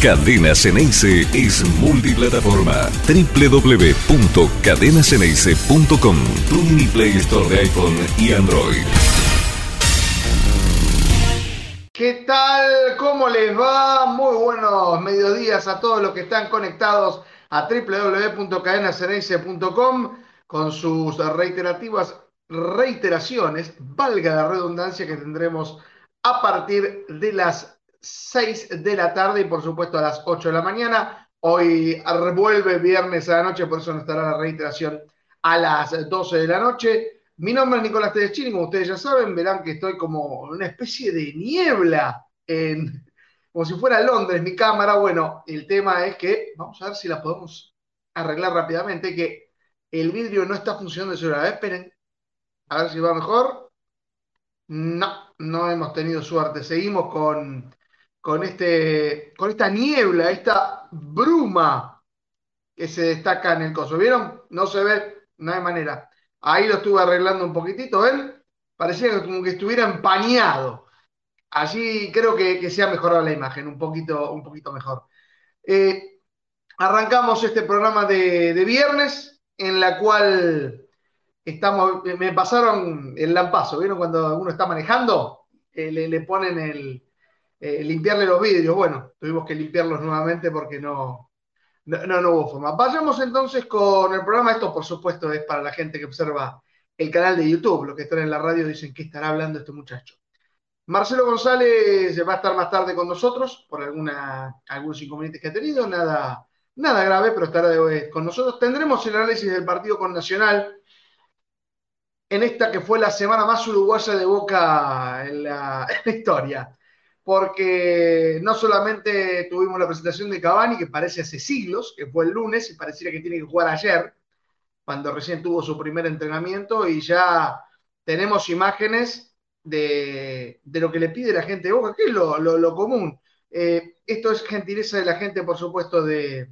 Cadena Ceneice es multiplataforma. www.cadenaceneice.com Tu mini Play Store de iPhone y Android. ¿Qué tal? ¿Cómo les va? Muy buenos mediodías a todos los que están conectados a www.cadenaceneice.com con sus reiterativas reiteraciones, valga la redundancia que tendremos a partir de las 6 de la tarde y por supuesto a las 8 de la mañana. Hoy revuelve viernes a la noche, por eso no estará la reiteración a las 12 de la noche. Mi nombre es Nicolás Tedeschini, como ustedes ya saben, verán que estoy como una especie de niebla, en, como si fuera Londres mi cámara. Bueno, el tema es que, vamos a ver si la podemos arreglar rápidamente, que el vidrio no está funcionando de seguridad. Esperen, a ver si va mejor. No, no hemos tenido suerte. Seguimos con con, este, con esta niebla, esta bruma que se destaca en el coso. ¿Vieron? No se ve, no hay manera. Ahí lo estuve arreglando un poquitito, ¿ven? Parecía como que estuviera empañado. Allí creo que, se ha mejorado la imagen, un poquito, un poquito mejor. Eh, arrancamos este programa de, viernes, en la cual estamos, me pasaron el lampazo, ¿vieron? Cuando uno está manejando, eh, le, ponen el, eh, limpiarle los vidrios. Bueno, tuvimos que limpiarlos nuevamente porque no, no, no, hubo forma. Vayamos entonces con el programa. Esto, por supuesto, es para la gente que observa el canal de YouTube. Los que están en la radio dicen que estará hablando este muchacho. Marcelo González va a estar más tarde con nosotros por alguna, algunos inconvenientes que ha tenido. Nada, nada grave, pero estará de, con nosotros. Tendremos el análisis del partido con Nacional en esta que fue la semana más uruguaya de Boca en la historia porque no solamente tuvimos la presentación de Cavani, que parece hace siglos, que fue el lunes, y pareciera que tiene que jugar ayer, cuando recién tuvo su primer entrenamiento, y ya tenemos imágenes de, lo que le pide la gente de Boca, que es lo, común. Eh, esto es gentileza de la gente, por supuesto, de,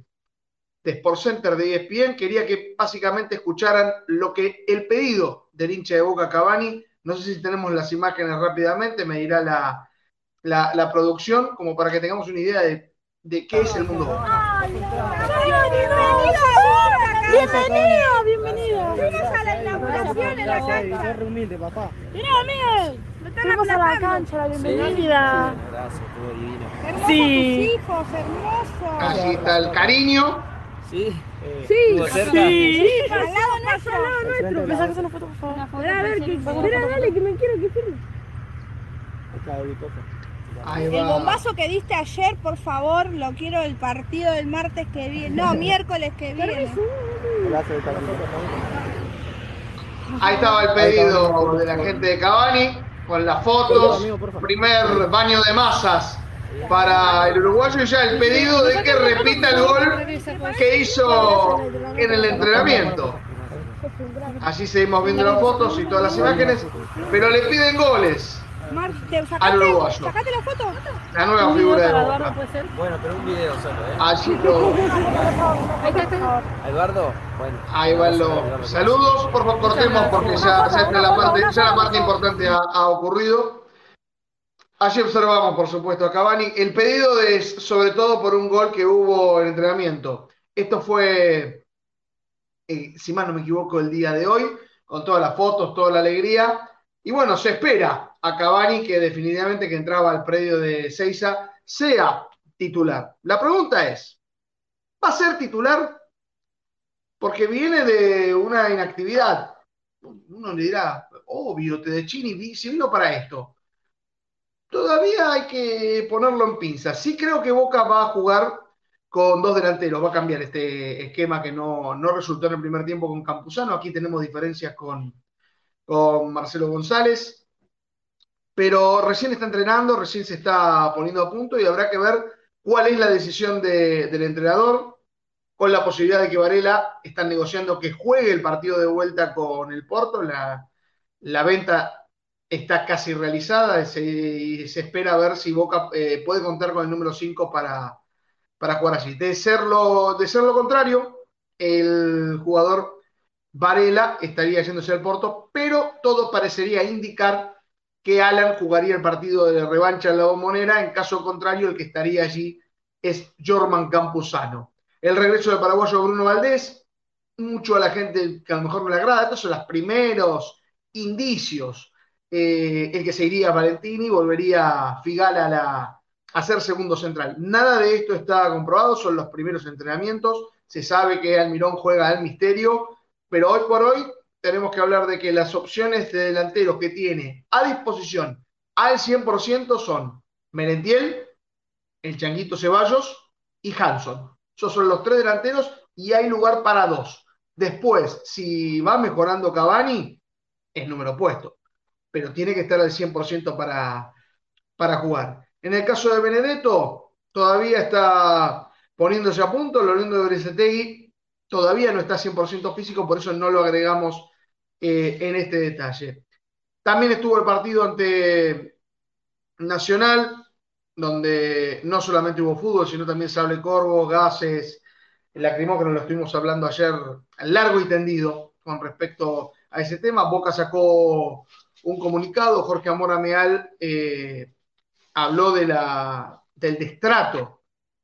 de Sport Center de ESPN. Quería que básicamente escucharan lo que el pedido del hincha de Boca Cavani. No sé si tenemos las imágenes rápidamente, me dirá la, la, la producción como para que tengamos una idea de, de qué es el mundo. Bienvenido, bienvenido. Fuimos a la inauguración en la cancha. Es humilde, papá. Mirá, Miguel. Fuimos a la cancha, la bienvenida. Sí, sí. tus hijos, hermosos. Así está el cariño. Sí. Sí, sí. Al lado nuestro. Al lado nuestro. ¿Me sacas una foto, por favor? A ver, que, mira, dale, que me quiero que firme. Acá, el bombazo que diste ayer, por favor, lo quiero el partido del martes que viene. No, miércoles que viene. Ahí estaba el pedido de la gente de Cavani, con las fotos, primer baño de masas para el uruguayo y ya el pedido de que repita el gol que hizo en el entrenamiento. Así seguimos viendo las fotos y todas las imágenes, pero le piden goles. Mar, ¿te sacaste, ¿sacaste la foto? La nueva figura de Boca. Bueno, pero un video solo, ¿eh? Allí lo... Eduardo, bueno. Ahí van los saludos. Por favor, cortemos porque ya, ya, la parte, ya la parte importante ha, ha, ocurrido. Allí observamos, por supuesto, a Cavani. El pedido es sobre todo por un gol que hubo en entrenamiento. Esto fue, eh, si más no me equivoco, el día de hoy, con todas las fotos, toda la alegría. Y bueno, se espera a Cavani, que definitivamente que entraba al predio de Seiza, sea titular. La pregunta es, ¿va a ser titular? Porque viene de una inactividad. Uno le dirá, obvio, Tedechini si vino para esto. Todavía hay que ponerlo en pinza. Sí creo que Boca va a jugar con dos delanteros, va a cambiar este esquema que no, no resultó en el primer tiempo con Campuzano. Aquí tenemos diferencias con, con Marcelo González pero recién está entrenando, recién se está poniendo a punto y habrá que ver cuál es la decisión del entrenador, con la posibilidad de que Varela están negociando que juegue el partido de vuelta con el Porto, la, venta está casi realizada y se espera ver si Boca eh, puede contar con el número 5 para, para jugar allí. De ser, de ser lo contrario, el jugador Varela estaría yéndose al Porto, pero todo parecería indicar que Alan jugaría el partido de revancha en la bombonera, en caso contrario, el que estaría allí es Jorman Campuzano. El regreso del paraguayo Bruno Valdés, mucho a la gente que a lo mejor no le agrada, estos son los primeros indicios. Eh, el que se iría Valentini, volvería Figal a, la, a ser segundo central. Nada de esto está comprobado, son los primeros entrenamientos. Se sabe que Almirón juega al misterio, pero hoy por hoy tenemos que hablar de que las opciones de delanteros que tiene a disposición al 100% son Merentiel, el Changuito Ceballos y Hanson. Esos son los tres delanteros y hay lugar para dos. Después, si va mejorando Cavani, es número puesto, pero tiene que estar al 100% para, para jugar. En el caso de Benedetto, todavía está poniéndose a punto, lo lindo de Beresetegui todavía no está 100% físico, por eso no lo agregamos eh, en este detalle. También estuvo el partido ante Nacional, donde no solamente hubo fútbol, sino también sable corvo, gases, lacrimógeno, lo estuvimos hablando ayer largo y tendido con respecto a ese tema. Boca sacó un comunicado, Jorge Amora Meal eh, habló del destrato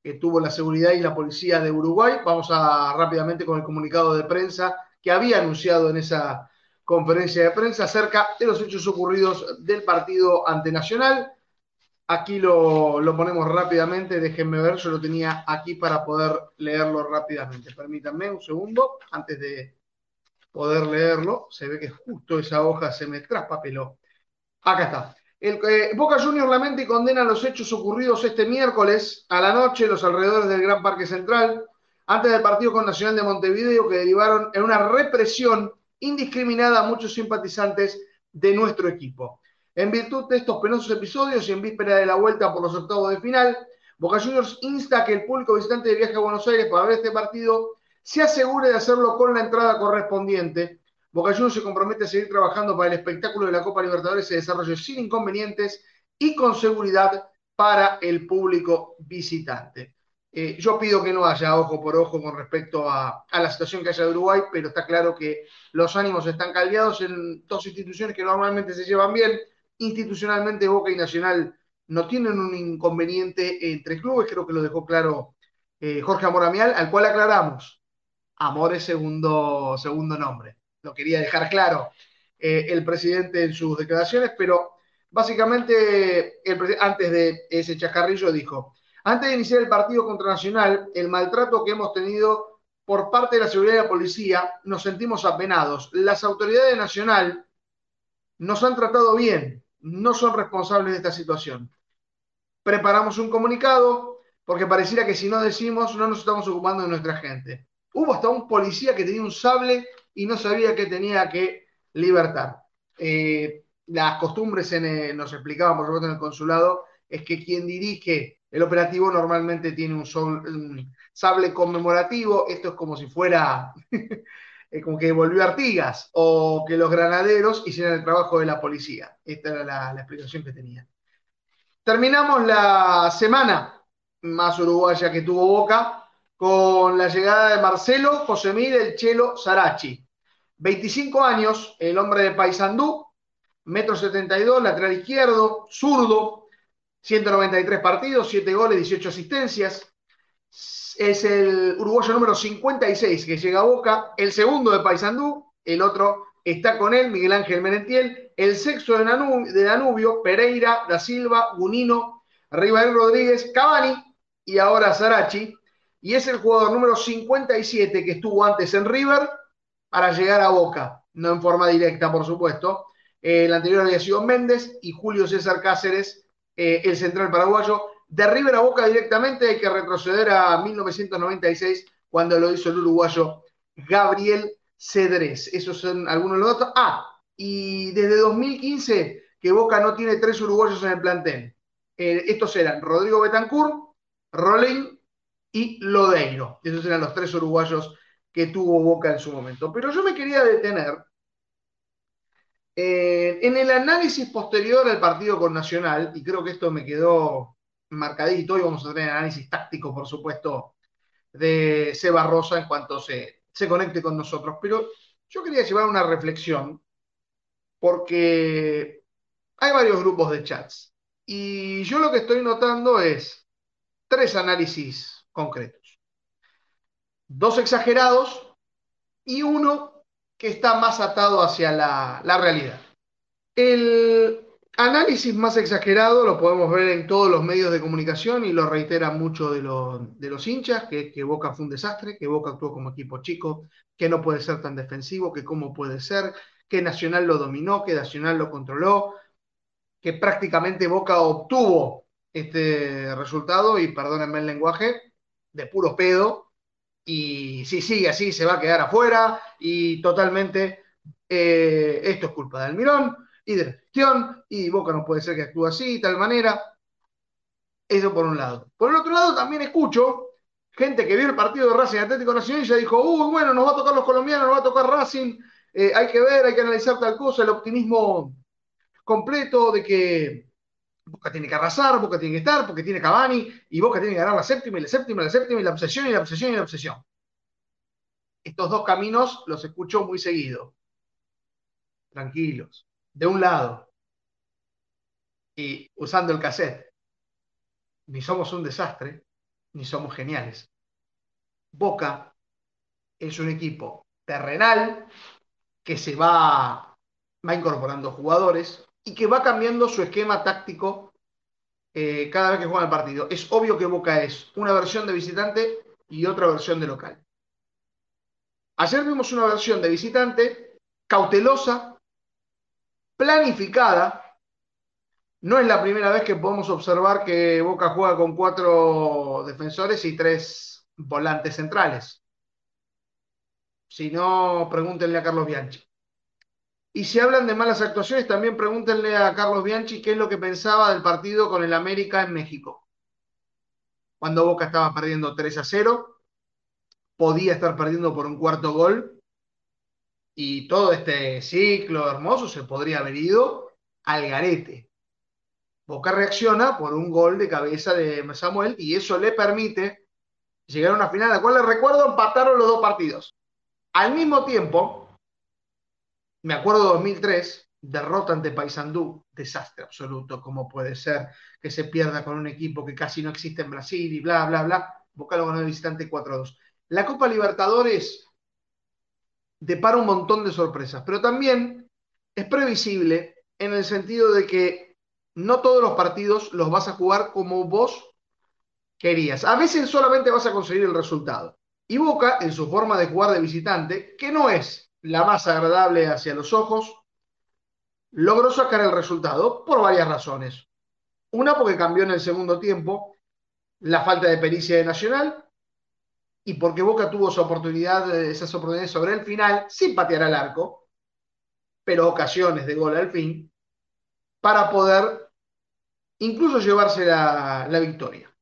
que tuvo la seguridad y la policía de Uruguay. Vamos a rápidamente con el comunicado de prensa que había anunciado en esa conferencia de prensa acerca de los hechos ocurridos del partido ante Nacional. Aquí lo, ponemos rápidamente, déjenme ver, yo lo tenía aquí para poder leerlo rápidamente. Permítanme un segundo antes de poder leerlo. Se ve que justo esa hoja se me traspapeló. Acá está. El, eh, Boca Juniors lamenta y condena los hechos ocurridos este miércoles a la noche en los alrededores del Gran Parque Central, antes del partido con Nacional de Montevideo, que derivaron en una represión indiscriminada a muchos simpatizantes de nuestro equipo. En virtud de estos penosos episodios y en víspera de la vuelta por los octavos de final, Boca Juniors insta a que el público visitante de viaje a Buenos Aires para ver este partido se asegure de hacerlo con la entrada correspondiente. Boca Juniors se compromete a seguir trabajando para el espectáculo de la Copa Libertadores se desarrolle sin inconvenientes y con seguridad para el público visitante. Eh, yo pido que no haya ojo por ojo con respecto a, la situación que haya de Uruguay, pero está claro que los ánimos están caldeados en dos instituciones que normalmente se llevan bien, institucionalmente Boca y Nacional no tienen un inconveniente entre clubes, creo que lo dejó claro eh, Jorge Amoramial, al cual aclaramos. Amor es segundo, segundo nombre. Lo quería dejar claro eh, el presidente en sus declaraciones, pero básicamente antes de ese chascarrillo dijo, antes de iniciar el partido contra Nacional, el maltrato que hemos tenido por parte de la seguridad y la policía, nos sentimos apenados. Las autoridades Nacional nos han tratado bien, no son responsables de esta situación. Preparamos un comunicado porque pareciera que si no decimos no nos estamos ocupando de nuestra gente. Hubo hasta un policía que tenía un sable y no sabía que tenía que libertar. Eh, las costumbres en, nos explicaban, por supuesto, en el consulado, es que quien dirige el operativo normalmente tiene un, sable conmemorativo. Esto es como si fuera como que volvió Artigas, o que los granaderos hicieran el trabajo de la policía. Esta era la, explicación que tenía. Terminamos la semana más uruguaya que tuvo Boca con la llegada de Marcelo José el Chelo Sarachi. 25 años, el hombre de Paysandú, metro 72, lateral izquierdo, zurdo, 193 partidos, 7 goles, 18 asistencias, es el uruguayo número 56 que llega a Boca, el segundo de Paysandú, el otro está con él, Miguel Ángel Menentiel, el sexto de, Danubio, Pereira, Da Silva, Gunino, Rivael Rodríguez, Cavani y ahora Sarachi, y es el jugador número 57 que estuvo antes en River para llegar a Boca, no en forma directa, por supuesto. el anterior había sido Méndez y Julio César Cáceres, eh, el central paraguayo, de River a Boca directamente hay que retroceder a 1996 cuando lo hizo el uruguayo Gabriel Cedrés. Esos son algunos de los datos. Ah, y desde 2015 que Boca no tiene tres uruguayos en el plantel. Eh, estos eran Rodrigo Betancourt, Rolín y Lodeiro. Esos eran los tres uruguayos que tuvo Boca en su momento. Pero yo me quería detener eh, en el análisis posterior al partido con Nacional, y creo que esto me quedó marcadito y vamos a tener análisis táctico, por supuesto, de Seba Rosa en cuanto se, se conecte con nosotros. Pero yo quería llevar una reflexión porque hay varios grupos de chats y yo lo que estoy notando es tres análisis concretos. Dos exagerados y uno que está más atado hacia la, la realidad. El análisis más exagerado lo podemos ver en todos los medios de comunicación y lo reiteran mucho de, de los hinchas, que, que Boca fue un desastre, que Boca actuó como equipo chico, que no puede ser tan defensivo, que cómo puede ser, que Nacional lo dominó, que Nacional lo controló, que prácticamente Boca obtuvo este resultado, y perdónenme el lenguaje, de puro pedo, y si sigue así se va a quedar afuera, y totalmente eh, esto es culpa de Almirón y de la gestión, y Boca no puede ser que actúe así, de tal manera. Eso por un lado. Por el otro lado, también escucho gente que vio el partido de Racing Atlético Nacional y ya dijo, uy, bueno, nos va a tocar los colombianos, nos va a tocar Racing, eh, hay que ver, hay que analizar tal cosa, el optimismo completo de que Boca tiene que arrasar, Boca tiene que estar, porque tiene Cavani, y Boca tiene que ganar la séptima, y la séptima, y la séptima, y la obsesión, y la obsesión, y la obsesión. Estos dos caminos los escucho muy seguido. Tranquilos. De un lado, y usando el cassette, ni somos un desastre, ni somos geniales. Boca es un equipo terrenal que se va, va incorporando jugadores y que va cambiando su esquema táctico eh, cada vez que juega el partido. Es obvio que Boca es una versión de visitante y otra versión de local. Ayer vimos una versión de visitante cautelosa, planificada. No es la primera vez que podemos observar que Boca juega con cuatro defensores y tres volantes centrales. Si no, pregúntenle a Carlos Bianchi. Y si hablan de malas actuaciones, también pregúntenle a Carlos Bianchi qué es lo que pensaba del partido con el América en México. Cuando Boca estaba perdiendo 3 a 0, podía estar perdiendo por un cuarto gol y todo este ciclo hermoso se podría haber ido al garete. Boca reacciona por un gol de cabeza de Samuel y eso le permite llegar a una final, a la cual le recuerdo empataron los dos partidos. Al mismo tiempo, me acuerdo de 2003, derrota ante Paysandú, desastre absoluto, como puede ser que se pierda con un equipo que casi no existe en Brasil y bla, bla, bla. Boca lo ganó de visitante 4-2. La Copa Libertadores depara un montón de sorpresas, pero también es previsible en el sentido de que no todos los partidos los vas a jugar como vos querías. A veces solamente vas a conseguir el resultado. Y Boca, en su forma de jugar de visitante, que no es la más agradable hacia los ojos, logró sacar el resultado por varias razones. Una, porque cambió en el segundo tiempo la falta de pericia de Nacional y porque Boca tuvo su oportunidad, esas oportunidades sobre el final, sin patear al arco, pero ocasiones de gol al fin, para poder incluso llevarse la, la victoria.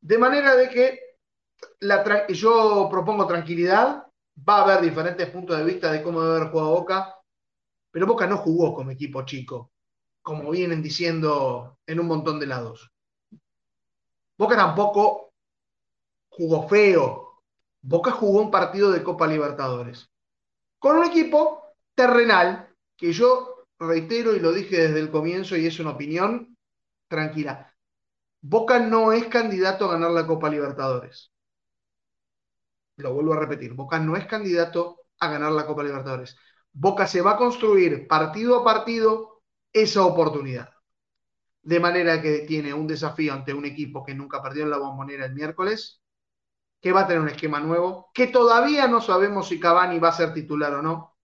De manera de que yo propongo tranquilidad, va a haber diferentes puntos de vista de cómo debe haber jugado Boca, pero Boca no jugó como equipo chico, como vienen diciendo en un montón de lados. Boca tampoco jugó feo. Boca jugó un partido de Copa Libertadores con un equipo terrenal que yo reitero y lo dije desde el comienzo y es una opinión tranquila. Boca no es candidato a ganar la Copa Libertadores lo vuelvo a repetir, Boca no es candidato a ganar la Copa Libertadores. Boca se va a construir partido a partido esa oportunidad. De manera que tiene un desafío ante un equipo que nunca perdió en la bombonera el miércoles, que va a tener un esquema nuevo, que todavía no sabemos si Cavani va a ser titular o no.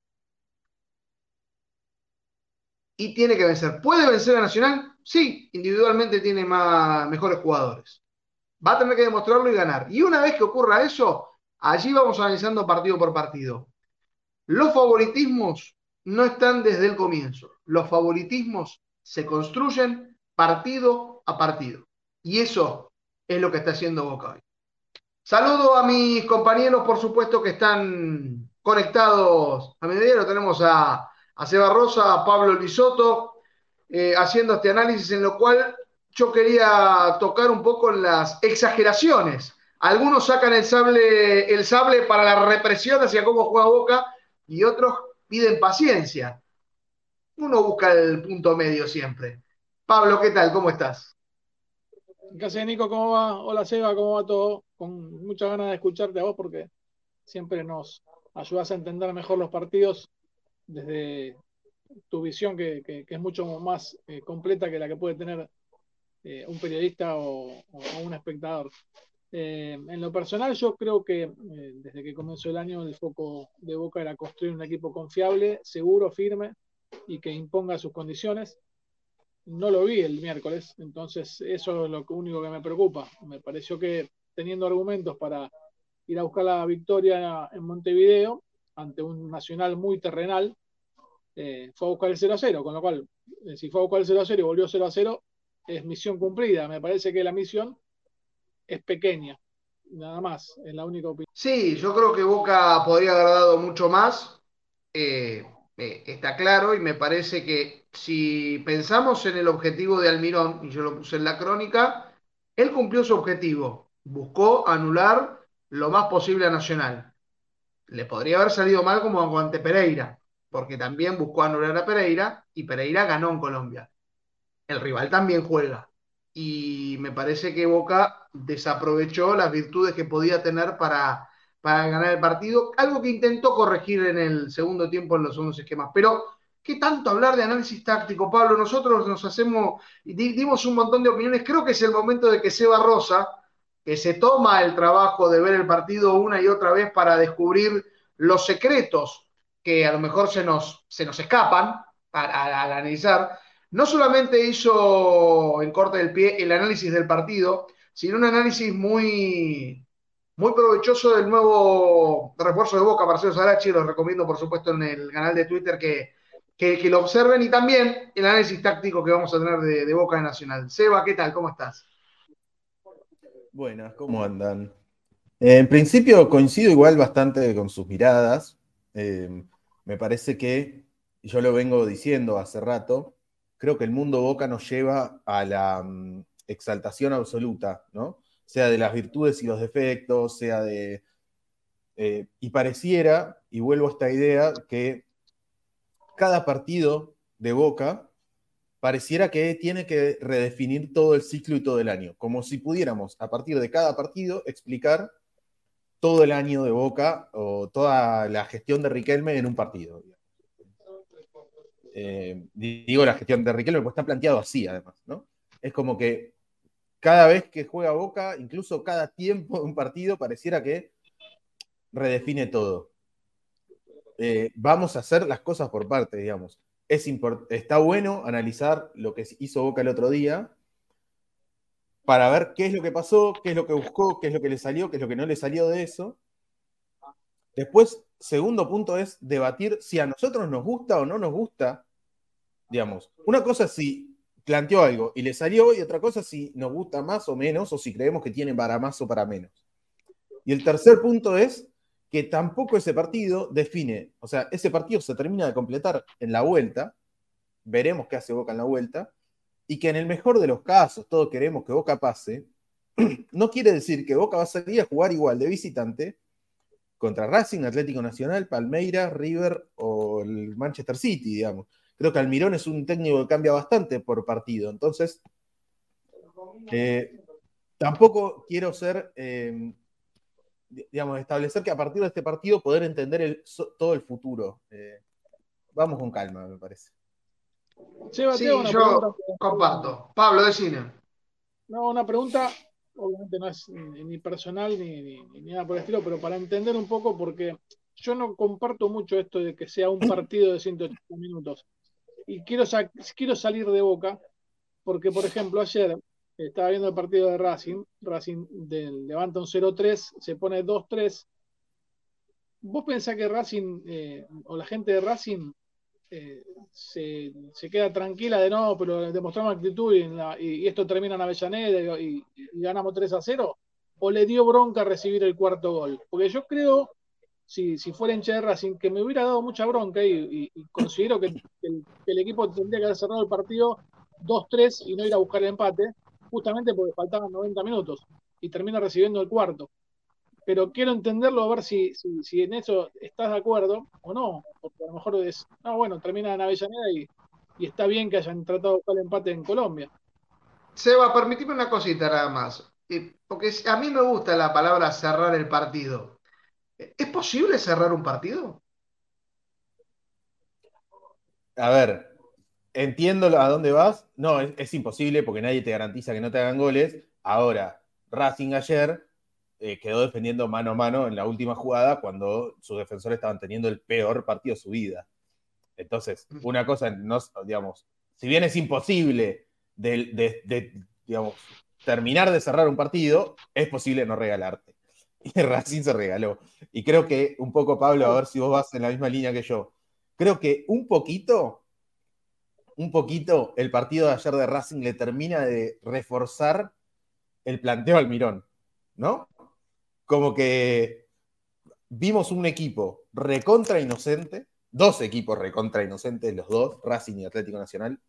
Y tiene que vencer. ¿Puede vencer a Nacional? Sí, individualmente tiene más, mejores jugadores. Va a tener que demostrarlo y ganar. Y una vez que ocurra eso, Allí vamos analizando partido por partido. Los favoritismos no están desde el comienzo. Los favoritismos se construyen partido a partido. Y eso es lo que está haciendo Boca hoy. Saludo a mis compañeros, por supuesto, que están conectados a mi Lo tenemos a, a Seba Rosa, a Pablo Lisoto, eh, haciendo este análisis en lo cual yo quería tocar un poco las exageraciones algunos sacan el sable, el sable para la represión hacia cómo juega Boca y otros piden paciencia. Uno busca el punto medio siempre. Pablo, ¿qué tal? ¿Cómo estás? ¿Qué haces, Nico? ¿Cómo va? Hola, Seba, ¿cómo va todo? Con muchas ganas de escucharte a vos porque siempre nos ayudas a entender mejor los partidos desde tu visión, que, es mucho más eh, completa que la que puede tener eh, un periodista o, un espectador. Eh, en lo personal, yo creo que desde que comenzó el año, el foco de Boca era construir un equipo confiable, seguro, firme y que imponga sus condiciones no lo vi el miércoles, entonces eso es lo único que me preocupa. Me pareció que teniendo argumentos para ir a buscar la victoria en Montevideo ante un Nacional muy terrenal, eh, fue a buscar el 0 a 0, con lo cual, eh, si fue a buscar el 0 a 0 y volvió 0 a 0, es misión cumplida. Me parece que la misión es pequeña, nada más, es la única opinión. Sí, yo creo que Boca podría haber dado mucho más. Eh, eh, está claro y me parece que si pensamos en el objetivo de Almirón, y yo lo puse en la crónica, él cumplió su objetivo, buscó anular lo más posible a Nacional. Le podría haber salido mal como ante Pereira, porque también buscó anular a Pereira y Pereira ganó en Colombia. El rival también juega. Y me parece que Boca desaprovechó las virtudes que podía tener para, para ganar el partido, algo que intentó corregir en el segundo tiempo en los segundos esquemas. Pero, ¿qué tanto hablar de análisis táctico, Pablo? Nosotros nos hacemos, dimos un montón de opiniones, creo que es el momento de que Seba Rosa, que se toma el trabajo de ver el partido una y otra vez para descubrir los secretos que a lo mejor se nos, se nos escapan al analizar, no solamente hizo en corte del pie el análisis del partido, sino un análisis muy, muy provechoso del nuevo refuerzo de Boca, Marcelo Sarachi. Los recomiendo, por supuesto, en el canal de Twitter que, que, lo observen y también el análisis táctico que vamos a tener de, Boca Nacional. Seba, ¿qué tal? ¿Cómo estás? Buenas, ¿cómo andan? en principio coincido igual bastante con sus miradas. Eh, me parece que, yo lo vengo diciendo hace rato, creo que el mundo Boca nos lleva a la mm, exaltación absoluta, ¿no? sea de las virtudes y los defectos, sea de... Eh, y pareciera, y vuelvo a esta idea, que cada partido de Boca pareciera que tiene que redefinir todo el ciclo y todo el año, como si pudiéramos a partir de cada partido explicar todo el año de Boca o toda la gestión de Riquelme en un partido. Eh, digo la gestión de Riquelme porque está planteado así además, ¿no? Es como que cada vez que juega Boca, incluso cada tiempo de un partido, pareciera que redefine todo. Eh, vamos a hacer las cosas por parte, digamos. Es está bueno analizar lo que hizo Boca el otro día para ver qué es lo que pasó, qué es lo que buscó, qué es lo que le salió, qué es lo que no le salió de eso. Después, segundo punto es debatir si a nosotros nos gusta o no nos gusta. Digamos, una cosa si planteó algo y le salió, y otra cosa si nos gusta más o menos, o si creemos que tiene para más o para menos. Y el tercer punto es que tampoco ese partido define, o sea, ese partido se termina de completar en la vuelta, veremos qué hace Boca en la vuelta, y que en el mejor de los casos todos queremos que Boca pase, no quiere decir que Boca va a salir a jugar igual de visitante contra Racing, Atlético Nacional, Palmeiras, River o el Manchester City, digamos creo que Almirón es un técnico que cambia bastante por partido. Entonces, eh, tampoco quiero ser, eh, digamos, establecer que a partir de este partido poder entender todo el futuro. Eh, vamos con calma, me parece. Sí, yo comparto. Pablo, decine. No, una pregunta, obviamente no es ni, personal ni, ni, nada por el estilo, pero para entender un poco, porque yo no comparto mucho esto de que sea un partido de 180 minutos y quiero, quiero salir de boca, porque, por ejemplo, ayer estaba viendo el partido de Racing, Racing levanta un 0-3, se pone 2-3. ¿Vos pensás que Racing, eh, o la gente de Racing, eh, se, queda tranquila de no, pero demostramos actitud y, esto termina en Avellaneda y, y, ganamos 3 a 0? ¿O le dio bronca recibir el cuarto gol? Porque yo creo si, si fuera hincha de Racing, que me hubiera dado mucha bronca y, considero que el, equipo tendría que haber cerrado el partido 2-3 y no ir a buscar el empate, justamente porque faltaban 90 minutos y termina recibiendo el cuarto. Pero quiero entenderlo a ver si, si, en eso estás de acuerdo o no, porque a lo mejor es, no, bueno, termina en Avellaneda y, y está bien que hayan tratado de buscar el empate en Colombia. Seba, permíteme una cosita nada más. Eh, porque a mí me gusta la palabra cerrar el partido. ¿Es posible cerrar un partido? A ver, entiendo a dónde vas. No, es, es imposible porque nadie te garantiza que no te hagan goles. Ahora, Racing ayer eh, quedó defendiendo mano a mano en la última jugada cuando sus defensores estaban teniendo el peor partido de su vida. Entonces, una cosa, no, digamos, si bien es imposible de, de- de, digamos, terminar de cerrar un partido, es posible no regalarte. Y Racing se regaló. Y creo que un poco, Pablo, a ver si vos vas en la misma línea que yo. Creo que un poquito, un poquito, el partido de ayer de Racing le termina de reforzar el planteo al Mirón, ¿no? Como que vimos un equipo recontra inocente, dos equipos recontra inocentes, los dos, Racing y Atlético Nacional,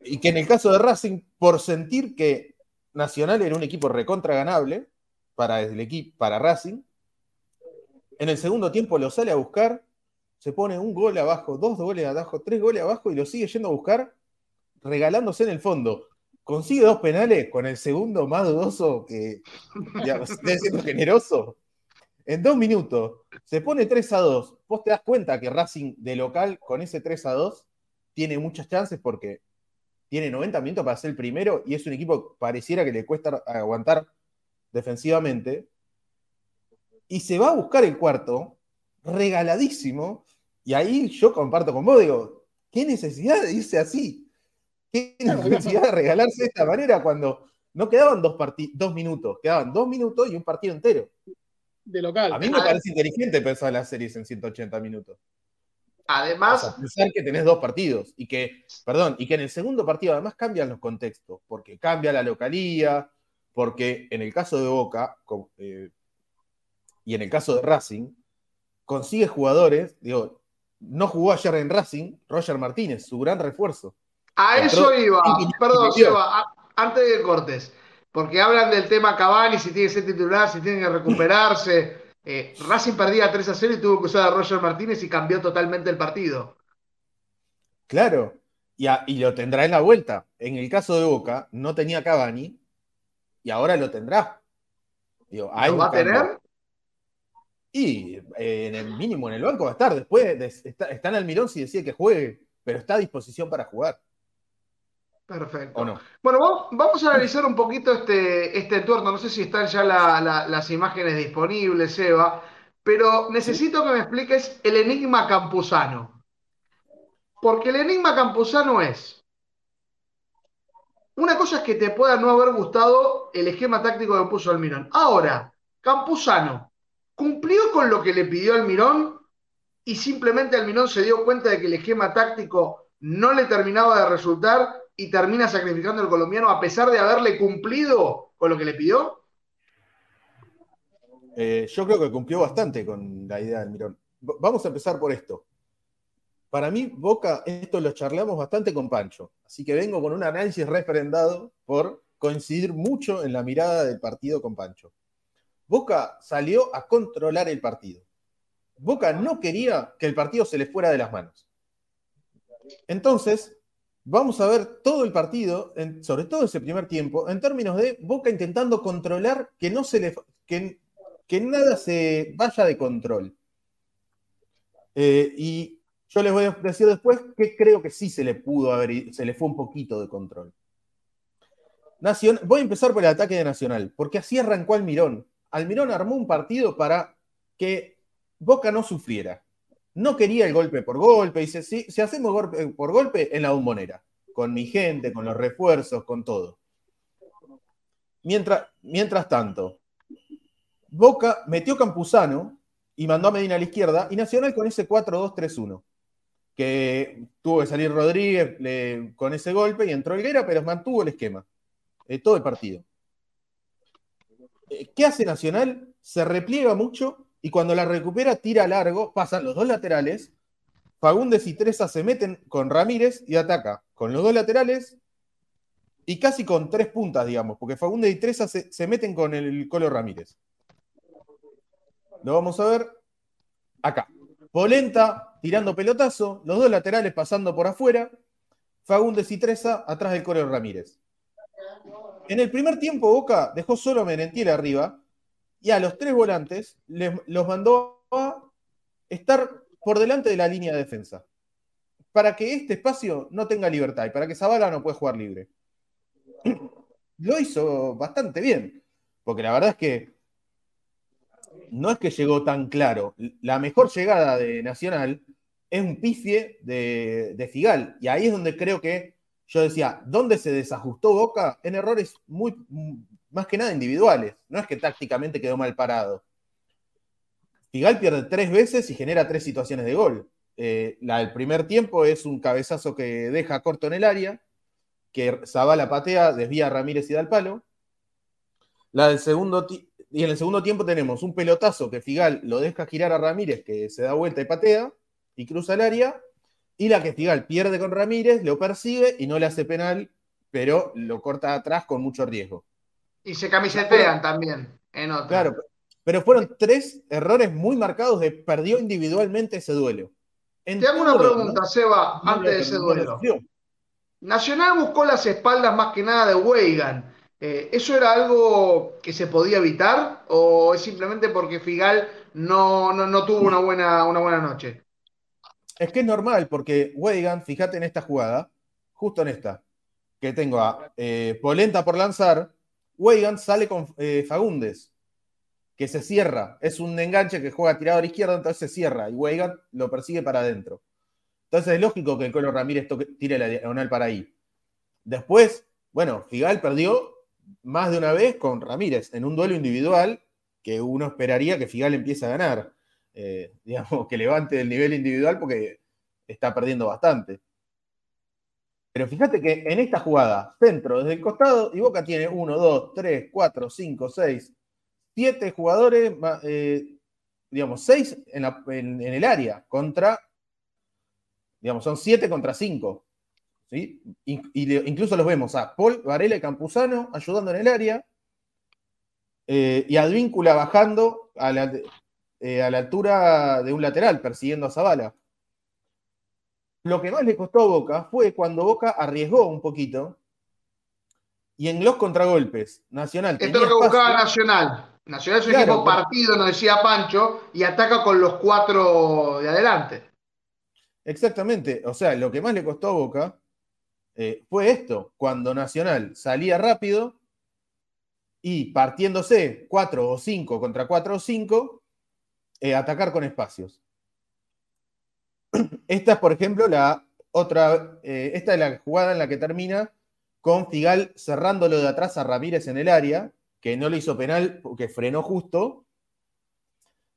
y que en el caso de Racing, por sentir que Nacional era un equipo recontra ganable para el equipo, para Racing, en el segundo tiempo lo sale a buscar, se pone un gol abajo, dos goles abajo, tres goles abajo y lo sigue yendo a buscar, regalándose en el fondo. Consigue dos penales con el segundo más dudoso que, digamos, estoy siendo generoso. En dos minutos se pone 3 a 2. Vos te das cuenta que Racing de local con ese 3 a 2 tiene muchas chances porque tiene 90 minutos para ser el primero y es un equipo que pareciera que le cuesta aguantar defensivamente. Y se va a buscar el cuarto, regaladísimo. Y ahí yo comparto con vos, digo, ¿qué necesidad de irse así? ¿Qué necesidad de regalarse de esta manera cuando no quedaban dos, dos minutos, quedaban dos minutos y un partido entero? De local. A mí me parece inteligente pensar las series en 180 minutos. O Además, sea, pensar que tenés dos partidos y que, perdón, y que en el segundo partido además cambian los contextos, porque cambia la localía, porque en el caso de Boca eh, y en el caso de Racing, consigue jugadores, digo, no jugó ayer en Racing, Roger Martínez, su gran refuerzo. a Entró- eso iba. Perdón, Seba, antes de cortes. Porque hablan del tema Cavani, si tiene que ser titular, si tiene que recuperarse. Eh, Racing perdía 3 a 0 y tuvo que usar a Roger Martínez y cambió totalmente el partido. Claro, y, a- y lo tendrá en la vuelta. En el caso de Boca, no tenía Cavani y ahora lo tendrá. Digo, ¿Lo va a tener? Y eh, en el mínimo en el banco va a estar. Después de- está, está en Almirón si decide que juegue, pero está a disposición para jugar, Perfecto. ¿o no? Bueno, vamos, vamos a analizar un poquito este, este entorno. No sé si están ya la- la- las imágenes disponibles, Eva, pero necesito que me expliques el enigma campusano. Porque el enigma campusano es, una cosa es que te pueda no haber gustado el esquema táctico que puso Almirón. Ahora, Campuzano, ¿cumplió con lo que le pidió Almirón y simplemente Almirón se dio cuenta de que el esquema táctico no le terminaba de resultar y termina sacrificando al colombiano a pesar de haberle cumplido con lo que le pidió? Eh, yo creo que cumplió bastante con la idea del Mirón. V- Vamos a empezar por esto. Para mí, Boca, esto lo charlamos bastante con Pancho, así que vengo con un análisis referendado por coincidir mucho en la mirada del partido con Pancho. Boca salió a controlar el partido. Boca no quería que el partido se le fuera de las manos. Entonces, vamos a ver todo el partido, sobre todo ese primer tiempo, en términos de Boca intentando controlar que no se le que nada se vaya de control. Eh, y yo les voy a decir después que creo que sí se le pudo haber, se le fue un poquito de control. Nacion- voy a empezar por el ataque de Nacional, porque así arrancó Almirón. Almirón armó un partido para que Boca no sufriera. No quería el golpe por golpe. Dice, si, si hacemos golpe por golpe, en la bombonera. Con mi gente, con los refuerzos, con todo. Mientras, mientras tanto, Boca metió Campuzano y mandó a Medina a la izquierda, y Nacional con ese 4-2-3-1. Que tuvo que salir Rodríguez con ese golpe y entró Helguera, pero mantuvo el esquema. eh, todo el partido. Eh, ¿Qué hace Nacional? Se repliega mucho y cuando la recupera tira largo, pasan los dos laterales. Fagundes y Treza se meten con Ramírez y ataca con los dos laterales y casi con tres puntas, digamos, porque Fagundes y Treza se, se meten con el Colo Ramírez. Lo vamos a ver acá. Polenta tirando pelotazo, los dos laterales pasando por afuera Fagundes y Treza atrás del Coreo Ramírez. En el primer tiempo, Boca dejó solo a Merentiel arriba y a los tres volantes les, los mandó a estar por delante de la línea de defensa. Para que este espacio no tenga libertad y para que Zavala no pueda jugar libre. Lo hizo bastante bien, porque la verdad es que no es que llegó tan claro. La mejor llegada de Nacional es un pifie de, de Figal. Y ahí es donde creo que yo decía, ¿dónde se desajustó Boca? En errores muy, más que nada individuales. No es que tácticamente quedó mal parado. Figal pierde tres veces y genera tres situaciones de gol. Eh, la del primer tiempo es un cabezazo que deja corto en el área, que Zabala patea, desvía a Ramírez y da el palo. La del segundo y en el segundo tiempo tenemos un pelotazo que Figal lo deja girar a Ramírez, que se da vuelta y patea y cruza el área. Y la que Figal pierde con Ramírez, lo persigue y no le hace penal, pero lo corta atrás con mucho riesgo. Y se camisetean también en otra. Claro, pero fueron tres errores muy marcados de perdió individualmente ese duelo. En Te hago una pregunta, ¿no? Seba, no antes de ese duelo. Nacional buscó las espaldas más que nada de Weigan. Eh, ¿Eso era algo que se podía evitar o es simplemente porque Figal no, no, no tuvo una buena, una buena noche? Es que es normal, porque Weigan, fíjate en esta jugada, justo en esta, que tengo a eh, Polenta por lanzar, Weigan sale con eh, Fagundes, que se cierra. Es un enganche que juega tirado a la izquierda, entonces se cierra y Weigan lo persigue para adentro. Entonces es lógico que el Colo Ramírez tire la diagonal para ahí. Después, bueno, Figal perdió más de una vez con Ramírez en un duelo individual que uno esperaría que Figal empiece a ganar. Eh, digamos, que levante el nivel individual porque está perdiendo bastante. Pero fíjate que en esta jugada, centro desde el costado, y Boca tiene 1, 2, 3, 4, 5, 6, 7 jugadores, eh, digamos, 6 en, en, en, el área, contra, digamos, son 7 contra 5. ¿sí? Y, incluso los vemos a Paul, Varela y Campuzano ayudando en el área, eh, y Advíncula bajando a la, eh, a la altura de un lateral, persiguiendo a Zavala. Lo que más le costó a Boca fue cuando Boca arriesgó un poquito y en los contragolpes, Nacional. Esto es lo que buscaba Nacional. Nacional es un claro, equipo partido, nos decía Pancho, y ataca con los cuatro de adelante. Exactamente. O sea, lo que más le costó a Boca eh, fue esto. Cuando Nacional salía rápido y partiéndose 4 o 5 contra 4 o 5, eh, atacar con espacios. Esta es, por ejemplo, la otra, eh, esta es la jugada en la que termina con Figal cerrándolo de atrás a Ramírez en el área, que no le hizo penal porque frenó justo,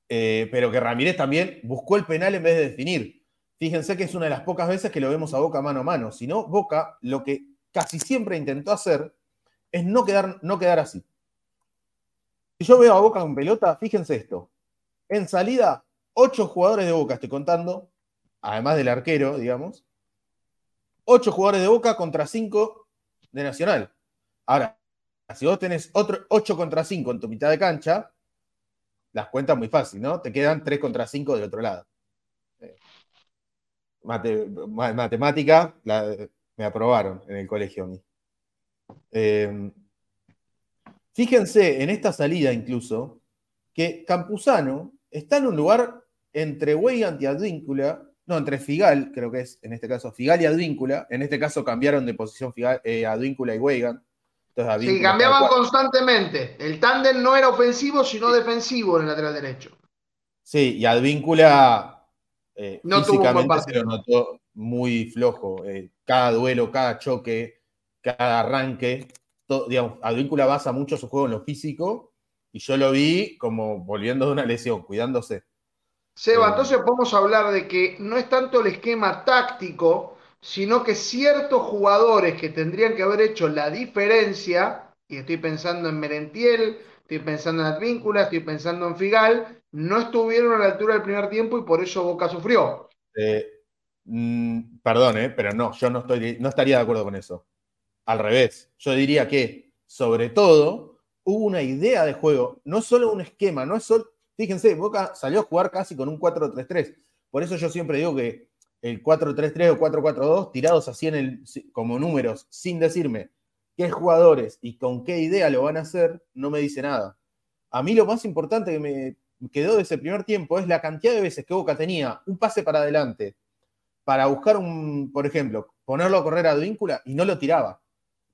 eh, pero que Ramírez también buscó el penal en vez de definir. Fíjense que es una de las pocas veces que lo vemos a Boca mano a mano. Si no, Boca lo que casi siempre intentó hacer es no quedar, no quedar así. Si yo veo a Boca con pelota, fíjense esto. En salida, ocho jugadores de Boca, estoy contando, además del arquero, digamos, ocho jugadores de Boca contra cinco de Nacional. Ahora, si vos tenés otro 8 contra 5 en tu mitad de cancha, las cuentas muy fácil, ¿no? Te quedan 3 contra 5 del otro lado. Eh, mate, matemática, me aprobaron en el colegio a mí. Eh, fíjense en esta salida incluso que Campuzano está en un lugar entre Weigand y Advíncula, no, entre Figal, creo que es en este caso Figal y Advíncula, en este caso cambiaron de posición Figal, eh, Advíncula y Weigand, sí, cambiaban constantemente. El tándem no era ofensivo, sino defensivo en el lateral derecho. Sí, y Advíncula eh, no físicamente se lo notó muy flojo. Eh, cada duelo, cada choque, cada arranque. Todo, digamos, Advíncula basa mucho su juego en lo físico y yo lo vi como volviendo de una lesión, cuidándose. Seba, eh, entonces podemos hablar de que no es tanto el esquema táctico, sino que ciertos jugadores que tendrían que haber hecho la diferencia, y estoy pensando en Merentiel, estoy pensando en Advíncula, estoy pensando en Figal, no estuvieron a la altura del primer tiempo y por eso Boca sufrió. Eh, mm, perdón, eh, pero no, yo no, estoy, no estaría de acuerdo con eso. Al revés, yo diría que, sobre todo, hubo una idea de juego, no solo un esquema, no es solo. Fíjense, Boca salió a jugar casi con un 4-3-3. Por eso yo siempre digo que el 4-3-3 o 4-4-2 tirados así en el, como números, sin decirme qué jugadores y con qué idea lo van a hacer, no me dice nada. A mí lo más importante que me quedó de ese primer tiempo es la cantidad de veces que Boca tenía un pase para adelante para buscar un, por ejemplo, ponerlo a correr a Advíncula y no lo tiraba.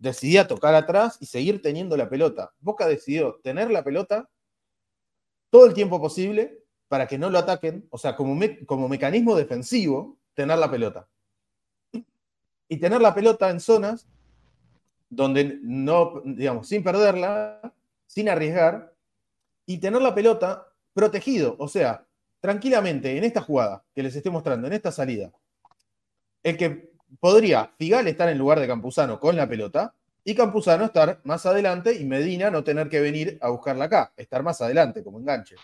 Decidía tocar atrás y seguir teniendo la pelota. Boca decidió tener la pelota todo el tiempo posible para que no lo ataquen, o sea, como, como mecanismo defensivo, tener la pelota. Y tener la pelota en zonas donde no, digamos, sin perderla, sin arriesgar, y tener la pelota protegido, o sea, tranquilamente en esta jugada que les estoy mostrando, en esta salida, el que podría Figal estar en lugar de Campuzano con la pelota y Campuzano estar más adelante y Medina no tener que venir a buscarla acá, estar más adelante como enganche.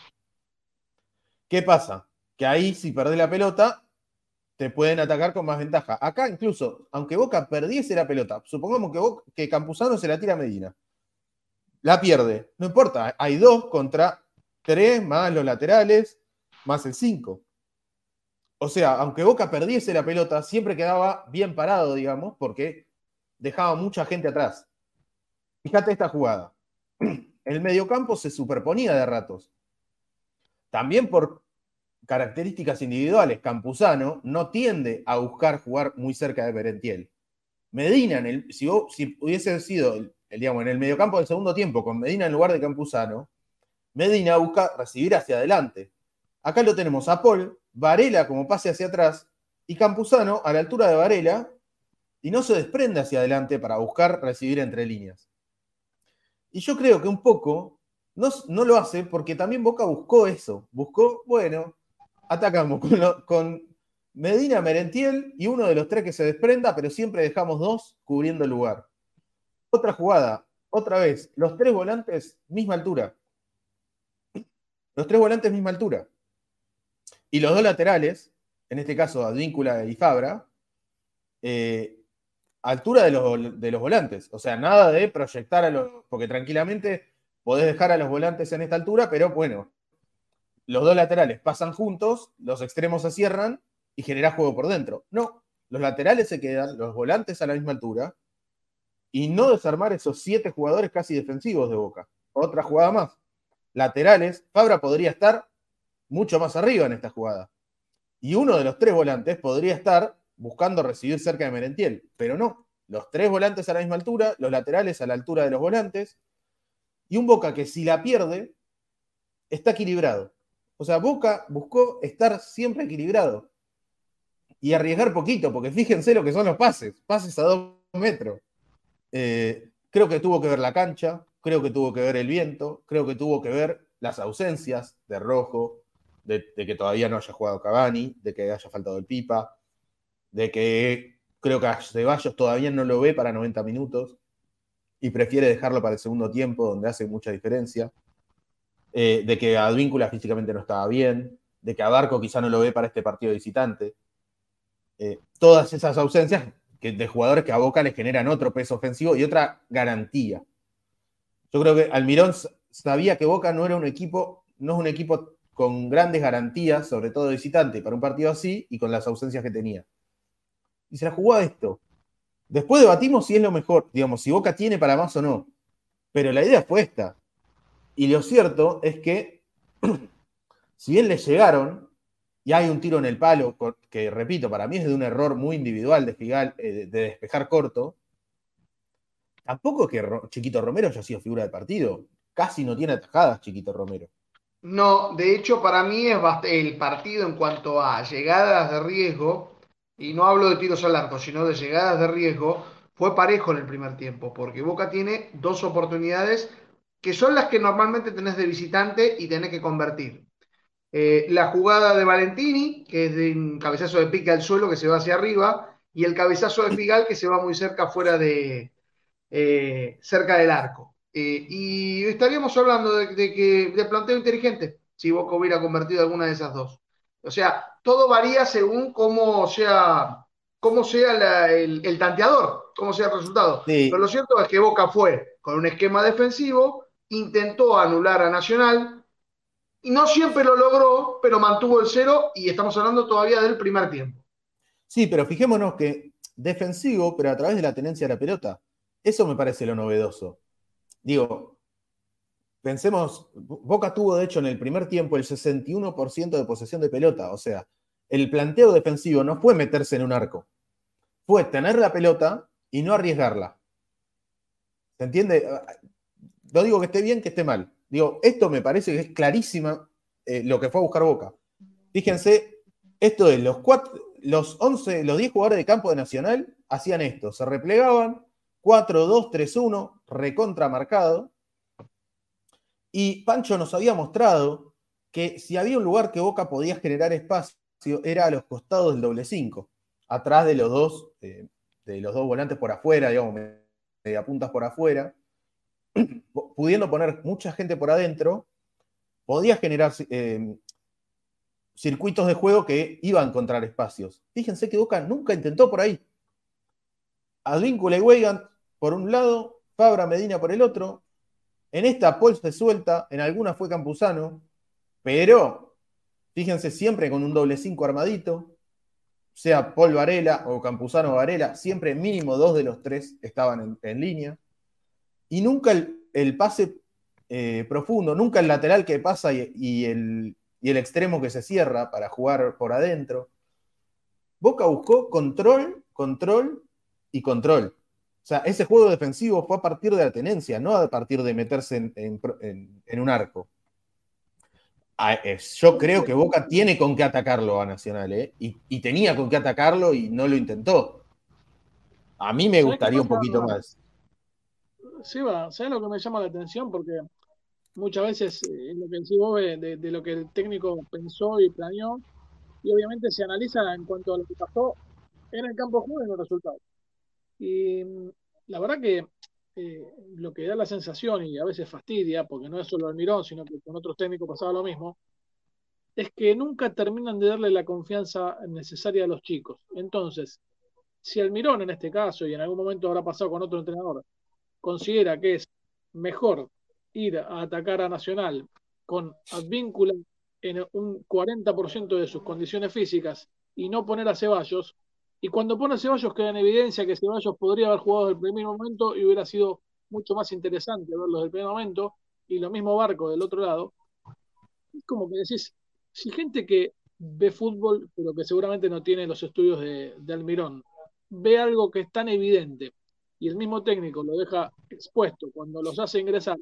¿Qué pasa? Que ahí si perdés la pelota, te pueden atacar con más ventaja. Acá incluso, aunque Boca perdiese la pelota, supongamos que, que Campuzano se la tira a Medina, la pierde, no importa, hay dos contra tres, más los laterales, más el cinco. O sea, aunque Boca perdiese la pelota, siempre quedaba bien parado, digamos, porque dejaba mucha gente atrás. Fíjate esta jugada. El mediocampo se superponía de ratos. También por características individuales, Campuzano no tiende a buscar jugar muy cerca de Berentiel. Medina, en el, si, hubiese sido el, digamos, en el mediocampo del segundo tiempo con Medina en lugar de Campuzano, Medina busca recibir hacia adelante. Acá lo tenemos a Paul, Varela como pase hacia atrás y Campuzano a la altura de Varela y no se desprende hacia adelante para buscar recibir entre líneas. Y yo creo que un poco no, no lo hace porque también Boca buscó eso. Buscó, bueno, atacamos con, Medina, Merentiel y uno de los tres que se desprenda, pero siempre dejamos dos cubriendo el lugar. Otra jugada, otra vez, los tres volantes, misma altura. Los tres volantes, misma altura. Y los dos laterales, en este caso Advíncula y Fabra, eh, altura de los, de los, volantes. O sea, nada de proyectar a los. Porque tranquilamente podés dejar a los volantes en esta altura, pero bueno, los dos laterales pasan juntos, los extremos se cierran y genera juego por dentro. No, los laterales se quedan, los volantes a la misma altura y no desarmar esos siete jugadores casi defensivos de Boca. Otra jugada más. Laterales, Fabra podría estar mucho más arriba en esta jugada. Y uno de los tres volantes podría estar buscando recibir cerca de Merentiel, pero no. Los tres volantes a la misma altura, los laterales a la altura de los volantes, y un Boca que si la pierde, está equilibrado. O sea, Boca buscó estar siempre equilibrado y arriesgar poquito, porque fíjense lo que son los pases, pases a dos metros. Eh, creo que tuvo que ver la cancha, creo que tuvo que ver el viento, creo que tuvo que ver las ausencias de Rojo, de, que todavía no haya jugado Cavani, de que haya faltado el Pipa, de que creo que a Ceballos todavía no lo ve para 90 minutos y prefiere dejarlo para el segundo tiempo, donde hace mucha diferencia, eh, de que Advíncula físicamente no estaba bien, de que a Barco quizá no lo ve para este partido visitante. Eh, todas esas ausencias que, de jugadores que a Boca les generan otro peso ofensivo y otra garantía. Yo creo que Almirón sabía que Boca no era un equipo, no es un equipo con grandes garantías, sobre todo visitante, para un partido así y con las ausencias que tenía. Y se la jugó a esto. Después debatimos si es lo mejor, digamos, si Boca tiene para más o no. Pero la idea fue esta. Y lo cierto es que, si bien le llegaron, y hay un tiro en el palo, que repito, para mí es de un error muy individual de Figal, eh, de despejar corto, tampoco es que Chiquito Romero haya sido figura de partido. Casi no tiene atajadas Chiquito Romero. No, de hecho para mí es el partido en cuanto a llegadas de riesgo, y no hablo de tiros al arco, sino de llegadas de riesgo, fue parejo en el primer tiempo, porque Boca tiene dos oportunidades que son las que normalmente tenés de visitante y tenés que convertir. Eh, la jugada de Valentini, que es de un cabezazo de pique al suelo que se va hacia arriba, y el cabezazo de Figal que se va muy cerca fuera de eh, cerca del arco. Eh, y estaríamos hablando de, que de planteo inteligente, si Boca hubiera convertido alguna de esas dos. O sea, todo varía según cómo sea, cómo sea el, tanteador, cómo sea el resultado. Pero lo cierto es que Boca fue con un esquema defensivo, intentó anular a Nacional, y no siempre lo logró, pero mantuvo el cero y estamos hablando todavía del primer tiempo. Sí, pero fijémonos que defensivo, pero a través de la tenencia de la pelota. Eso me parece lo novedoso. Digo, pensemos, Boca tuvo de hecho en el primer tiempo el 61% de posesión de pelota, o sea, el planteo defensivo no fue meterse en un arco, fue tener la pelota y no arriesgarla. ¿Se entiende? No digo que esté bien, que esté mal. Digo, esto me parece que es clarísima eh, lo que fue a buscar Boca. Fíjense, esto es los cuatro, los 11, los 10 jugadores de campo de Nacional hacían esto, se replegaban, 4-2-3-1, recontramarcado. Y Pancho nos había mostrado que si había un lugar que Boca podía generar espacio, era a los costados del doble 5, atrás de los dos, eh, de los dos volantes por afuera, digamos, media puntas por afuera, pudiendo poner mucha gente por adentro, podía generar eh, circuitos de juego que iban a encontrar espacios. Fíjense que Boca nunca intentó por ahí. Advíncula y Weigand por un lado, Fabra Medina por el otro. En esta Paul se suelta, en alguna fue Campuzano, pero fíjense siempre con un doble 5 armadito, sea Paul Varela o Campuzano Varela, siempre mínimo dos de los tres estaban en, línea. Y nunca el, pase eh, profundo, nunca el lateral que pasa y, el, y el extremo que se cierra para jugar por adentro. Boca buscó control, control y control. O sea, ese juego defensivo fue a partir de la tenencia, no a partir de meterse en, un arco. Yo creo que Boca tiene con qué atacarlo a Nacional, ¿eh? y, tenía con qué atacarlo y no lo intentó. A mí me gustaría un poquito más. Sí, va, ¿sabes lo que me llama la atención? Porque muchas veces eh, lo que decís vos de, de, lo que el técnico pensó y planeó, y obviamente se analiza en cuanto a lo que pasó en el campo de juego y en los resultados. Y mm, la verdad que eh, lo que da la sensación, y a veces fastidia, porque no es solo Almirón, sino que con otros técnicos pasaba lo mismo, es que nunca terminan de darle la confianza necesaria a los chicos. Entonces, si Almirón en este caso, y en algún momento habrá pasado con otro entrenador, considera que es mejor ir a atacar a Nacional con Advíncula en un 40% de sus condiciones físicas y no poner a Ceballos, y cuando pone a Ceballos queda en evidencia que Ceballos podría haber jugado desde el primer momento y hubiera sido mucho más interesante verlo desde el primer momento, y lo mismo Barco del otro lado. Es como que decís, si gente que ve fútbol, pero que seguramente no tiene los estudios de, Almirón, ve algo que es tan evidente y el mismo técnico lo deja expuesto cuando los hace ingresar,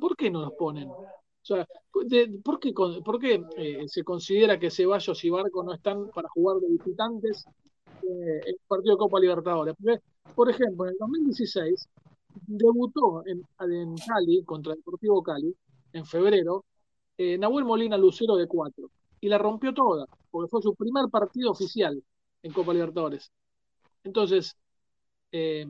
¿por qué no los ponen? O sea, ¿por qué, por qué eh, se considera que Ceballos y Barco no están para jugar de visitantes el partido de Copa Libertadores. por ejemplo, en el 2016 debutó en, Cali contra Deportivo Cali, en febrero, eh, Nahuel Molina Lucero de 4 y la rompió toda, porque fue su primer partido oficial en Copa Libertadores. Entonces, eh,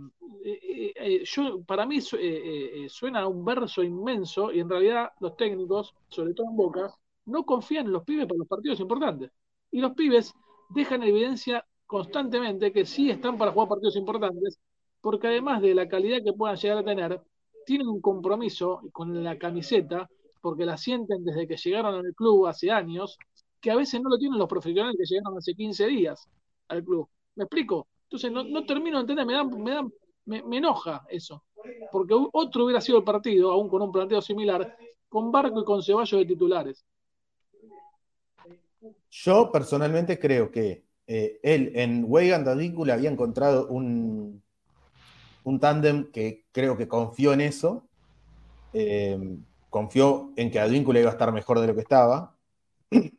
yo, para mí suena un verso inmenso y en realidad los técnicos, sobre todo en Boca, no confían en los pibes para los partidos importantes. Y los pibes dejan evidencia constantemente que sí están para jugar partidos importantes, porque además de la calidad que puedan llegar a tener, tienen un compromiso con la camiseta, porque la sienten desde que llegaron al club hace años, que a veces no lo tienen los profesionales que llegaron hace 15 días al club. ¿Me explico? Entonces no, termino de entender, me, da, me, da, me, enoja eso, porque otro hubiera sido el partido, aún con un planteo similar, con Barco y con Ceballos de titulares. Yo personalmente creo que eh, él en Weigand Advíncula había encontrado un, un tándem que creo que confió en eso. Eh, confió en que Advíncula iba a estar mejor de lo que estaba.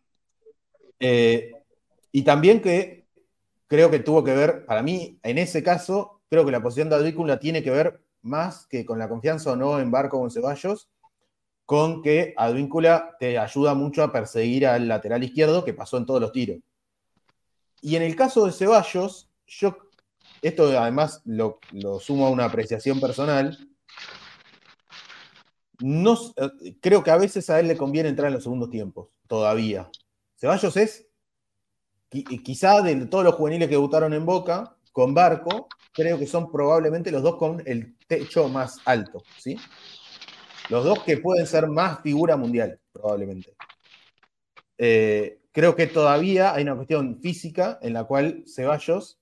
Eh, y también que creo que tuvo que ver, para mí, en ese caso, creo que la posición de Advíncula tiene que ver más que con la confianza o no en Barco o en Ceballos, con que Advíncula te ayuda mucho a perseguir al lateral izquierdo que pasó en todos los tiros. Y en el caso de Ceballos, yo, esto además lo, sumo a una apreciación personal, no, eh, creo que a veces a él le conviene entrar en los segundos tiempos, todavía. Ceballos es, quizá de todos los juveniles que debutaron en Boca, con Barco, creo que son probablemente los dos con el techo más alto, ¿sí? Los dos que pueden ser más figura mundial, probablemente. Eh, creo que todavía hay una cuestión física en la cual Ceballos,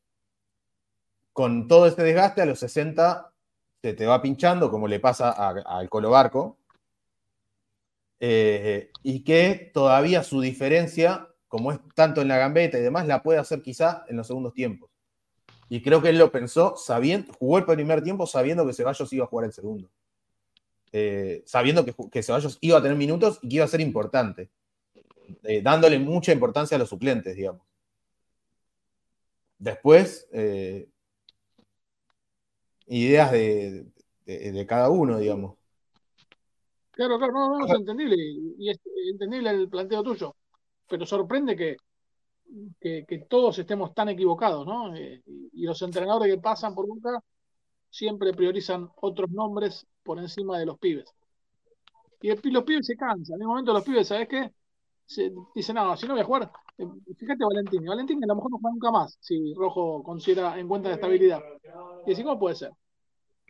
con todo este desgaste, a los 60 se te va pinchando, como le pasa al Colo Barco, eh, y que todavía su diferencia, como es tanto en la gambeta y demás, la puede hacer quizá en los segundos tiempos. Y creo que él lo pensó, sabiendo, jugó el primer tiempo sabiendo que Ceballos iba a jugar el segundo. Eh, sabiendo que, que, Ceballos iba a tener minutos y que iba a ser importante, eh, dándole mucha importancia a los suplentes, digamos. Después, eh, ideas de, de, cada uno, digamos. Claro, claro, no, no, es entendible, y es entendible el planteo tuyo, pero sorprende que, que, que todos estemos tan equivocados, ¿no? y los entrenadores que pasan por Boca siempre priorizan otros nombres por encima de los pibes. Y los pibes se cansan. En el momento los pibes, ¿sabes qué? Se, dicen, no, si no voy a jugar, eh, fíjate Valentín. Valentín a lo mejor no juega nunca más si Rojo considera en cuenta de estabilidad. Y así, ¿cómo puede ser?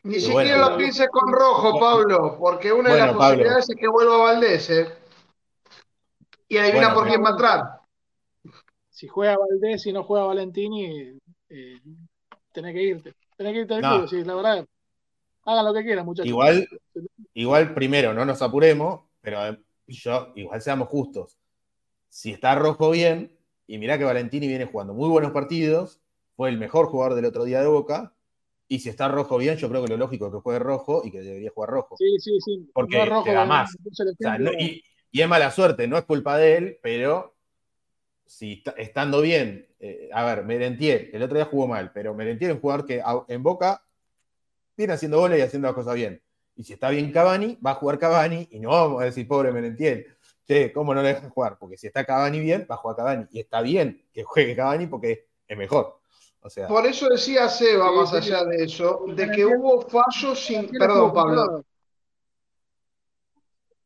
Ni siquiera lo pienses con Rojo, Pablo, porque una de las posibilidades es que vuelva Valdés. ¿eh? Y adivina por quién va a entrar. Si juega Valdés y no juega Valentini, eh, tenés que irte. Tenés que irte del club, sí, la verdad. Hagan lo que quieran, muchachos. Igual, igual, primero, no nos apuremos, pero eh, yo, igual seamos justos. Si está rojo bien, y mirá que Valentini viene jugando muy buenos partidos, fue el mejor jugador del otro día de Boca, y si está rojo bien, yo creo que lo lógico es que juegue rojo y que debería jugar rojo. Sí, sí, sí. Porque rojo, te da más. y, y, es mala suerte, no es culpa de él, pero si estando bien, eh, a ver, Merentier, el otro día jugó mal, pero Merentier es un jugador que en Boca viene haciendo goles y haciendo las cosas bien. Y si está bien Cavani, va a jugar Cavani y no vamos a decir, pobre Merentier, che, ¿cómo no le dejan jugar? Porque si está Cavani bien, va a jugar Cavani. Y está bien que juegue Cavani porque es mejor. O sea, Por eso decía Seba, más allá de eso, de que hubo fallos sin. Perdón, Pablo.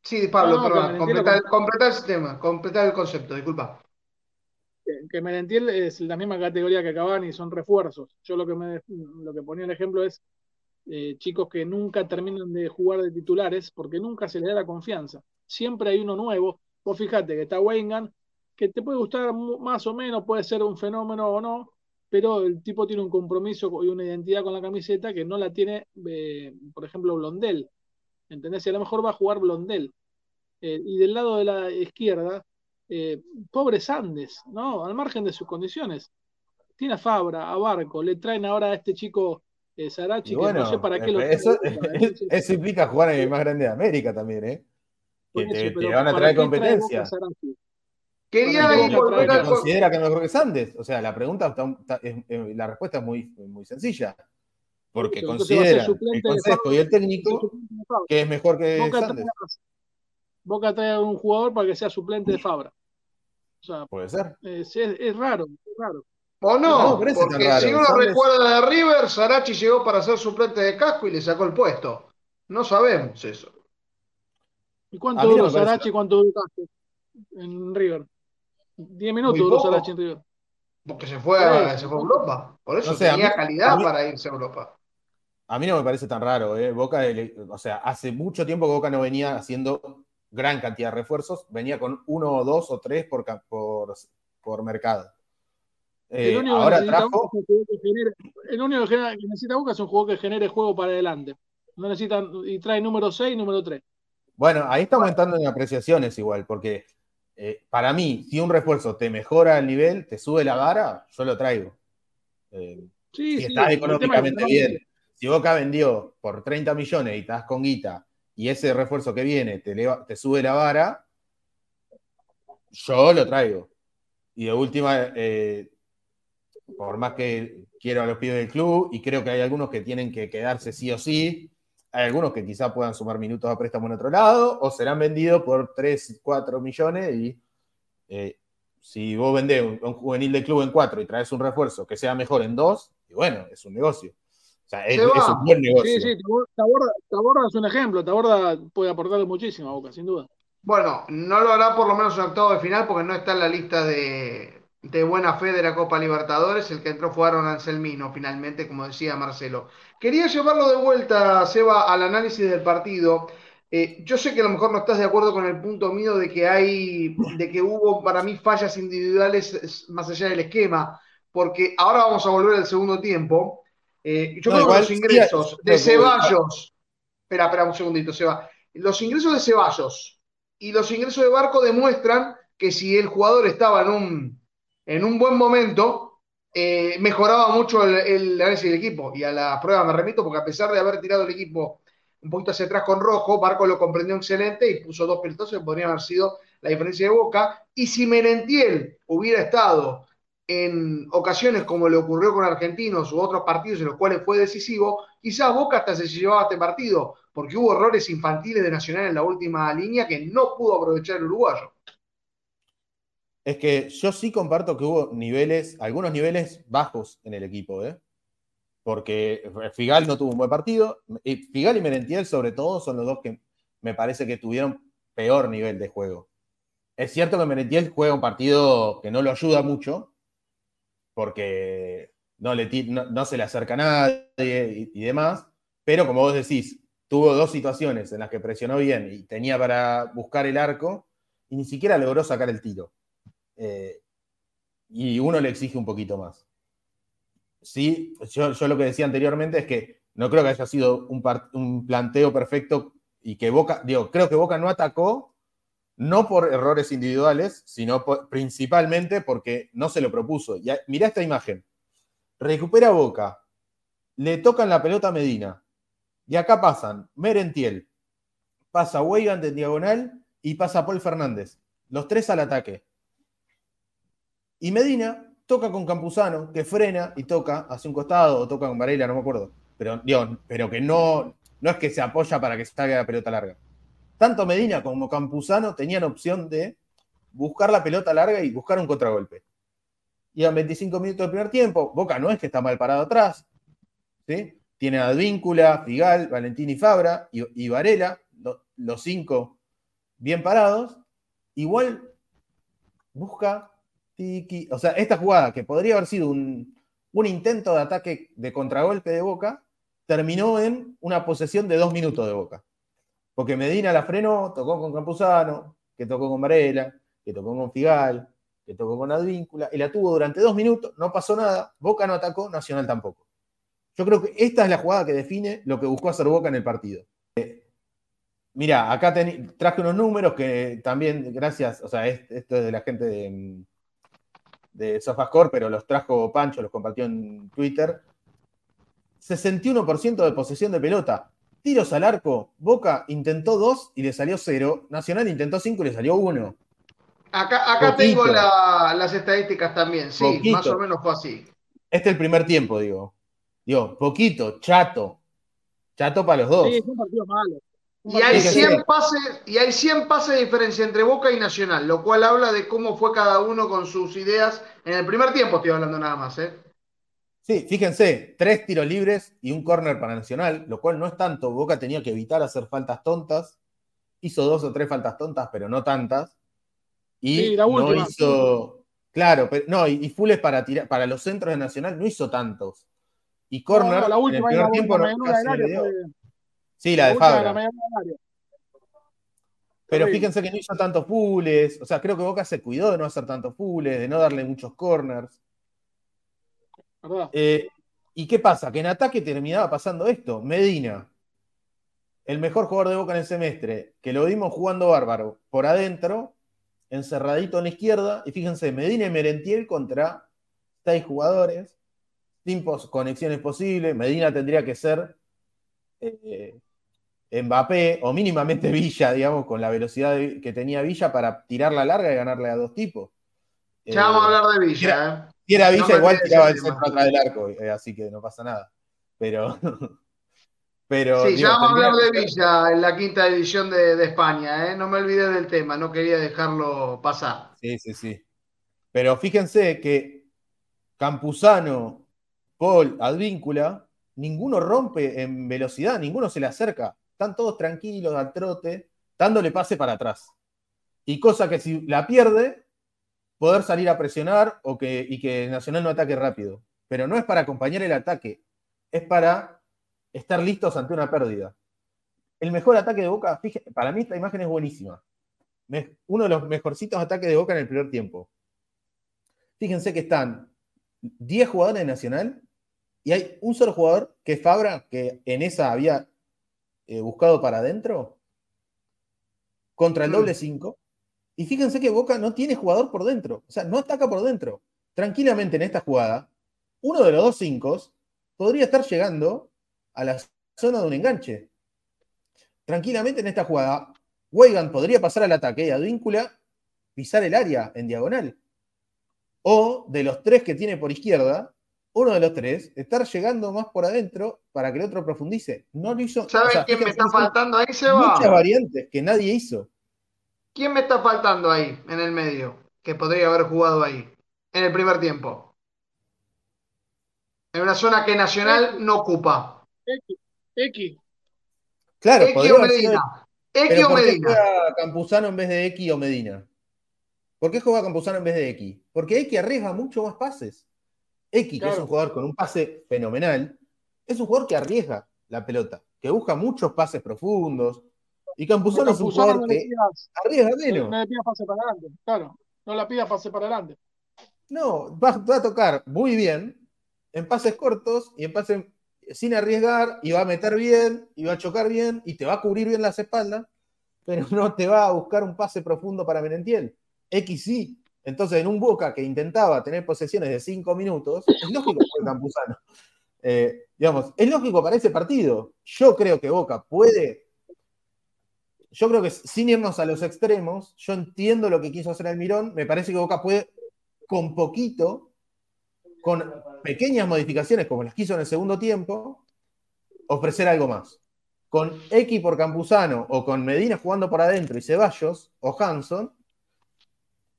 Sí, Pablo, perdón. Completar, el sistema, completar el concepto, disculpa que, Merentiel es la misma categoría que Cavani, son refuerzos. Yo lo que, me, lo que ponía el ejemplo es eh, chicos que nunca terminan de jugar de titulares porque nunca se les da la confianza. Siempre hay uno nuevo. Vos fijate que está Wengan, que te puede gustar más o menos, puede ser un fenómeno o no, pero el tipo tiene un compromiso y una identidad con la camiseta que no la tiene, eh, por ejemplo, Blondel. ¿Entendés? Y a lo mejor va a jugar Blondel. Eh, y del lado de la izquierda, eh, pobres Andes, ¿no? Al margen de sus condiciones. Tiene a Fabra, a Barco, le traen ahora a este chico Sarachi, que no sé para qué lo eso, eso implica jugar en el más grande de América también, ¿eh? Que te, van a traer competencia. Quería considera que mejor que Sandes. O sea, la pregunta, la respuesta es muy, muy sencilla. Porque considera el consejo y el técnico que es mejor que Sandes. Boca trae a un jugador para que sea suplente de Fabra. Puede ser. Es, raro, es raro. O no, porque si uno recuerda de River, Sarachi llegó para ser suplente de casco y le sacó el puesto. No sabemos eso. ¿Y cuánto duró Sarachi y cuánto duró en River? Diez minutos duró Sarachi en River. Porque se fue, a, se fue a Europa. Por eso tenía calidad para irse a Europa. A mí no me parece tan raro, ¿eh? Boca, o sea, hace mucho tiempo que Boca no venía haciendo gran cantidad de refuerzos, venía con uno o dos o tres por, por, por mercado. Eh, ahora trajo... el único que necesita Boca es un juego que genere juego para adelante. No necesitan, y trae número 6 y número 3. Bueno, ahí estamos entrando en apreciaciones igual, porque eh, para mí, si un refuerzo te mejora el nivel, te sube la vara, yo lo traigo. Eh, si estás económicamente bien. Si Boca vendió por 30 millones y estás con guita y ese refuerzo que viene te, te sube la vara, yo lo traigo. Y de última, eh, por más que quiero a los pibes del club, y creo que hay algunos que tienen que quedarse sí o sí, hay algunos que quizá puedan sumar minutos a préstamo en otro lado, o serán vendidos por 3, 4 millones, y eh, si vos vendés un, un, juvenil del club en 4 y traes un refuerzo que sea mejor en 2, y bueno, es un negocio es, un buen negocio. Sí, sí, Taborda, es un ejemplo. Taborda puede aportarle muchísimo a Boca, sin duda. Bueno, no lo hará por lo menos en octavo de final porque no está en la lista de, de buena fe de la Copa Libertadores. El que entró fue Aaron Anselmino, finalmente, como decía Marcelo. Quería llevarlo de vuelta, Seba, al análisis del partido. Eh, yo sé que a lo mejor no estás de acuerdo con el punto mío de que hay, de que hubo para mí fallas individuales más allá del esquema, porque ahora vamos a volver al segundo tiempo. Eh, yo No, creo que los ingresos sí, de Ceballos, espera, espera un segundito, Seba. Los ingresos de Ceballos y los ingresos de Barco demuestran que si el jugador estaba en un, en un buen momento, eh, mejoraba mucho el, el análisis del equipo. Y a la prueba me remito, porque a pesar de haber tirado el equipo un poquito hacia atrás con Rojo, Barco lo comprendió excelente y puso dos pelotazos que podrían haber sido la diferencia de Boca. Y si Merentiel hubiera estado en ocasiones como le ocurrió con Argentinos u otros partidos en los cuales fue decisivo, quizás Boca hasta se llevaba este partido, porque hubo errores infantiles de Nacional en la última línea que no pudo aprovechar el uruguayo. Es que yo sí comparto que hubo niveles, algunos niveles bajos en el equipo, ¿eh? Porque Figal no tuvo un buen partido. y Figal y Merentiel, sobre todo, son los dos que me parece que tuvieron peor nivel de juego. Es cierto que Merentiel juega un partido que no lo ayuda mucho, porque no, le no, se le acerca a nadie y demás, pero como vos decís, tuvo dos situaciones en las que presionó bien y tenía para buscar el arco y ni siquiera logró sacar el tiro. Eh, y uno le exige un poquito más. Sí, yo, lo que decía anteriormente es que no creo que haya sido un, planteo perfecto y que Boca, digo, creo que Boca no atacó, no por errores individuales, sino por- principalmente porque no se lo propuso. Y mirá esta imagen. Recupera Boca, le tocan la pelota a Medina, y acá pasan Merentiel, pasa Weigand en diagonal y pasa Paul Fernández. Los tres al ataque. Y Medina toca con Campuzano, que frena y toca hacia un costado, o toca con Varela, no me acuerdo. Pero, digo, pero que no, no es que se apoya para que salga la pelota larga. Tanto Medina como Campuzano tenían opción de buscar la pelota larga y buscar un contragolpe. Iban 25 minutos del primer tiempo. Boca no es que está mal parado atrás. ¿sí? Tiene a Advíncula, Figal, Valentín y Fabra y, y Varela, lo- los cinco bien parados. Igual busca O sea, esta jugada que podría haber sido un, un intento de ataque de contragolpe de Boca, terminó en una posesión de dos minutos de Boca. Porque Medina la frenó, tocó con Campuzano, que tocó con Varela, que tocó con Figal, que tocó con Advíncula, y la tuvo durante dos minutos, no pasó nada, Boca no atacó, Nacional tampoco. Yo creo que esta es la jugada que define lo que buscó hacer Boca en el partido. Eh, Mira, acá traje unos números que también, gracias, o sea, es- esto es de la gente de, mm, de Sofascore, pero los trajo Pancho, los compartió en Twitter. 61% de posesión de pelota. Tiros al arco. Boca intentó dos y le salió cero. Nacional intentó cinco y le salió uno. Acá, acá tengo la- las estadísticas también, sí, Poquito. más o menos fue así. Este es el primer tiempo, digo. Digo, poquito, chato. Chato para los dos. Sí, fue un partido malo. Y hay, Fíjese. 100 pases, y hay 100 pases de diferencia entre Boca y Nacional, lo cual habla de cómo fue cada uno con sus ideas en el primer tiempo, estoy hablando nada más. ¿eh? Sí, fíjense, tres tiros libres y un córner para Nacional, lo cual no es tanto. Boca tenía que evitar hacer faltas tontas. Hizo dos o tres faltas tontas, pero no tantas. Y Sí, la no última. hizo. Claro, pero no, y, y Fules para tirar, para los centros de Nacional no hizo tantos. Y córner, no, la última en el ahí, primer la tiempo no, Sí, la de Fabra. Pero fíjense que no hizo tantos fules. O sea, creo que Boca se cuidó de no hacer tantos fules, de no darle muchos corners. Eh, ¿Y qué pasa? Que en ataque terminaba pasando esto. Medina, el mejor jugador de Boca en el semestre, que lo vimos jugando bárbaro por adentro, encerradito en la izquierda. Y fíjense, Medina y Merentiel contra seis jugadores, sin pos- conexiones posibles. Medina tendría que ser eh, Mbappé o mínimamente Villa, digamos, con la velocidad que tenía Villa para tirarla larga y ganarle a dos tipos. Ya Eh, vamos a hablar de Villa. ¿eh? si era Villa, No me igual tiraba el centro atrás del arco, eh, así que no pasa nada. Pero. pero Sí, digo, ya vamos a hablar de Villa en la quinta edición de, de España. ¿eh? No me olvidé del tema, no quería dejarlo pasar. Sí, sí, sí. Pero fíjense que Campuzano, Paul, Advíncula, ninguno rompe en velocidad, ninguno se le acerca. Están todos tranquilos al trote, dándole pase para atrás. Y cosa que si la pierde, poder salir a presionar o que, y que Nacional no ataque rápido. Pero no es para acompañar el ataque, es para estar listos ante una pérdida. el mejor ataque de Boca, fíjate, para mí esta imagen es buenísima. Uno de los mejorcitos ataques de Boca en el primer tiempo. Fíjense que están 10 jugadores de Nacional y hay un solo jugador que es Fabra, que en esa había eh, buscado para adentro, contra el Mm. doble 5. Y fíjense que Boca no tiene jugador por dentro, o sea, no ataca por dentro. Tranquilamente en esta jugada, uno de los dos 5 podría estar llegando a la zona de un enganche. Tranquilamente en esta jugada, Weigand podría pasar al ataque y Advíncula pisar el área en diagonal. O de los tres que tiene por izquierda, uno de los tres estar llegando más por adentro para que el otro profundice. No lo hizo. ¿Sabes o sea, quién me está faltando ahí, Seba? Muchas variantes que nadie hizo. ¿Quién me está faltando ahí, en el medio, que podría haber jugado ahí, en el primer tiempo? En una zona que Nacional no ocupa. X, X. Claro, X podría o Medina. X Pero o ¿por qué Medina. juega Campuzano en vez de X o Medina? ¿Por qué juega Campuzano en vez de X? Porque X arriesga mucho más pases. X, que es un jugador con un pase fenomenal, es un jugador que arriesga la pelota, que busca muchos pases profundos. Y Campuzano es un jugador no que pidas, arriesga no menos. le pidas pase para adelante, claro. No la pidas pase para adelante. No, va, va a tocar muy bien en pases cortos y en pases sin arriesgar y va a meter bien y va a chocar bien y te va a cubrir bien las espaldas, pero no te va a buscar un pase profundo para Merentiel. X sí. Entonces, en un Boca que intentaba tener posesiones de cinco minutos, es lógico que Campuzano. Eh, digamos, es lógico para ese partido. Yo creo que Boca puede. Yo creo que sin irnos a los extremos, yo entiendo lo que quiso hacer Almirón. Me parece que Boca puede con poquito, con pequeñas modificaciones como las que hizo en el segundo tiempo, ofrecer algo más. Con X por Campuzano o con Medina jugando por adentro y Ceballos o Hanson,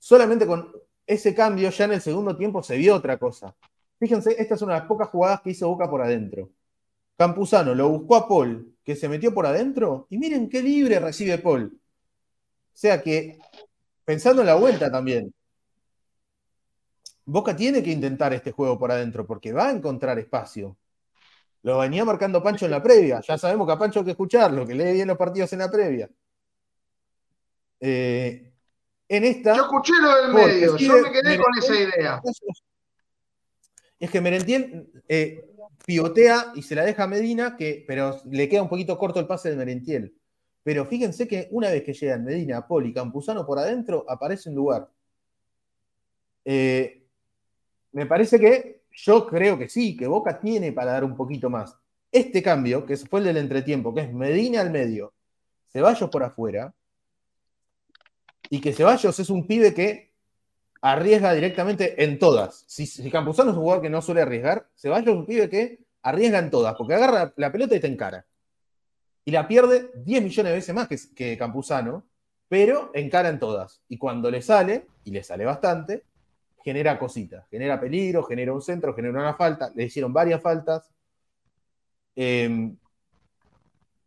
solamente con ese cambio ya en el segundo tiempo se vio otra cosa. Fíjense, esta es una de las pocas jugadas que hizo Boca por adentro. Campuzano lo buscó a Paul, que se metió por adentro, y miren qué libre recibe Paul. O sea que, pensando en la vuelta también, Boca tiene que intentar este juego por adentro porque va a encontrar espacio. Lo venía marcando Pancho en la previa. Ya sabemos que a Pancho hay que escucharlo, que lee bien los partidos en la previa. Eh, en esta. Yo escuché lo del medio, yo me quedé con esa idea. Es que Merentiel eh, pivotea y se la deja a Medina, que, pero le queda un poquito corto el pase de Merentiel. Pero fíjense que una vez que llegan Medina, Poli, Campuzano por adentro, aparece un lugar. Eh, me parece que yo creo que sí, que Boca tiene para dar un poquito más. Este cambio, que fue el del entretiempo, que es Medina al medio, Ceballos por afuera, y que Ceballos es un pibe que arriesga directamente en todas. Si, si Campuzano es un jugador que no suele arriesgar, Ceballos es un pibe que arriesga en todas, porque agarra la pelota y te encara. Y la pierde 10 millones de veces más que, que Campuzano, pero encara en todas. Y cuando le sale, y le sale bastante, genera cositas, genera peligro, genera un centro, genera una falta, le hicieron varias faltas. Eh,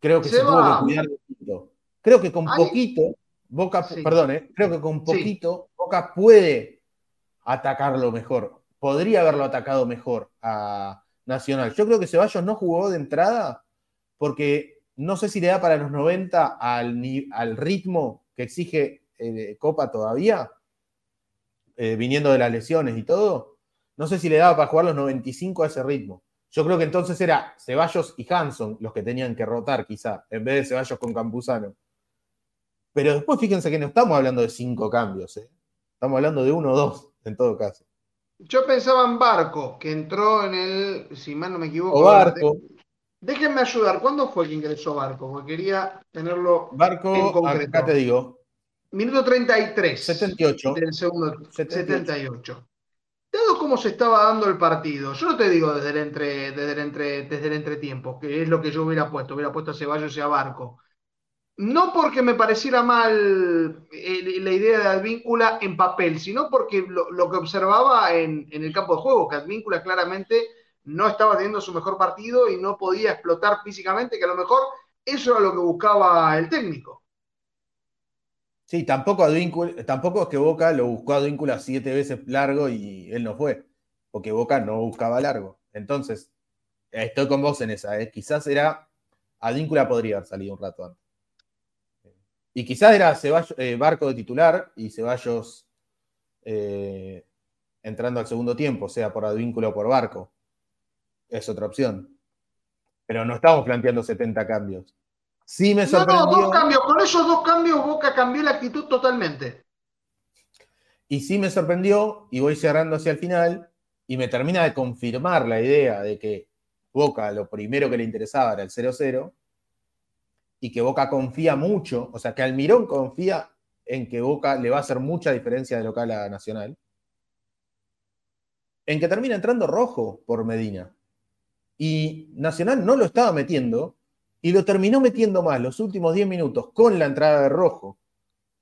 creo que se tuvo que cuidar de poquito. Creo que con Ay. poquito, Boca, Sí. perdón, eh, creo que con Sí. poquito Boca puede atacarlo mejor. Podría haberlo atacado mejor a Nacional. Yo creo que Ceballos no jugó de entrada porque no sé si le da para los 90 al, ni- al ritmo que exige eh, Copa todavía, eh, viniendo de las lesiones y todo. No sé si le daba para jugar los 95 a ese ritmo. Yo creo que entonces era Ceballos y Hanson los que tenían que rotar, quizá, en vez de Ceballos con Campuzano. Pero después fíjense que no estamos hablando de cinco cambios, ¿eh? estamos hablando de uno o dos, en todo caso. Yo pensaba en Barco, que entró en el, si mal no me equivoco. O Barco, Déjenme ayudar, ¿cuándo fue que ingresó Barco? Porque quería tenerlo. En Barco, concreto. acá te digo, Minuto 33 78. del segundo 78. 78. Dado cómo se estaba dando el partido, yo no te digo desde el, entre, desde el, entre, desde el entretiempo, que es lo que yo hubiera puesto, hubiera puesto a Ceballos y a Barco. No porque me pareciera mal eh, la idea de Advíncula en papel, sino porque lo, que observaba en, en el campo de juego, que Advíncula claramente no estaba teniendo su mejor partido y no podía explotar físicamente, que a lo mejor eso era lo que buscaba el técnico. Sí, tampoco, Advíncula- tampoco es que Boca lo buscó a Advíncula siete veces largo y él no fue, porque Boca no buscaba largo. Entonces, estoy con vos en esa, ¿eh? quizás era Advíncula podría haber salido un rato antes. Y quizás era Ceballos, eh, Barco de titular y Ceballos eh, entrando al segundo tiempo, sea por Advíncula o por Barco. Es otra opción. Pero no estamos planteando 70 cambios. Sí me sorprendió. No, no, dos cambios. Con esos dos cambios Boca cambió la actitud totalmente. Y sí me sorprendió, y voy cerrando hacia el final, y me termina de confirmar la idea de que Boca lo primero que le interesaba era el 0-0, y que Boca confía mucho, o sea, que Almirón confía en que Boca le va a hacer mucha diferencia de local a Nacional, en que termina entrando rojo por Medina. Y Nacional no lo estaba metiendo, y lo terminó metiendo más los últimos 10 minutos con la entrada de rojo,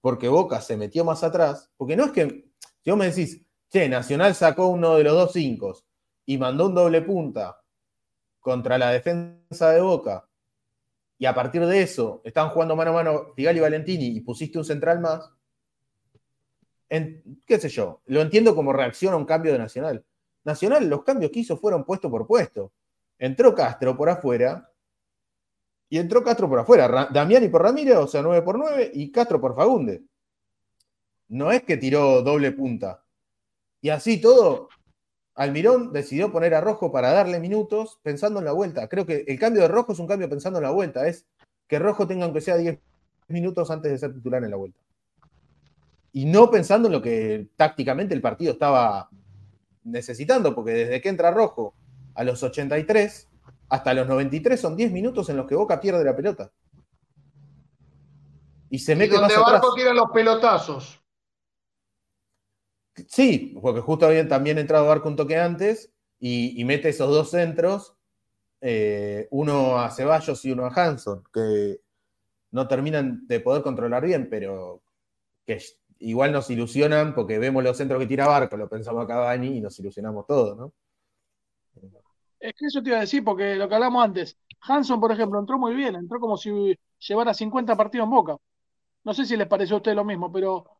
porque Boca se metió más atrás, porque no es que, si vos me decís, che, Nacional sacó uno de los dos cinco y mandó un doble punta contra la defensa de Boca, y a partir de eso estaban jugando mano a mano Figali y Valentini y pusiste un central más, qué sé yo, lo entiendo como reacción a un cambio de Nacional. Nacional, los cambios que hizo fueron puesto por puesto. Entró Castro por afuera y entró Castro por afuera. Damiani por Ramírez, o sea, 9 por 9, y Castro por Fagunde. No es que tiró doble punta. Y así todo, Almirón decidió poner a Rojo para darle minutos pensando en la vuelta. Creo que el cambio de Rojo es un cambio pensando en la vuelta. Es que Rojo tenga aunque sea 10 minutos antes de ser titular en la vuelta. Y no pensando en lo que tácticamente el partido estaba necesitando, porque desde que entra Rojo a los 83 hasta los 93 son 10 minutos en los que Boca pierde la pelota. Y se mete ¿Y donde Barco tira los pelotazos. Sí, porque justo había también entrado Barco un toque antes y, mete esos dos centros, eh, uno a Ceballos y uno a Hanson, que no terminan de poder controlar bien, pero que igual nos ilusionan porque vemos los centros que tira Barco, lo pensamos a Cavani y nos ilusionamos todos, ¿no? Es que eso te iba a decir, porque lo que hablamos antes, Hanson, por ejemplo, entró muy bien, entró como si llevara 50 partidos en boca. No sé si les pareció a usted lo mismo, pero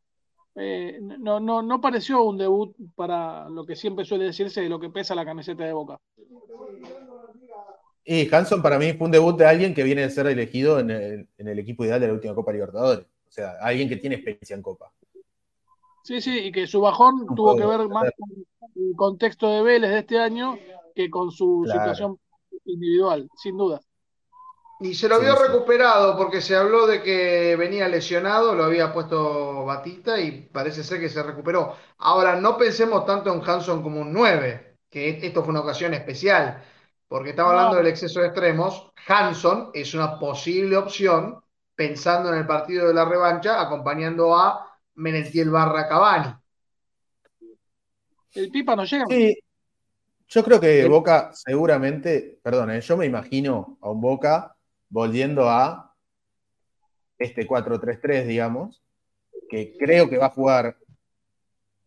eh, no, no, no pareció un debut para lo que siempre suele decirse de lo que pesa la camiseta de boca. Y Hanson para mí fue un debut de alguien que viene a ser elegido en el, equipo ideal de la última Copa Libertadores. O sea, alguien que tiene experiencia en Copa. Sí, sí, y que su bajón tuvo que ver más con el contexto de Vélez de este año que con su situación individual, sin duda. Y se lo había recuperado porque se habló de que venía lesionado, lo había puesto Batista y parece ser que se recuperó. Ahora, no pensemos tanto en Hanson como un 9, que esto fue una ocasión especial, porque estaba hablando del exceso de extremos. Hanson es una posible opción pensando en el partido de la revancha, acompañando a Menentiel barra Cavani. El Pipa no llega. Sí, yo creo que Boca seguramente, perdón, eh, yo me imagino a un Boca volviendo a este 4-3-3, digamos, que creo que va a jugar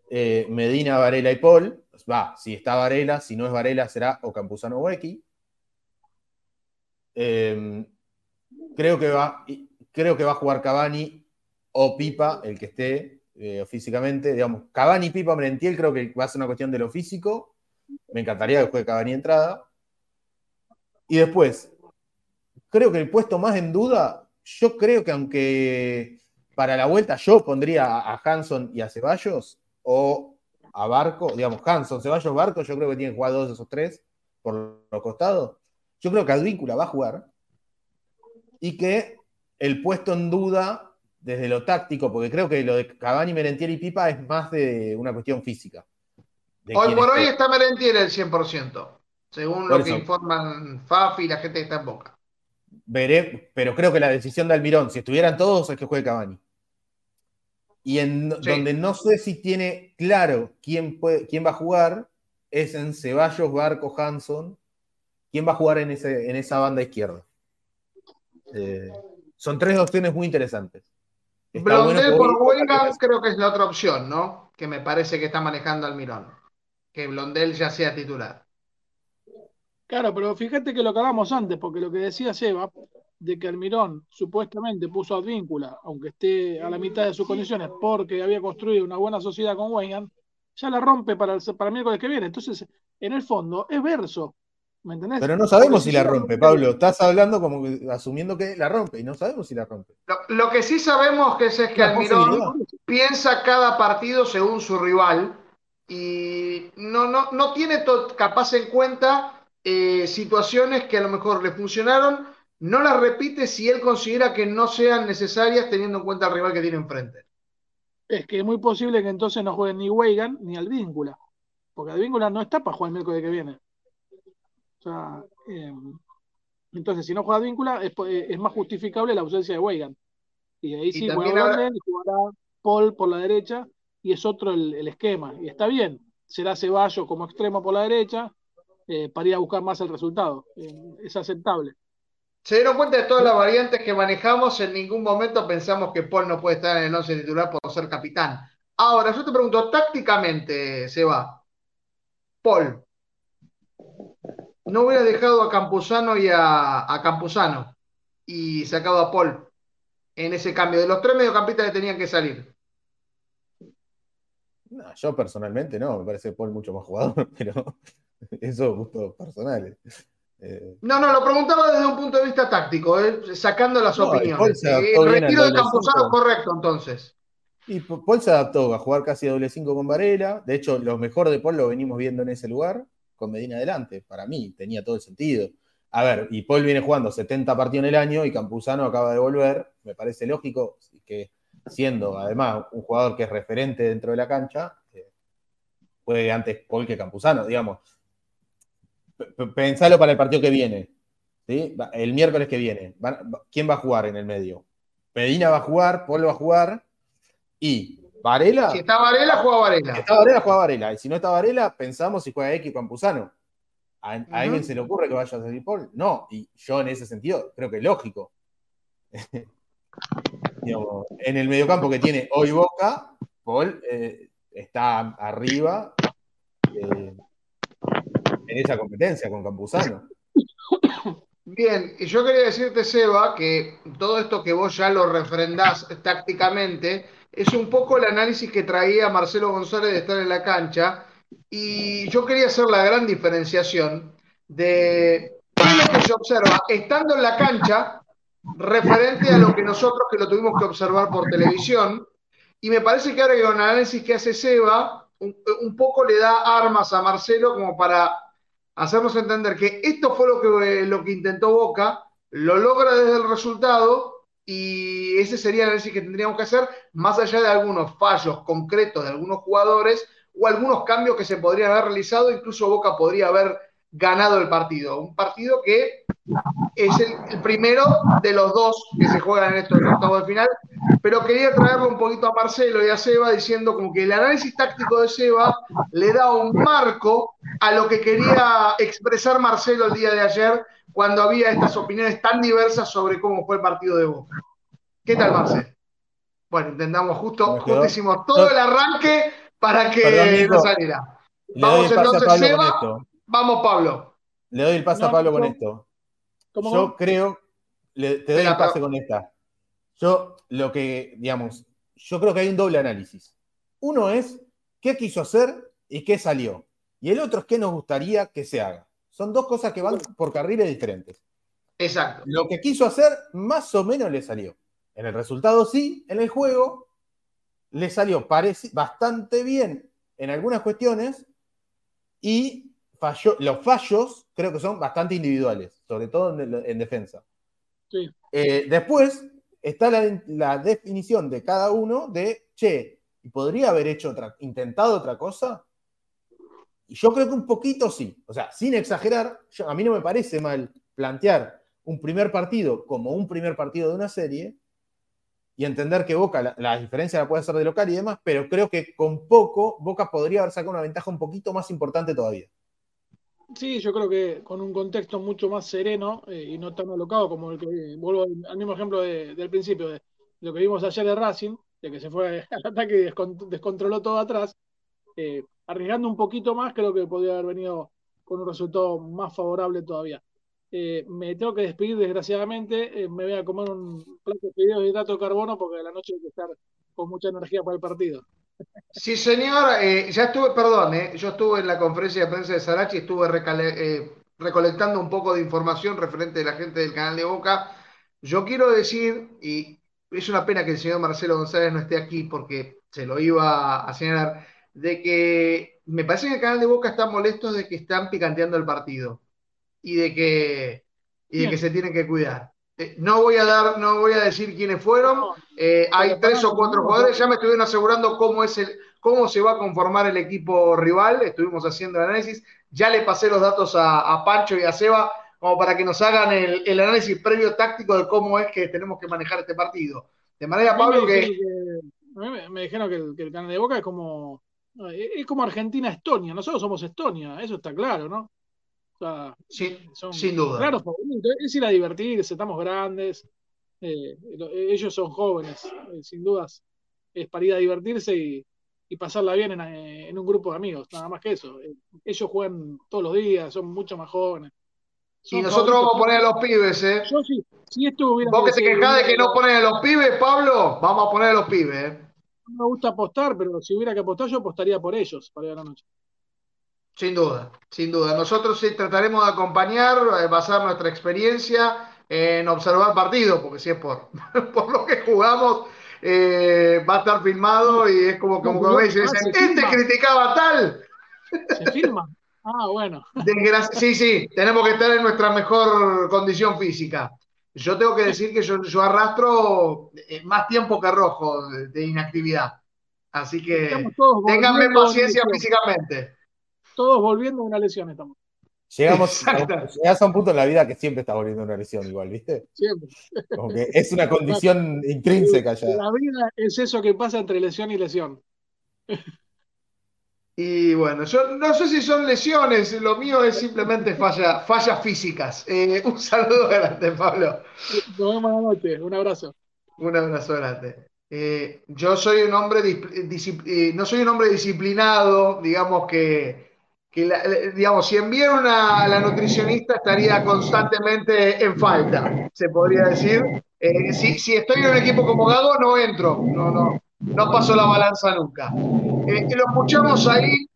eh, Medina, Varela y Paul. Va, si está Varela, si no es Varela será o Campuzano o. Em, creo, que va, creo que va a jugar Cavani o Pipa, el que esté eh, físicamente. Digamos, Cavani, Pipa, Merentiel, creo que va a ser una cuestión de lo físico me encantaría que juegue Cavani entrada. Y después, creo que el puesto más en duda, yo creo que aunque para la vuelta yo pondría a Hanson y a Ceballos o a Barco, digamos, Hanson, Ceballos, Barco, yo creo que tienen jugar dos de esos tres por los costados. Yo creo que Advíncula va a jugar y que el puesto en duda desde lo táctico, porque creo que lo de Cavani, Merentiel y Pipa es más de una cuestión física. Hoy por hoy está Merentiel el 100%, según lo que informan Fafi y la gente que está en Boca. Veré, pero creo que la decisión de Almirón, si estuvieran todos, es que juegue Cavani. Y en donde no sé si tiene claro quién, puede, quién va a jugar, es en Ceballos, Barco, Hanson. ¿Quién va a jugar en, ese, en esa banda izquierda? Eh, son tres opciones muy interesantes. Blondel por Huelga creo que es la otra opción, ¿no? Que me parece que está manejando Almirón que Blondel ya sea titular. Claro, pero fíjate que lo que hablamos antes, porque lo que decía Seba, de que Almirón supuestamente puso a Advíncula, aunque esté a la mitad de sus condiciones, porque había construido una buena sociedad con Weyman, ya la rompe para el, para miércoles que viene. Entonces, en el fondo, es verso. ¿Me entendés? Pero no sabemos si la rompe, Pablo. Estás hablando como que- asumiendo que la rompe y no sabemos si la rompe. Lo, lo que sí sabemos que es, es que Almirón piensa cada partido según su rival y no, no, no tiene capaz en cuenta eh, situaciones que a lo mejor le funcionaron, no las repite si él considera que no sean necesarias teniendo en cuenta el rival que tiene enfrente. Es que es muy posible que entonces no jueguen ni Weigan ni Alvíncula. Porque Alvíncula no está para jugar el miércoles que viene. O sea, eh, entonces si no juega Advíncula es, eh, es más justificable la ausencia de Weigan. Y ahí sí juega habrá- jugará Paul por la derecha y es otro el, el esquema. Y está bien. Será Ceballos como extremo por la derecha eh, para ir a buscar más el resultado. Eh, es aceptable. Se dieron cuenta de todas las variantes que manejamos, en ningún momento pensamos que Paul no puede estar en el 11 titular por ser capitán. Ahora, yo te pregunto, tácticamente, Seba, Paul, no hubiera dejado a Campuzano y a, a Campuzano y sacado a Paul en ese cambio de los tres mediocampistas que tenían que salir. No, yo personalmente no, me parece Paul mucho más jugador, pero eso gustos personales. Eh, No, no, lo preguntaba desde un punto de vista táctico, eh, sacando las No, opiniones. Eh, el al retiro de Campuzano, correcto, entonces. y Paul se adaptó a jugar casi a doble 5 con Varela. De hecho, lo mejor de Paul lo venimos viendo en ese lugar, con Medina adelante. Para mí tenía todo el sentido. A ver, y Paul viene jugando 70 partidos en el año y Campuzano acaba de volver. Me parece lógico que, siendo además un jugador que es referente dentro de la cancha, eh, juegue antes Paul que Campuzano, digamos. Pensalo para el partido que viene. ¿sí? El miércoles que viene. ¿Quién va a jugar en el medio? Medina va a jugar, Paul va a jugar y Varela. Si está Varela, juega Si Varela. está Varela, juega Varela. Y si no está Varela, pensamos si juega X Campuzano. ¿A, alguien se le ocurre que vaya a salir Paul? No. Y yo en ese sentido creo que es lógico. Digamos, en el mediocampo que tiene hoy Boca, Paul eh, está arriba eh, en esa competencia con Campuzano. Bien, y yo quería decirte, Seba, que todo esto que vos ya lo refrendás tácticamente es un poco el análisis que traía Marcelo González de estar en la cancha. Y yo quería hacer la gran diferenciación de qué es lo que se observa estando en la cancha referente a lo que nosotros que lo tuvimos que observar por televisión. Y me parece que ahora que con el análisis que hace Seba, un, un poco le da armas a Marcelo como para hacernos entender que esto fue lo que, lo que intentó Boca, lo logra desde el resultado y ese sería el análisis que tendríamos que hacer, más allá de algunos fallos concretos de algunos jugadores o algunos cambios que se podrían haber realizado, incluso Boca podría haber ganado el partido. Un partido que es el, el primero de los dos que se juegan en estos octavos de final, pero quería traerlo un poquito a Marcelo y a Seba diciendo como que el análisis táctico de Seba le da un marco a lo que quería expresar Marcelo el día de ayer cuando había estas opiniones tan diversas sobre cómo fue el partido de Boca. ¿Qué tal, Marcelo? Bueno, intentamos justo, justo hicimos todo el arranque para que Perdón, no saliera. Vamos a entonces, Seba. Vamos, Pablo. Le doy el pase a No, Pablo con esto. ¿Cómo Yo creo, le- te doy Espera, el pase pero- con esta. Yo lo que, digamos, yo creo que hay un doble análisis. Uno es qué quiso hacer y qué salió. Y el otro es qué nos gustaría que se haga. Son dos cosas que van por carriles diferentes. Exacto. Lo que quiso hacer más o menos le salió. En el resultado sí, en el juego le salió bastante bien en algunas cuestiones y falló, los fallos creo que son bastante individuales, sobre todo en, en defensa. Sí. Eh, después está la, la definición de cada uno de, che, ¿y podría haber hecho otra, intentado otra cosa? Y yo creo que un poquito sí. O sea, sin exagerar, yo- a mí no me parece mal plantear un primer partido como un primer partido de una serie y entender que Boca, la, la diferencia la puede hacer de local y demás, pero creo que con poco Boca podría haber sacado una ventaja un poquito más importante todavía. Sí, yo creo que con un contexto mucho más sereno eh, y no tan alocado como el que vuelvo al- mismo ejemplo de- del principio de lo que vimos ayer de Racing, de que se fue al ataque y descon- descontroló todo atrás, eh, arriesgando un poquito más, creo que podría haber venido con un resultado más favorable todavía. Eh, me tengo que despedir desgraciadamente, eh, me voy a comer un plato de de hidrato de carbono porque a la noche hay que estar con mucha energía para el partido. Sí, señor, eh, ya estuve, perdón, eh, yo estuve en la conferencia de prensa de Sarachi, estuve eh, recolectando un poco de información referente de la gente del canal de Boca. Yo quiero decir, y es una pena que el señor Marcelo González no esté aquí porque se lo iba a señalar, de que me parece que el canal de Boca está molesto de que están picanteando el partido y de que, y de que se tienen que cuidar. Eh, no voy a dar, no voy a decir quiénes fueron. Eh, hay tres o cuatro jugadores. Ya me estuvieron asegurando cómo es el, cómo se va a conformar el equipo rival. Estuvimos haciendo el análisis. Ya le pasé los datos a, Pancho y a Seba como para que nos hagan el, análisis previo táctico de cómo es que tenemos que manejar este partido. De manera, Pablo, que, me, dijeron que el, que el canal de Boca es como es como Argentina-Estonia. Nosotros somos Estonia, eso está claro, ¿no? Sin duda. Claro, es ir a divertirse, estamos grandes, eh, ellos son jóvenes, eh, sin dudas. Es para ir a divertirse y, pasarla bien en, un grupo de amigos, nada más que eso. Eh, ellos juegan todos los días, son mucho más jóvenes. y nosotros vamos a poner a los pibes, ¿eh? Yo sí, si esto hubiera Vos que te quejás de que no ponen a los pibes, Pablo, vamos a poner a los pibes, ¿eh? No me gusta apostar, pero si hubiera que apostar, yo apostaría por ellos para ir a la noche. Sin duda, sin duda. Nosotros sí trataremos de acompañar, de basar nuestra experiencia en observar partidos, porque si es por, por lo que jugamos, eh, va a estar filmado y es como, como, como dicen, este criticaba tal. ¿Se filma? Ah, bueno. sí, sí, tenemos que estar en nuestra mejor condición física. Yo tengo que decir que yo, yo arrastro eh, más tiempo que rojo de, inactividad. Así que ténganme paciencia físicamente todos volviendo a una lesión estamos. Llegamos, llegas a un punto en la vida que siempre estás volviendo a una lesión igual, ¿viste? Siempre. Como que es una condición intrínseca ya. La vida es eso que pasa entre lesión y lesión. Y bueno, yo no sé si son lesiones, lo mío es simplemente falla, fallas físicas. Eh, un saludo grande, Pablo. Nos vemos la noche, un abrazo. Un abrazo grande. Eh, yo soy un hombre, eh, no soy un hombre disciplinado, digamos que que digamos, si enviaron a la nutricionista estaría constantemente en falta, se podría decir. Eh, si, si, estoy en un equipo como Gago, no entro, no, no, no paso la balanza nunca. Eh, lo escuchamos ahí,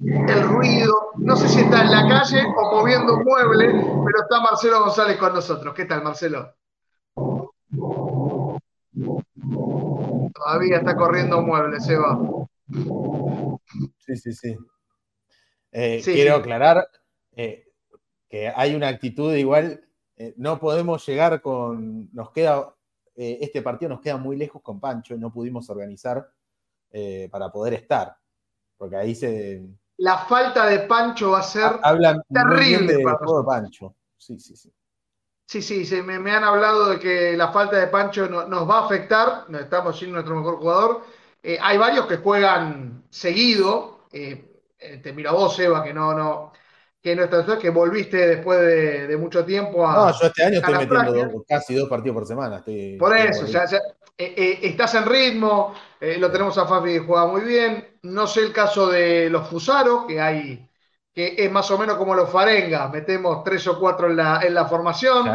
el ruido, no sé si está en la calle o moviendo un mueble, pero está Marcelo González con nosotros. ¿Qué tal, Marcelo? Todavía está corriendo un mueble, Seba. Sí, sí, sí. Eh, quiero aclarar eh, que hay una actitud igual, eh, no podemos llegar con, nos queda, este partido nos queda muy lejos con Pancho, no pudimos organizar para poder estar, porque ahí se... La falta de Pancho va a ser Hablan terrible. de Pancho, sí, sí, sí. Sí, sí, me, han hablado de que la falta de Pancho nos va a afectar, estamos sin nuestro mejor jugador. hay varios que juegan seguido, eh, te miro a vos, Eva, que no, no, que no estás, que volviste después de, mucho tiempo a. No, yo este año estoy metiendo casi dos partidos por semana. por eso, ya, eh, eh, estás en ritmo, lo tenemos a Fabi que juega muy bien. No sé el caso de los Fusaro, que hay, que es más o menos como los Farenga, metemos tres o cuatro en la, en la formación.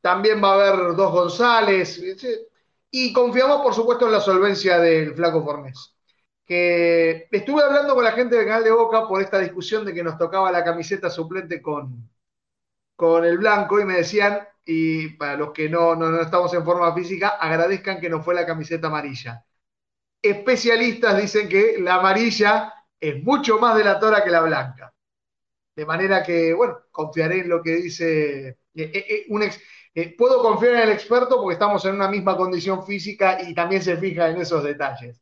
También va a haber dos González. Y confiamos, por supuesto, en la solvencia del Flaco Fornés que estuve hablando con la gente del canal de Boca por esta discusión de que nos tocaba la camiseta suplente con, con el blanco y me decían, y para los que no, no, estamos en forma física, agradezcan que no fue la camiseta amarilla. Especialistas dicen que la amarilla es mucho más delatora que la blanca. De manera que, bueno, confiaré en lo que dice eh, eh, eh, un puedo confiar en el experto porque estamos en una misma condición física y también se fija en esos detalles.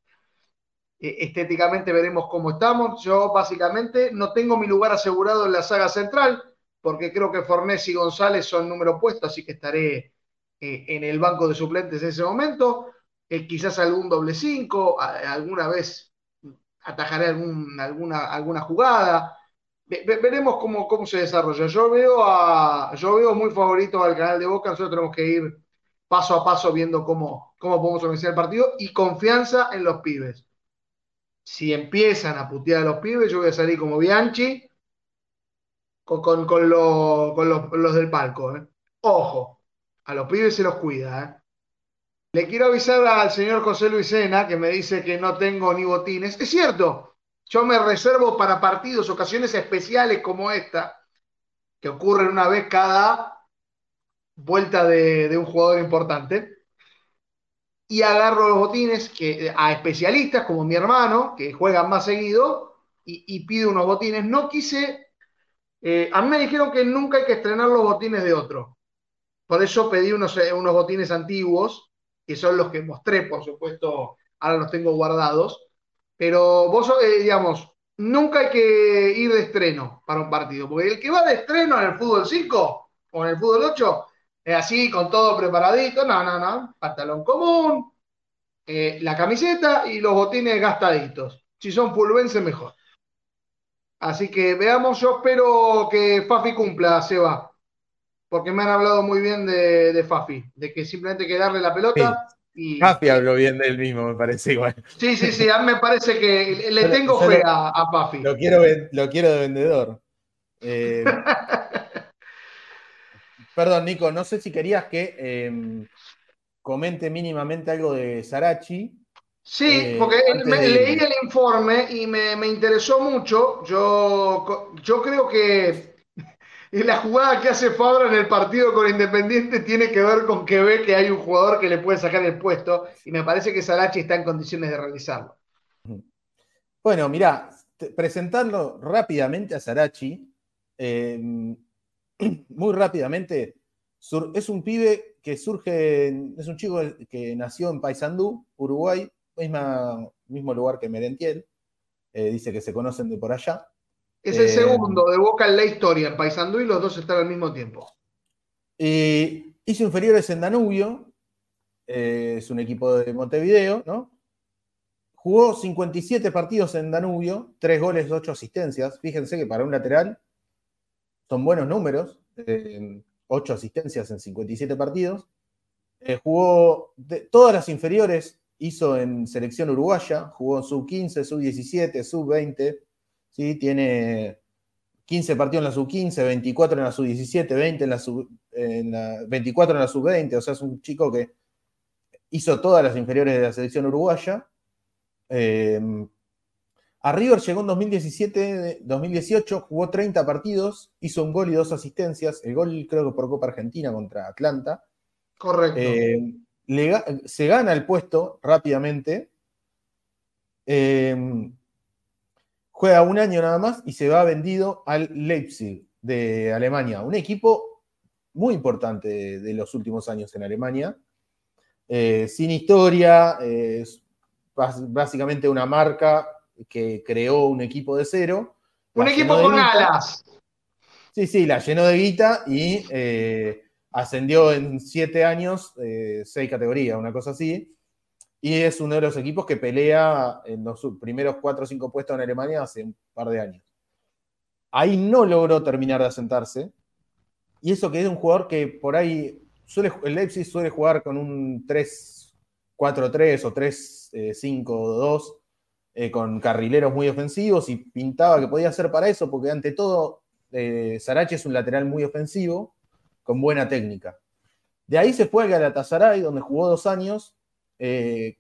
Eh, estéticamente veremos cómo estamos. Yo básicamente no tengo mi lugar asegurado en la saga central, porque creo que Fornés y González son número opuesto, así que estaré eh, en el banco de suplentes en ese momento. Eh, quizás algún doble cinco, alguna vez atajaré alguna, alguna jugada. veremos cómo, cómo se desarrolla. Yo veo, a, yo veo muy favorito al canal de Boca, nosotros tenemos que ir paso a paso viendo cómo, cómo podemos organizar el partido y confianza en los pibes si empiezan a putear a los pibes, yo voy a salir como Bianchi con, con, los, del palco. ¿eh? Ojo, a los pibes se los cuida. ¿eh? Le quiero avisar al señor José Luisena, que me dice que no tengo ni botines. Es cierto, yo me reservo para partidos, ocasiones especiales como esta. que ocurren una vez cada vuelta de, de un jugador importante. Y agarro los botines que, a especialistas como mi hermano, que juegan más seguido, y, pido unos botines. No quise, eh, a mí me dijeron que nunca hay que estrenar los botines de otro. Por eso pedí unos, eh, unos botines antiguos, que son los que mostré, por supuesto, ahora los tengo guardados. Pero vos, eh, digamos, nunca hay que ir de estreno para un partido, porque el que va de estreno en el fútbol 5 o en el fútbol 8, es así, con todo preparadito, no, no, no, pantalón común, eh, la camiseta y los botines gastaditos. Si son fulvense, mejor. Así que veamos, yo espero que Fafi cumpla, Seba, porque me han hablado muy bien de, de Fafi, de que simplemente hay que darle la pelota. Y, Fafi habló bien del mismo, me parece igual. Sí, sí, sí, a mí me parece que le tengo fe a, a Fafi. Lo quiero, lo quiero de vendedor. Eh, perdón, Nico, no sé si querías que eh, comente mínimamente algo de Sarachi. Sí, Eh, porque antes me- de leí el informe y me, me interesó mucho. Yo, yo creo que la jugada que hace Fabra en el partido con Independiente tiene que ver con que ve que hay un jugador que le puede sacar el puesto y me parece que Sarachi está en condiciones de realizarlo. Bueno, mirá, presentarlo rápidamente a Sarachi, eh, muy rápidamente, es un pibe que surge, es un chico que nació en Paysandú, Uruguay, misma, mismo lugar que Merentiel, eh, dice que se conocen de por allá. Es el Eh, segundo de Boca en la historia en Paysandú y los dos están al mismo tiempo. Y hizo inferiores en Danubio, eh, es un equipo de Montevideo, ¿no? Jugó 57 partidos en Danubio, 3 goles, 8 asistencias. Fíjense que para un lateral son buenos números, 8 asistencias en 57 partidos. Eh, jugó de- todas las inferiores, hizo en selección uruguaya, jugó en sub-15, sub-17, sub-20, ¿sí? tiene 15 partidos en la sub-15, 24 en la sub-17, 20 en la sub, en la, 24 en la sub-20, o sea, es un chico que hizo todas las inferiores de la selección uruguaya. Eh, a River llegó en 2017, 2018, jugó 30 partidos, hizo un gol y dos asistencias. El gol creo que por Copa Argentina contra Atlanta. Correcto. Eh, le se gana el puesto rápidamente. Eh, juega un año nada más y se va vendido al Leipzig de Alemania, un equipo muy importante de, de los últimos años en Alemania. Eh, sin historia, es básicamente una marca que creó un equipo de cero. un equipo con alas. Sí, sí, la llenó de guita y eh, ascendió en siete años, eh, seis categorías, una cosa así. Y es uno de los equipos que pelea en los primeros cuatro o cinco puestos en Alemania hace un par de años. Ahí no logró terminar de asentarse. Y eso que es un jugador que por ahí suele, el Leipzig suele jugar con un 3-4-3 o 3-5-2 eh, con carrileros muy ofensivos y pintaba que podía ser para eso, porque ante todo eh, Sarachi es un lateral muy ofensivo, con buena técnica. De ahí se fue al Galatasaray, donde jugó dos años, eh,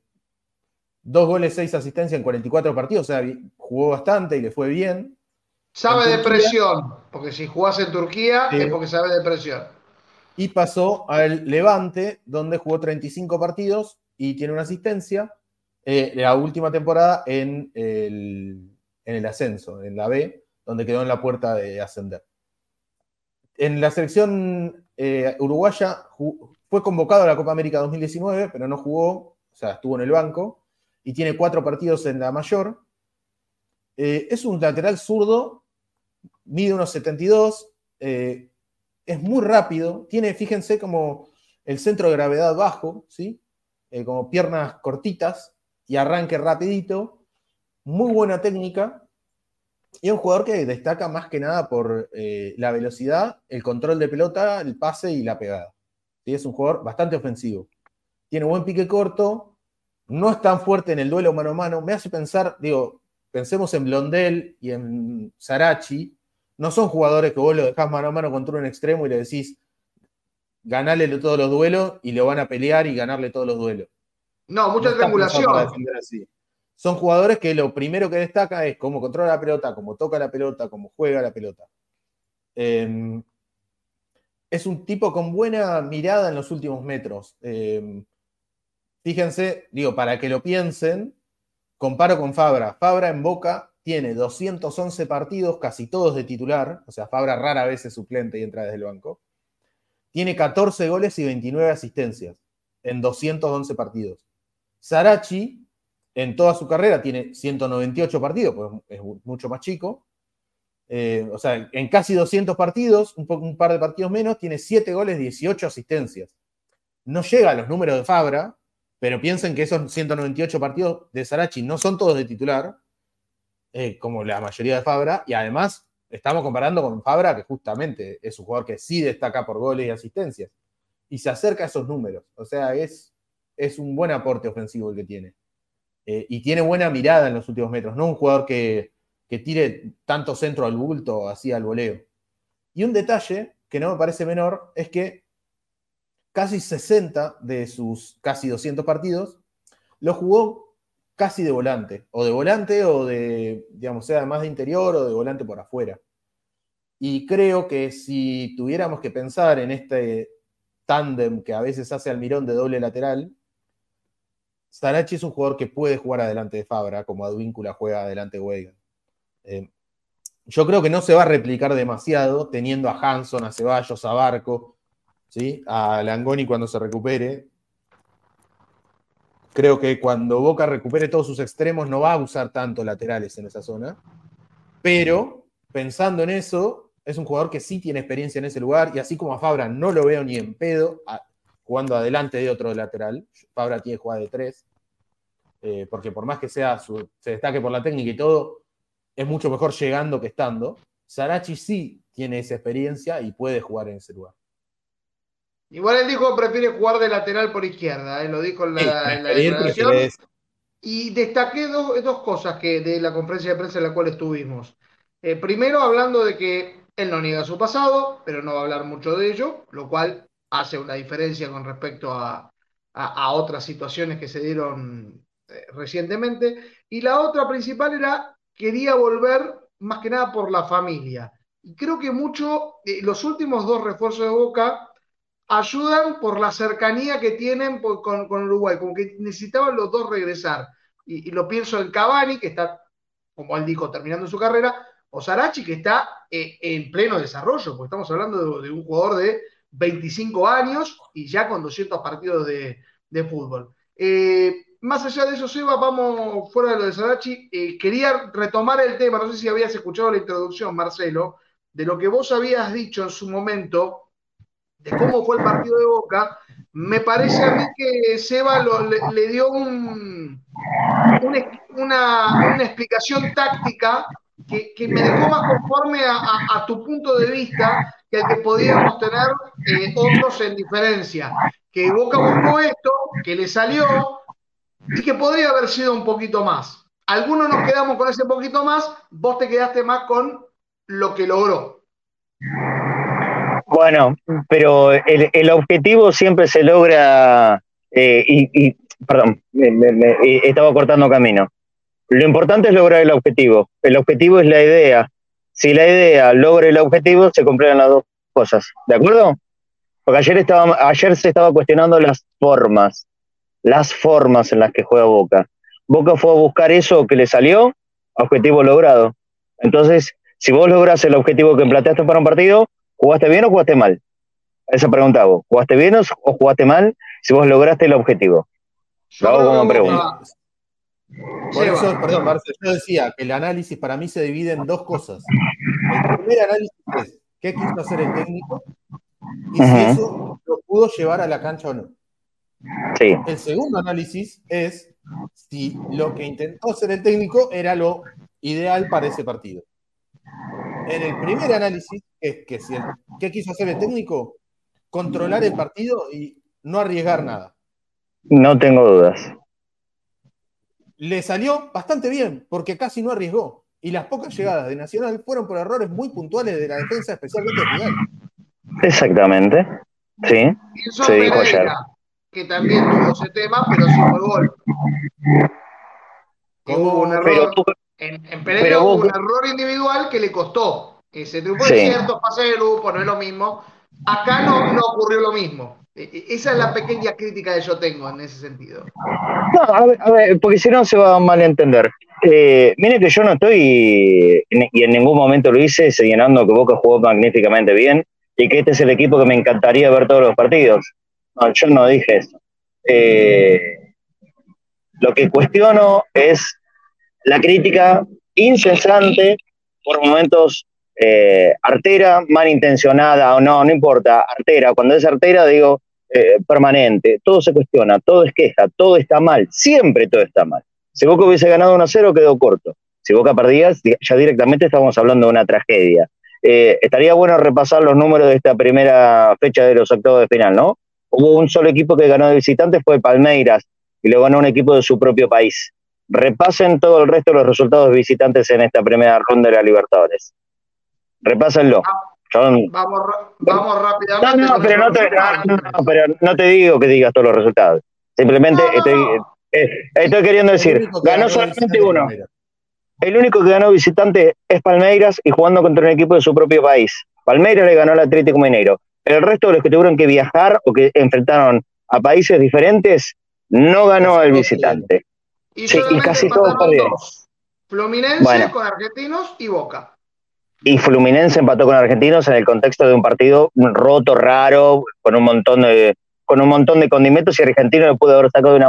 dos goles, seis asistencias en 44 partidos, o sea, jugó bastante y le fue bien. Sabe de presión, porque si jugás en Turquía es porque sabe de presión. Y pasó al Levante, donde jugó 35 partidos y tiene una asistencia. Eh, la última temporada en el, en el ascenso, en la B, donde quedó en la puerta de ascender. En la selección eh, uruguaya fue convocado a la Copa América 2019, pero no jugó, o sea, estuvo en el banco, y tiene cuatro partidos en la mayor. Eh, es un lateral zurdo, mide unos 72, eh, es muy rápido, tiene, fíjense, como el centro de gravedad bajo, ¿sí? Como piernas cortitas y arranque rapidito, muy buena técnica, y un jugador que destaca más que nada por eh, la velocidad, el control de pelota, el pase y la pegada. Es un jugador bastante ofensivo. Tiene buen pique corto, no es tan fuerte en el duelo mano a mano. Me hace pensar, digo, pensemos en Blondel y en Sarachi. No son jugadores que vos lo dejás mano a mano contra un extremo y le decís, ganarle todos los duelos y lo van a pelear y ganarle todos los duelos. No, mucha No triangulación. Son jugadores que lo primero que destaca es cómo controla la pelota, cómo toca la pelota, cómo juega la pelota. Eh, es un tipo con buena mirada en los últimos metros. Eh, fíjense, digo, para que lo piensen, comparo con Fabra. Fabra en Boca tiene 211 partidos, casi todos de titular, o sea, Fabra rara vez es suplente y entra desde el banco. Tiene 14 goles y 29 asistencias en 211 partidos. Sarachi, en toda su carrera, tiene 198 partidos, pues es mucho más chico. Eh, o sea, en casi 200 partidos, un, par de partidos menos, tiene 7 goles, 18 asistencias. No llega a los números de Fabra, pero piensen que esos 198 partidos de Sarachi no son todos de titular, eh, como la mayoría de Fabra, y además estamos comparando con Fabra, que justamente es un jugador que sí destaca por goles y asistencias, y se acerca a esos números. O sea, es, es un buen aporte ofensivo el que tiene. Eh, y tiene buena mirada en los últimos metros, no un jugador que, que tire tanto centro al bulto, así al voleo. Y un detalle que no me parece menor es que casi 60 de sus casi 200 partidos lo jugó casi de volante, o de volante o de, digamos, sea más de interior o de volante por afuera. Y creo que si tuviéramos que pensar en este tándem que a veces hace Almirón de doble lateral, Sarachi es un jugador que puede jugar adelante de Fabra, como Advíncula juega adelante de Weigand. Eh, yo creo que no se va a replicar demasiado teniendo a Hanson, a Ceballos, a Barco, ¿sí? a Langoni cuando se recupere. Creo que cuando Boca recupere todos sus extremos no va a usar tanto laterales en esa zona. Pero pensando en eso, es un jugador que sí tiene experiencia en ese lugar y así como a Fabra no lo veo ni en pedo jugando adelante de otro lateral. Fabra tiene jugada de tres. Eh, porque por más que sea su, se destaque por la técnica y todo, es mucho mejor llegando que estando. Sarachi sí tiene esa experiencia y puede jugar en ese lugar. Igual él dijo que prefiere jugar de lateral por izquierda, ¿eh? lo dijo en la, Sí, en la experiencia declaración. que Y destaqué dos, dos cosas que de la conferencia de prensa en la cual estuvimos. Eh, primero, hablando de que él no niega su pasado, pero no va a hablar mucho de ello, lo cual hace una diferencia con respecto a, a- otras situaciones que se dieron eh, recientemente. Y la otra principal era, quería volver más que nada por la familia. Y creo que mucho, eh, los últimos dos refuerzos de Boca ayudan por la cercanía que tienen con, con Uruguay, como que necesitaban los dos regresar. Y, lo pienso en Cavani, que está, como él dijo, terminando su carrera, o Sarachi, que está eh, en pleno desarrollo, porque estamos hablando de un jugador de 25 años y ya con 200 partidos de, de fútbol. Eh, más allá de eso, Seba, vamos fuera de lo de Sarachi. Eh, quería retomar el tema, no sé si habías escuchado la introducción, Marcelo, de lo que vos habías dicho en su momento de cómo fue el partido de Boca, me parece a mí que Seba le, dio un- un- una, explicación táctica que, me dejó más conforme a tu punto de vista que el podíamos tener eh, otros en diferencia. Que Boca buscó esto, que le salió y que podría haber sido un poquito más. Algunos nos quedamos con ese poquito más, vos te quedaste más con lo que logró. Bueno, pero el, el objetivo siempre se logra, eh, y, y- perdón, me- me- me- eh, estaba cortando camino. Lo importante es lograr el objetivo. El objetivo es la idea. Si la idea logra el objetivo, se completan las dos cosas. ¿De acuerdo? Porque ayer, estaba, ayer se estaba cuestionando las formas, las formas en las que juega Boca. Boca fue a buscar eso que le salió, objetivo logrado. Entonces, si vos logras el objetivo que planteaste para un partido, ¿Jugaste bien o jugaste mal? Esa pregunta hago. ¿Jugaste bien o jugaste mal si vos lograste el objetivo? Lo hago como pregunta. Por eso, perdón, Marcelo, yo decía que el análisis para mí se divide en dos cosas. El primer análisis es qué quiso hacer el técnico y si eso lo pudo llevar a la cancha o no. Sí, El segundo análisis es si lo que intentó hacer el técnico era lo ideal para ese partido. En el primer análisis es que si el- ¿qué quiso hacer el técnico? Controlar el partido y no arriesgar nada. no tengo dudas. Le salió bastante bien, porque casi no arriesgó. Y las pocas llegadas de Nacional fueron por errores muy puntuales de la defensa, especialmente de Vidal. Exactamente. Sí. Pienso Se dijo ayer. Pereira, que también tuvo ese tema, pero sí fue gol. Hubo un error. Pero tú- en, en Pereira pero hubo vos- un error individual que le costó ese triunfo. Sí. Es cierto, pase de grupo, no es lo mismo, Acá no, no ocurrió lo mismo. E- e- Esa es la pequeña crítica que yo tengo en ese sentido. No, a ver, a ver, porque si no se va a malentender. Eh, mire que yo no estoy, y en ningún momento lo hice, señalando que Boca jugó magníficamente bien y que este es el equipo que me encantaría ver todos los partidos. No, yo no dije eso. Eh, lo que cuestiono es la crítica incesante, por momentos eh, artera, malintencionada o no, no importa, artera. Cuando es artera, digo, eh, permanente, todo se cuestiona, todo es queja, todo está mal, siempre todo está mal. Si Boca hubiese ganado 1 a 0, quedó corto. Si Boca perdía, di- ya directamente estamos hablando de una tragedia. Eh, estaría bueno repasar los números de esta primera fecha de los octavos de final, ¿no? Hubo un solo equipo que ganó de visitante, fue Palmeiras, y lo ganó un equipo de su propio país. Repasen todo el resto de los resultados visitantes en esta primera ronda de la Libertadores. Repásenlo. Son- Vamos, vamos no, rápidamente. no, con pero no, te, no, no, no, pero no te digo que digas todos los resultados. Simplemente No, no, estoy, no. eh, estoy queriendo decir, ganó ganó solamente uno. El único que ganó visitante es Palmeiras y jugando contra un equipo de su propio país. Palmeiras le ganó al Atlético Mineiro. El resto de los que tuvieron que viajar o que enfrentaron a países diferentes no ganó el visitante. Y Sí, y solamente casi todos perdieron. dos. Fluminense Bueno. con Argentinos y Boca. Y Fluminense empató con Argentinos en el contexto de un partido roto, raro, con un montón de, con un montón de condimentos y Argentino le pudo haber sacado una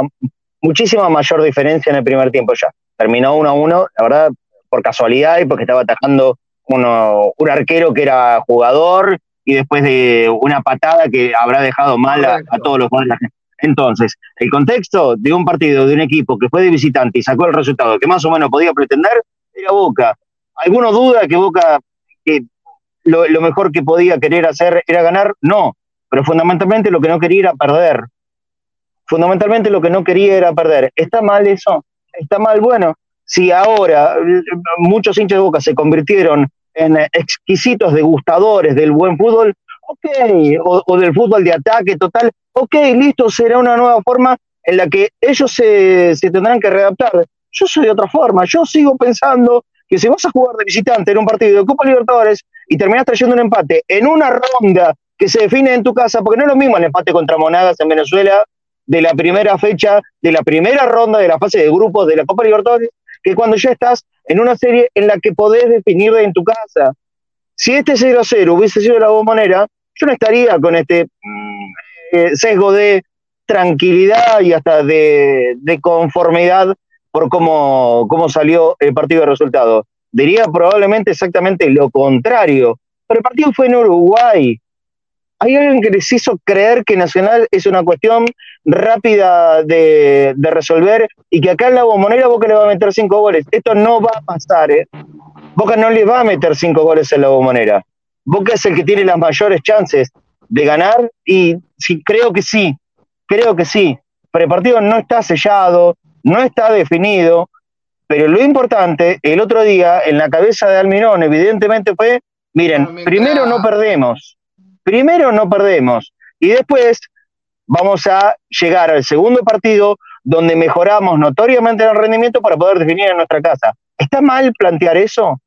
muchísima mayor diferencia en el primer tiempo ya. Terminó 1 a 1, la verdad, por casualidad y porque estaba atajando uno, un arquero que era jugador y después de una patada que habrá dejado mal a, a todos los jugadores. Entonces, el contexto de un partido de un equipo que fue de visitante y sacó el resultado que más o menos podía pretender era Boca. ¿Alguno duda que Boca que lo, mejor que podía querer hacer era ganar? No, pero fundamentalmente lo que no quería era perder. Fundamentalmente lo que no quería era perder. ¿Está mal eso? ¿Está mal? Bueno, si ahora eh, muchos hinchas de Boca se convirtieron en exquisitos degustadores del buen fútbol, ok, o, o del fútbol de ataque total, ok, listo, será una nueva forma en la que ellos se, se tendrán que readaptar. Yo soy de otra forma, yo sigo pensando que si vas a jugar de visitante en un partido de Copa Libertadores y terminás trayendo un empate en una ronda que se define en tu casa, porque no es lo mismo el empate contra Monagas en Venezuela de la primera fecha, de la primera ronda de la fase de grupos de la Copa Libertadores, que cuando ya estás en una serie en la que podés definir en tu casa. Si este 0-0 hubiese sido la bombonera, yo no estaría con este mm, eh, sesgo de tranquilidad y hasta de, de conformidad por cómo, cómo salió el partido de resultado. Diría probablemente exactamente lo contrario. Pero el partido fue en Uruguay. Hay alguien que les hizo creer que Nacional es una cuestión rápida de, resolver y que acá en la bombonera Boca le va a meter cinco goles. Esto no va a pasar, ¿eh? Boca no le va a meter cinco goles en la bombonera. Boca es el que tiene las mayores chances de ganar y sí, creo que sí, creo que sí. Pero el partido no está sellado, no está definido, pero lo importante, el otro día, en la cabeza de Almirón, evidentemente fue, miren, primero no perdemos, primero no perdemos, y después vamos a llegar al segundo partido donde mejoramos notoriamente el rendimiento para poder definir en nuestra casa. ¿Está mal plantear eso?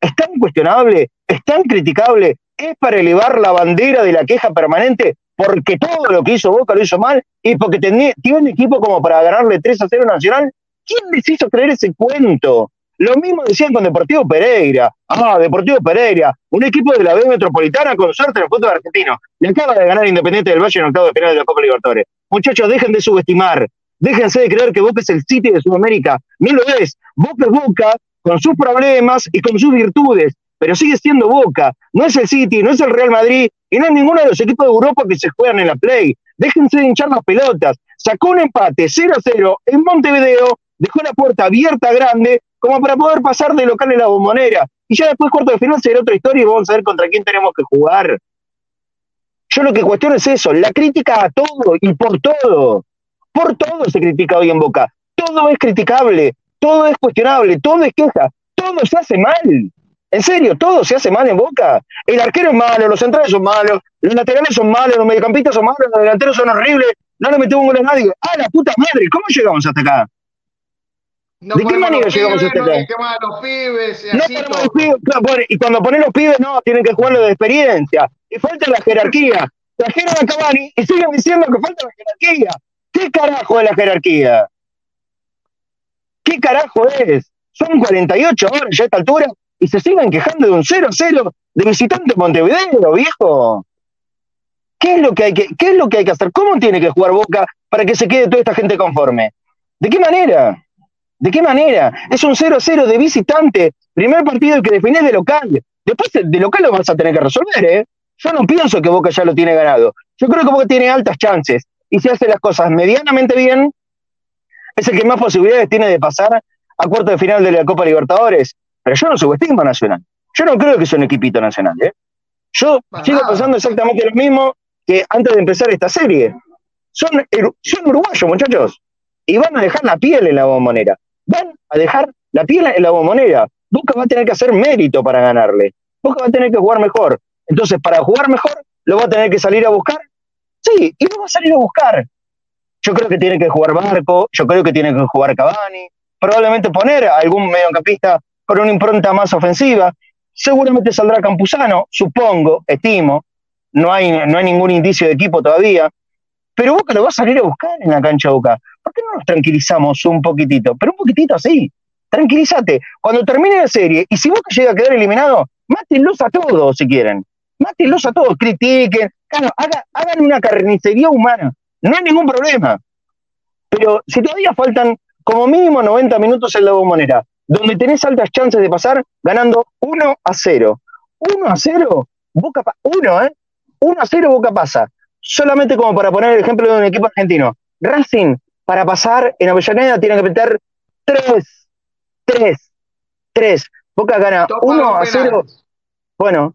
¿Es tan cuestionable? ¿Es tan criticable? ¿Es para elevar la bandera de la queja permanente? Porque todo lo que hizo Boca lo hizo mal y porque tiene un equipo como para ganarle 3 a 0 Nacional. ¿Quién les hizo creer ese cuento? Lo mismo decían con Deportivo Pereira. Ah, Deportivo Pereira, un equipo de la B Metropolitana con suerte en el fútbol argentino. Le acaba de ganar Independiente del Valle en octavo de final de la Copa Libertadores. Muchachos, dejen de subestimar. Déjense de creer que Boca es el City de Sudamérica. Ni lo es. Boca es Boca con sus problemas y con sus virtudes. Pero sigue siendo Boca. No es el City, no es el Real Madrid y no es ninguno de los equipos de Europa que se juegan en la Play. Déjense de hinchar las pelotas. Sacó un empate 0 a 0 en Montevideo, dejó la puerta abierta grande como para poder pasar de local en la bombonera. Y ya después, cuarto de final, será otra historia y vamos a ver contra quién tenemos que jugar. Yo lo que cuestiono es eso, la crítica a todo y por todo. Por todo se critica hoy en Boca. Todo es criticable, todo es cuestionable, todo es queja, todo se hace mal. En serio, todo se hace mal en Boca. El arquero es malo, los centrales son malos, los laterales son malos, los mediocampistas son malos, los delanteros son horribles, no le metemos un gol a nadie. ¡Ah, la puta madre! ¿Cómo llegamos hasta acá? No ¿De qué manera llegamos pibes, hasta no acá? dejemos a los pibes y No así ponemos todo. los pibes, claro, bueno, y cuando ponen los pibes, no, tienen que jugarlo de experiencia. y falta la jerarquía. Trajeron a Cavani y siguen diciendo que falta la jerarquía. ¿Qué carajo es la jerarquía? ¿Qué carajo es? Son 48 horas ya a esta altura y se siguen quejando de un 0-0 de visitante Montevideo, viejo. ¿Qué es, lo que hay que, ¿Qué es lo que hay que hacer? ¿Cómo tiene que jugar Boca para que se quede toda esta gente conforme? ¿De qué manera? ¿De qué manera? Es un 0-0 de visitante. Primer partido que defines de local. Después de local lo vas a tener que resolver, ¿eh? Yo no pienso que Boca ya lo tiene ganado. Yo creo que Boca tiene altas chances. Y si hace las cosas medianamente bien, es el que más posibilidades tiene de pasar a cuarto de final de la Copa Libertadores. Pero yo no subestimo a Nacional. Yo no creo que sea un equipito nacional. ¿eh? Yo sigo pensando exactamente lo mismo que antes de empezar esta serie. Son, son uruguayos, muchachos. Y van a dejar la piel en la bombonera. Van a dejar la piel en la bombonera. Boca va a tener que hacer mérito para ganarle. Boca va a tener que jugar mejor. Entonces, para jugar mejor, lo va a tener que salir a buscar. Sí, y lo va a salir a buscar. Yo creo que tiene que jugar Barco, yo creo que tiene que jugar Cavani, probablemente poner a algún mediocampista con una impronta más ofensiva. Seguramente saldrá Campuzano, supongo, estimo. No hay, no hay ningún indicio de equipo todavía. Pero Boca lo va a salir a buscar en la cancha Boca. ¿Por qué no nos tranquilizamos un poquitito? Pero un poquitito así. Tranquilízate. Cuando termine la serie, y si Boca llega a quedar eliminado, mátenlos a todos si quieren. Mátenlos a todos, critiquen, claro, hagan, una carnicería humana, no hay ningún problema. Pero si todavía faltan como mínimo 90 minutos en la bombonera, donde tenés altas chances de pasar ganando 1 a 0. 1 a 0, Boca 1, ¿eh? 1 a 0 Boca pasa. Solamente como para poner el ejemplo de un equipo argentino. Racing, para pasar en Avellaneda, tiene que meter 3. 3. 3. Boca gana 1 a 0. Bueno,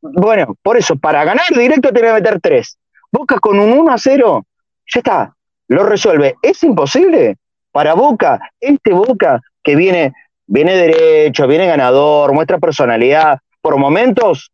bueno, por eso, para ganar directo tiene que meter 3. Boca con un 1 a 0, ya está, lo resuelve. ¿Es imposible? Para Boca, este Boca que viene, viene derecho, viene ganador, muestra personalidad, por momentos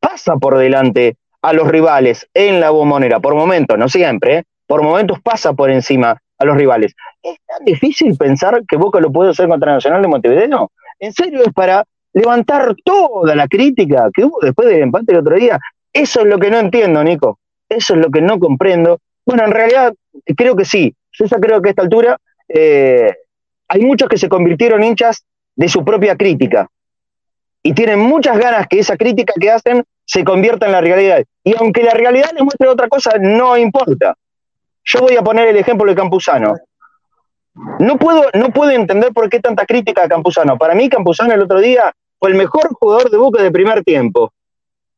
pasa por delante a los rivales en la bombonera, por momentos, no siempre, ¿eh? por momentos pasa por encima a los rivales. ¿Es tan difícil pensar que Boca lo puede hacer contra Nacional de Montevideo? ¿En serio es para levantar toda la crítica que hubo después del empate el otro día. Eso es lo que no entiendo, Nico. Eso es lo que no comprendo. Bueno, en realidad creo que sí. Yo ya creo que a esta altura eh, hay muchos que se convirtieron hinchas de su propia crítica y tienen muchas ganas que esa crítica que hacen se convierta en la realidad. Y aunque la realidad les muestre otra cosa, no importa. Yo voy a poner el ejemplo de Campuzano. No puedo, no puedo entender por qué tanta crítica a Campuzano. Para mí, Campuzano el otro día fue el mejor jugador de Boca de primer tiempo,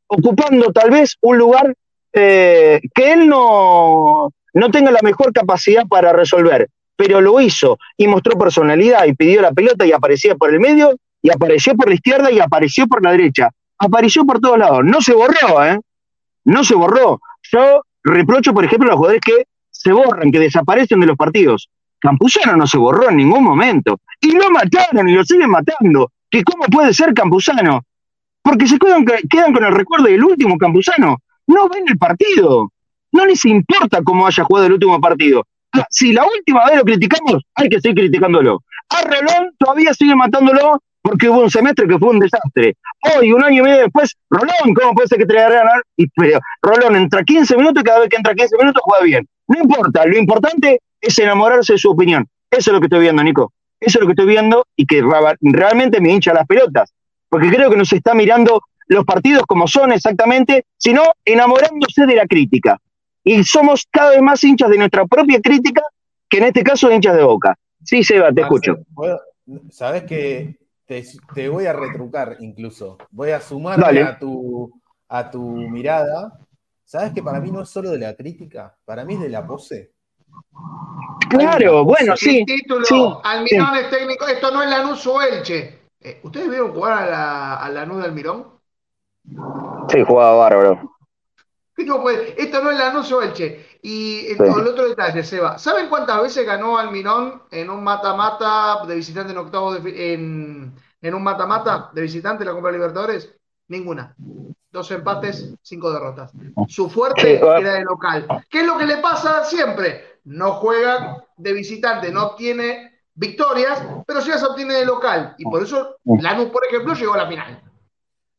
ocupando tal vez un lugar eh, que él no, no tenga la mejor capacidad para resolver, pero lo hizo y mostró personalidad y pidió la pelota y aparecía por el medio y apareció por la izquierda y apareció por la derecha. Apareció por todos lados. No se borró, ¿eh? No se borró. Yo reprocho, por ejemplo, a los jugadores que se borran, que desaparecen de los partidos. Campuzano no se borró en ningún momento. Y lo mataron y lo siguen matando. ¿Que cómo puede ser Campuzano? Porque se quedan, quedan con el recuerdo del último Campuzano. No ven el partido. No les importa cómo haya jugado el último partido. Ah, si la última vez lo criticamos, hay que seguir criticándolo. A Rolón todavía sigue matándolo porque hubo un semestre que fue un desastre. Hoy, un año y medio después, Rolón, ¿cómo puede ser que te ganar? Y, pero Rolón entra 15 minutos y cada vez que entra 15 minutos juega bien. No importa, lo importante es enamorarse de su opinión. Eso es lo que estoy viendo, Nico. Eso es lo que estoy viendo y que realmente me hincha las pelotas. Porque creo que nos está mirando los partidos como son exactamente, sino enamorándose de la crítica. Y somos cada vez más hinchas de nuestra propia crítica que en este caso hinchas de boca. Sí, Seba, te escucho. Sabes que te, voy a retrucar incluso. Voy a sumar a tu, a tu mirada. ¿Sabes que para mí no es solo de la crítica? Para mí es de la pose. Claro, bueno, sí. título, sí, Almirón es técnico, esto no es Lanús o Elche. Eh, ¿Ustedes vieron jugar a, la, a Lanús de Almirón? Sí, jugaba bárbaro. Esto no es Lanús o Elche. Y el, otro detalle, Seba. ¿Saben cuántas veces ganó Almirón en un mata-mata de visitante en octavo en, en un mata-mata de visitante en la Copa Libertadores? Ninguna. Dos empates, cinco derrotas. Su fuerte era de local. ¿Qué es lo que le pasa siempre? no juega de visitante, no tiene victorias, pero sí las obtiene de local. Y por eso Lanús, por ejemplo, llegó a la final.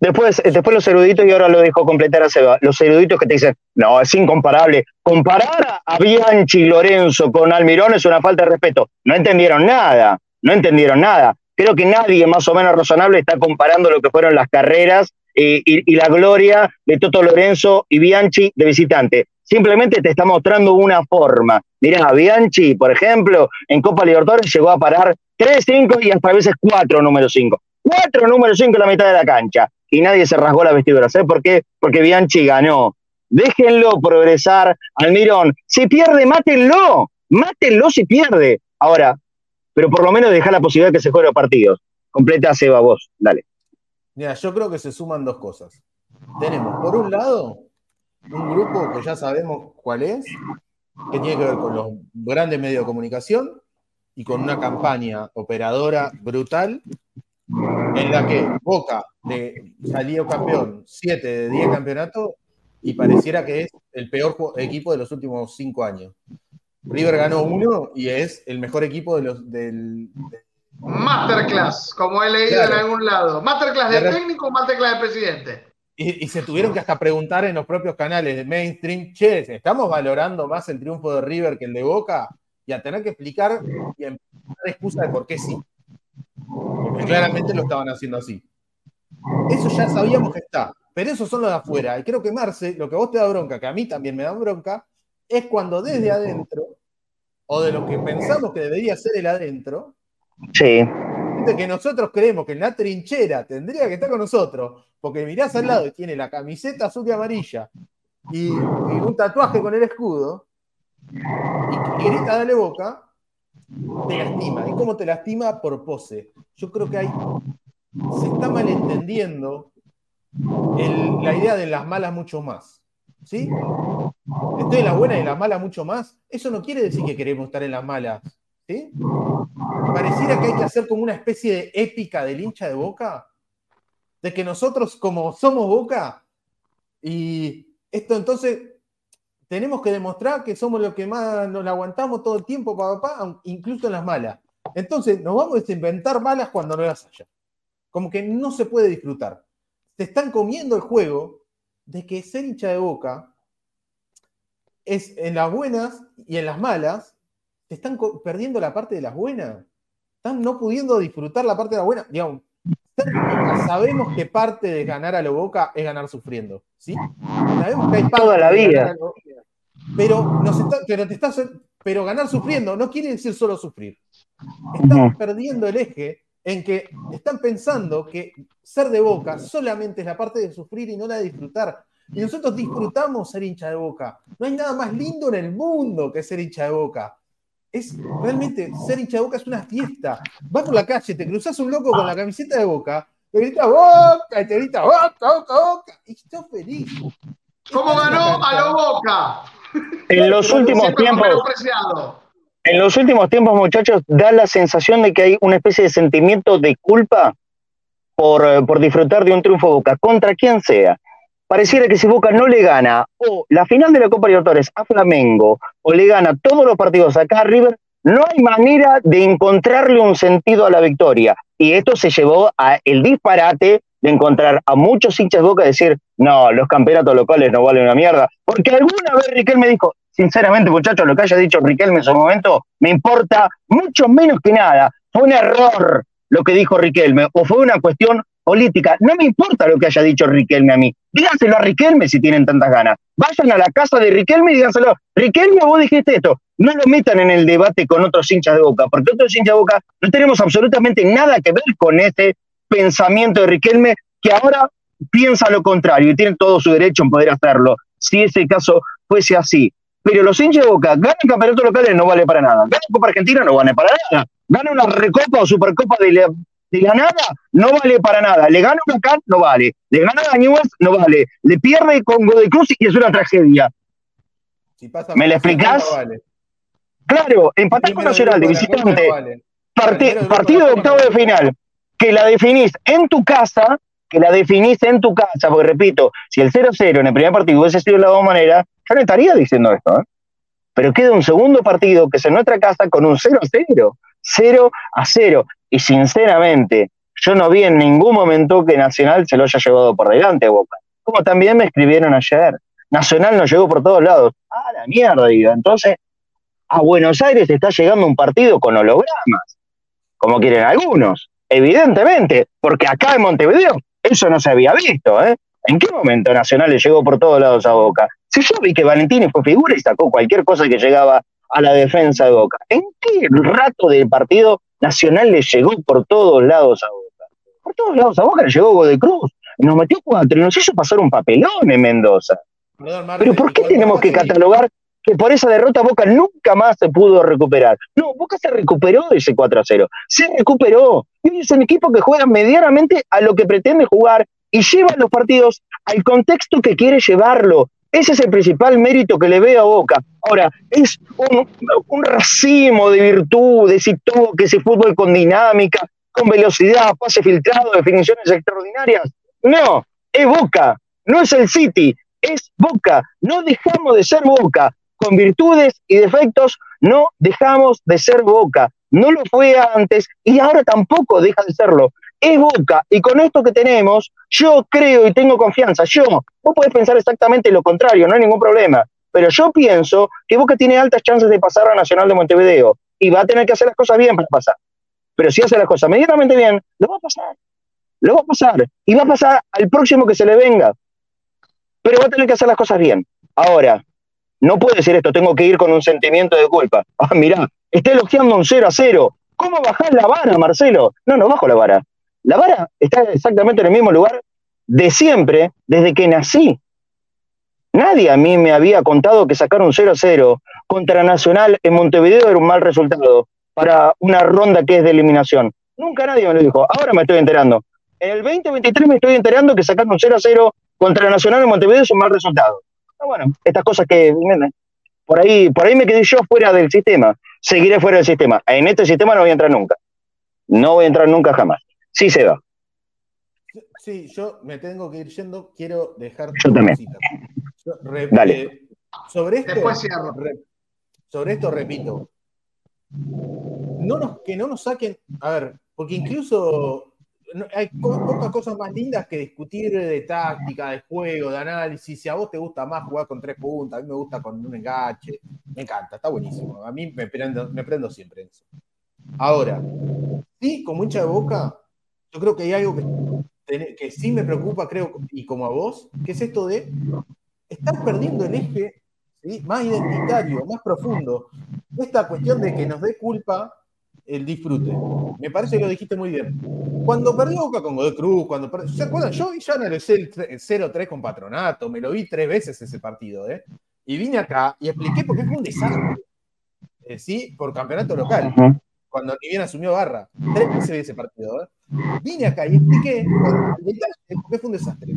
Después, después los eruditos, y ahora lo dijo completar a Seba, los eruditos que te dicen, no, es incomparable. Comparar a Bianchi y Lorenzo con Almirón es una falta de respeto. No entendieron nada, no entendieron nada. Creo que nadie más o menos razonable está comparando lo que fueron las carreras eh, y, y, la gloria de Toto Lorenzo y Bianchi de visitante. Simplemente te está mostrando una forma. Mirá, Bianchi, por ejemplo, en Copa Libertadores llegó a parar 3, 5 y hasta a veces 4 número 5. 4 número 5 en la mitad de la cancha y nadie se rasgó la vestidura. ¿Sabes por qué? Porque Bianchi ganó. Déjenlo progresar, Almirón. Si pierde, mátenlo. Mátenlo si pierde. Ahora, pero por lo menos deja la posibilidad de que se jueguen los partidos. Completa, Seba, vos. Dale. Mira, yo creo que se suman dos cosas. Tenemos, por un lado, un grupo que ya sabemos cuál es, que tiene que ver con los grandes medios de comunicación y con una campaña operadora brutal en la que Boca de, salió campeón 7 de 10 campeonatos y pareciera que es el peor equipo de los últimos 5 años. River ganó uno y es el mejor equipo de los, del... Masterclass, como he leído claro. en algún lado. Masterclass de, de técnico o masterclass de presidente. Y, y, se tuvieron que hasta preguntar en los propios canales de mainstream, che, ¿estamos valorando más el triunfo de River que el de Boca? Y a tener que explicar y a dar excusa de por qué sí. Porque claramente lo estaban haciendo así. Eso ya sabíamos que está, pero eso son los de afuera. Y creo que Marce, lo que vos te da bronca, que a mí también me da bronca, es cuando desde adentro, o de lo que pensamos que debería ser el adentro, sí. que nosotros creemos que en la trinchera tendría que estar con nosotros, porque mirás al lado y tiene la camiseta azul y amarilla y, y un tatuaje con el escudo, y, y grita dale boca, te lastima. ¿Y cómo te lastima? Por pose. Yo creo que hay. Se está malentendiendo la idea de las malas mucho más. ¿Sí? Estoy en las buenas y en las malas mucho más. Eso no quiere decir que queremos estar en las malas. ¿Sí? Pareciera que hay que hacer como una especie de épica del hincha de boca. De que nosotros, como somos boca, y esto entonces tenemos que demostrar que somos los que más nos aguantamos todo el tiempo, papá, incluso en las malas. Entonces, nos vamos a inventar malas cuando no las haya. Como que no se puede disfrutar. Se están comiendo el juego de que ser hincha de boca es en las buenas y en las malas, se están perdiendo la parte de las buenas. Están no pudiendo disfrutar la parte de la buena. Digamos, sabemos que parte de ganar a lo boca es ganar sufriendo. ¿Sí? Sabemos que hay Toda la vida. Pero, nos está, pero, te estás, pero ganar sufriendo no quiere decir solo sufrir. -huh. perdiendo el eje en que están pensando que ser de boca solamente es la parte de sufrir y no la de disfrutar. Y nosotros disfrutamos ser hincha de boca. No hay nada más lindo en el mundo que ser hincha de boca. Es realmente ser hincha de boca es una fiesta. Vas por la calle, te cruzas un loco con la camiseta de boca, te grita boca, te grita boca, boca, boca, y estás feliz. ¿Cómo ganó a lo boca? En los últimos tiempos. En los últimos tiempos, muchachos, da la sensación de que hay una especie de sentimiento de culpa por, eh, por disfrutar de un triunfo Boca, contra quien sea. Pareciera que si Boca no le gana o la final de la Copa Libertadores a Flamengo o le gana todos los partidos acá a River, no hay manera de encontrarle un sentido a la victoria. Y esto se llevó a el disparate de encontrar a muchos hinchas Boca decir, no, los campeonatos locales no valen una mierda. Porque alguna vez Riquelme dijo, sinceramente, muchachos, lo que haya dicho Riquelme en su momento me importa mucho menos que nada. Fue un error lo que dijo Riquelme, o fue una cuestión política. No me importa lo que haya dicho Riquelme a mí. Díganselo a Riquelme si tienen tantas ganas. Vayan a la casa de Riquelme y díganselo. Riquelme, vos dijiste esto. No lo metan en el debate con otros hinchas de boca, porque otros hinchas de boca no tenemos absolutamente nada que ver con ese pensamiento de Riquelme que ahora piensa lo contrario y tiene todo su derecho en poder hacerlo, si ese caso fuese así. Pero los hinchas de Boca ganan campeonatos locales no vale para nada. Ganan Copa Argentina no vale para nada. Ganan una recopa o supercopa de la, de la nada no vale para nada. Le gana Huracán no vale. Le gana a Newell's no vale. Le pierde con Godoy Cruz y es una tragedia. Si pasa ¿Me lo explicás? No vale. Claro, empatar con Nacional de visitante. No vale. Parti partido de octavo de final. Que la definís en tu casa que la definís en tu casa, porque repito, si el 0-0 en el primer partido hubiese sido de la misma manera, yo no estaría diciendo esto, ¿eh? Pero queda un segundo partido que es en nuestra casa con un 0-0, 0 a 0. Y sinceramente, yo no vi en ningún momento que Nacional se lo haya llevado por delante a Boca. Como también me escribieron ayer, Nacional nos llegó por todos lados. Ah, la mierda, digo. Entonces, a Buenos Aires está llegando un partido con hologramas, como quieren algunos, evidentemente, porque acá en Montevideo eso no se había visto, ¿eh? ¿En qué momento Nacional le llegó por todos lados a Boca? Si yo vi que Valentini fue figura y sacó cualquier cosa que llegaba a la defensa de Boca, ¿en qué rato del partido Nacional le llegó por todos lados a Boca? Por todos lados a Boca le llegó Godoy Cruz, nos metió cuatro y nos hizo pasar un papelón en Mendoza. Pero ¿por qué tenemos que catalogar que por esa derrota Boca nunca más se pudo recuperar? No, Boca se recuperó de ese 4 a 0. Se recuperó. Y hoy es un equipo que juega medianamente a lo que pretende jugar y lleva los partidos al contexto que quiere llevarlo. Ese es el principal mérito que le veo a Boca. Ahora, es un, racimo de virtudes y todo, que ese fútbol con dinámica, con velocidad, pase filtrado, definiciones extraordinarias. No, es Boca, no es el City, es Boca. No dejamos de ser Boca. Con virtudes y defectos, no dejamos de ser Boca. No lo fue antes y ahora tampoco deja de serlo. Es Boca. Y con esto que tenemos, yo creo y tengo confianza. Yo, vos podés pensar exactamente lo contrario, no hay ningún problema. Pero yo pienso que Boca tiene altas chances de pasar a Nacional de Montevideo y va a tener que hacer las cosas bien para pasar. Pero si hace las cosas medianamente bien, lo va a pasar. Lo va a pasar. Y va a pasar al próximo que se le venga pero va a tener que hacer las cosas bien. Ahora, no puede decir esto, tengo que ir con un sentimiento de culpa. Ah, mirá, está elogiando un 0 a 0. ¿Cómo bajás la vara, Marcelo? No, no bajo la vara. La vara está exactamente en el mismo lugar de siempre, desde que nací. Nadie a mí me había contado que sacar un 0 a 0 contra Nacional en Montevideo era un mal resultado para una ronda que es de eliminación. Nunca nadie me lo dijo. Ahora me estoy enterando. En el 2023 me estoy enterando que sacar un 0 a 0 contra Nacional en Montevideo es un mal resultado. Ah, bueno, estas cosas que por ahí, por ahí me quedé yo fuera del sistema. Seguiré fuera del sistema. En este sistema no voy a entrar nunca. No voy a entrar nunca jamás. Sí se va. Sí, yo me tengo que ir yendo. Quiero dejar. Yo también. Dale. Eh, sobre esto, sobre esto repito. No nos, que no nos saquen. A ver, porque incluso hay pocas cosas más lindas que discutir de táctica, de juego, de análisis. Si a vos te gusta más jugar con tres puntas, a mí me gusta con un enganche, me encanta, está buenísimo. A mí me prendo, me prendo siempre en eso. Ahora, sí, como hincha de boca, yo creo que hay algo que, sí me preocupa, creo, y como a vos, que es esto de estar perdiendo el eje más identitario, más profundo. Esta cuestión de que nos dé culpa el disfrute. Me parece que lo dijiste muy bien. Cuando perdió Boca con Godoy Cruz, cuando perdió, ¿se acuerdan? Yo ya analicé el 0-3 con Patronato, me lo vi tres veces ese partido, ¿eh? Y vine acá y expliqué por qué fue un desastre. Sí, por campeonato local. Cuando ni bien asumió Barra. Tres veces vi ese partido, ¿eh? Vine acá y expliqué qué fue un desastre.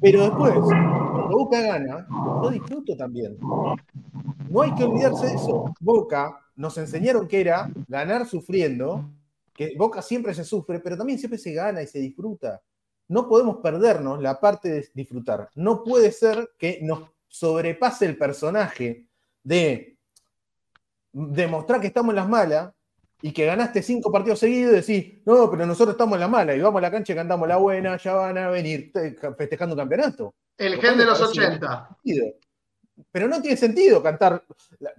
Pero después, cuando Boca gana, yo disfruto también. No hay que olvidarse de eso. Boca nos enseñaron que era ganar sufriendo, que Boca siempre se sufre, pero también siempre se gana y se disfruta. No podemos perdernos la parte de disfrutar. No puede ser que nos sobrepase el personaje de demostrar que estamos en las malas y que ganaste cinco partidos seguidos y decís, no, pero nosotros estamos en la mala y vamos a la cancha y cantamos la buena, ya van a venir festejando un campeonato. El gen de los 80 pero no tiene sentido cantar,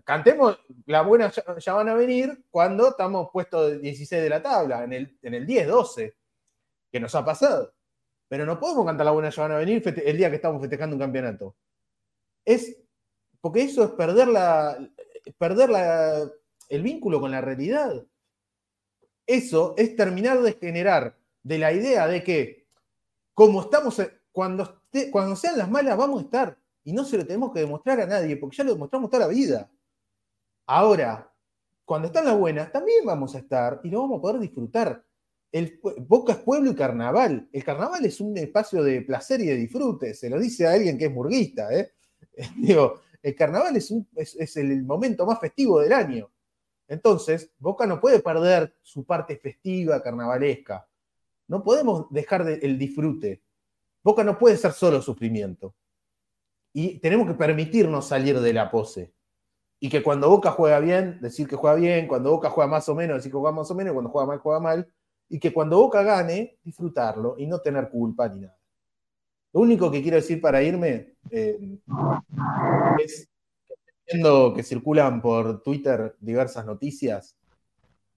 cantemos la buena ya, van a venir cuando estamos puestos 16 de la tabla, en el, en el 10, 12, que nos ha pasado. Pero no podemos cantar la buena ya van a venir el día que estamos festejando un campeonato. Es, porque eso es perder, la, perder el vínculo con la realidad. Eso es terminar de generar de la idea de que como estamos, cuando, cuando sean las malas vamos a estar y no se lo tenemos que demostrar a nadie, porque ya lo demostramos toda la vida. Ahora, cuando están las buenas, también vamos a estar y lo vamos a poder disfrutar. El, Boca es pueblo y carnaval. El carnaval es un espacio de placer y de disfrute. Se lo dice a alguien que es murguista. ¿eh? Digo, el carnaval es, el momento más festivo del año. Entonces, Boca no puede perder su parte festiva, carnavalesca. No podemos dejar el disfrute. Boca no puede ser solo sufrimiento. Y tenemos que permitirnos salir de la pose. Y que cuando Boca juega bien, decir que juega bien, cuando Boca juega más o menos, decir que juega más o menos, cuando juega mal, juega mal. y que cuando Boca gane, disfrutarlo y no tener culpa ni nada. Lo único que quiero decir para irme eh, es que circulan por Twitter diversas noticias,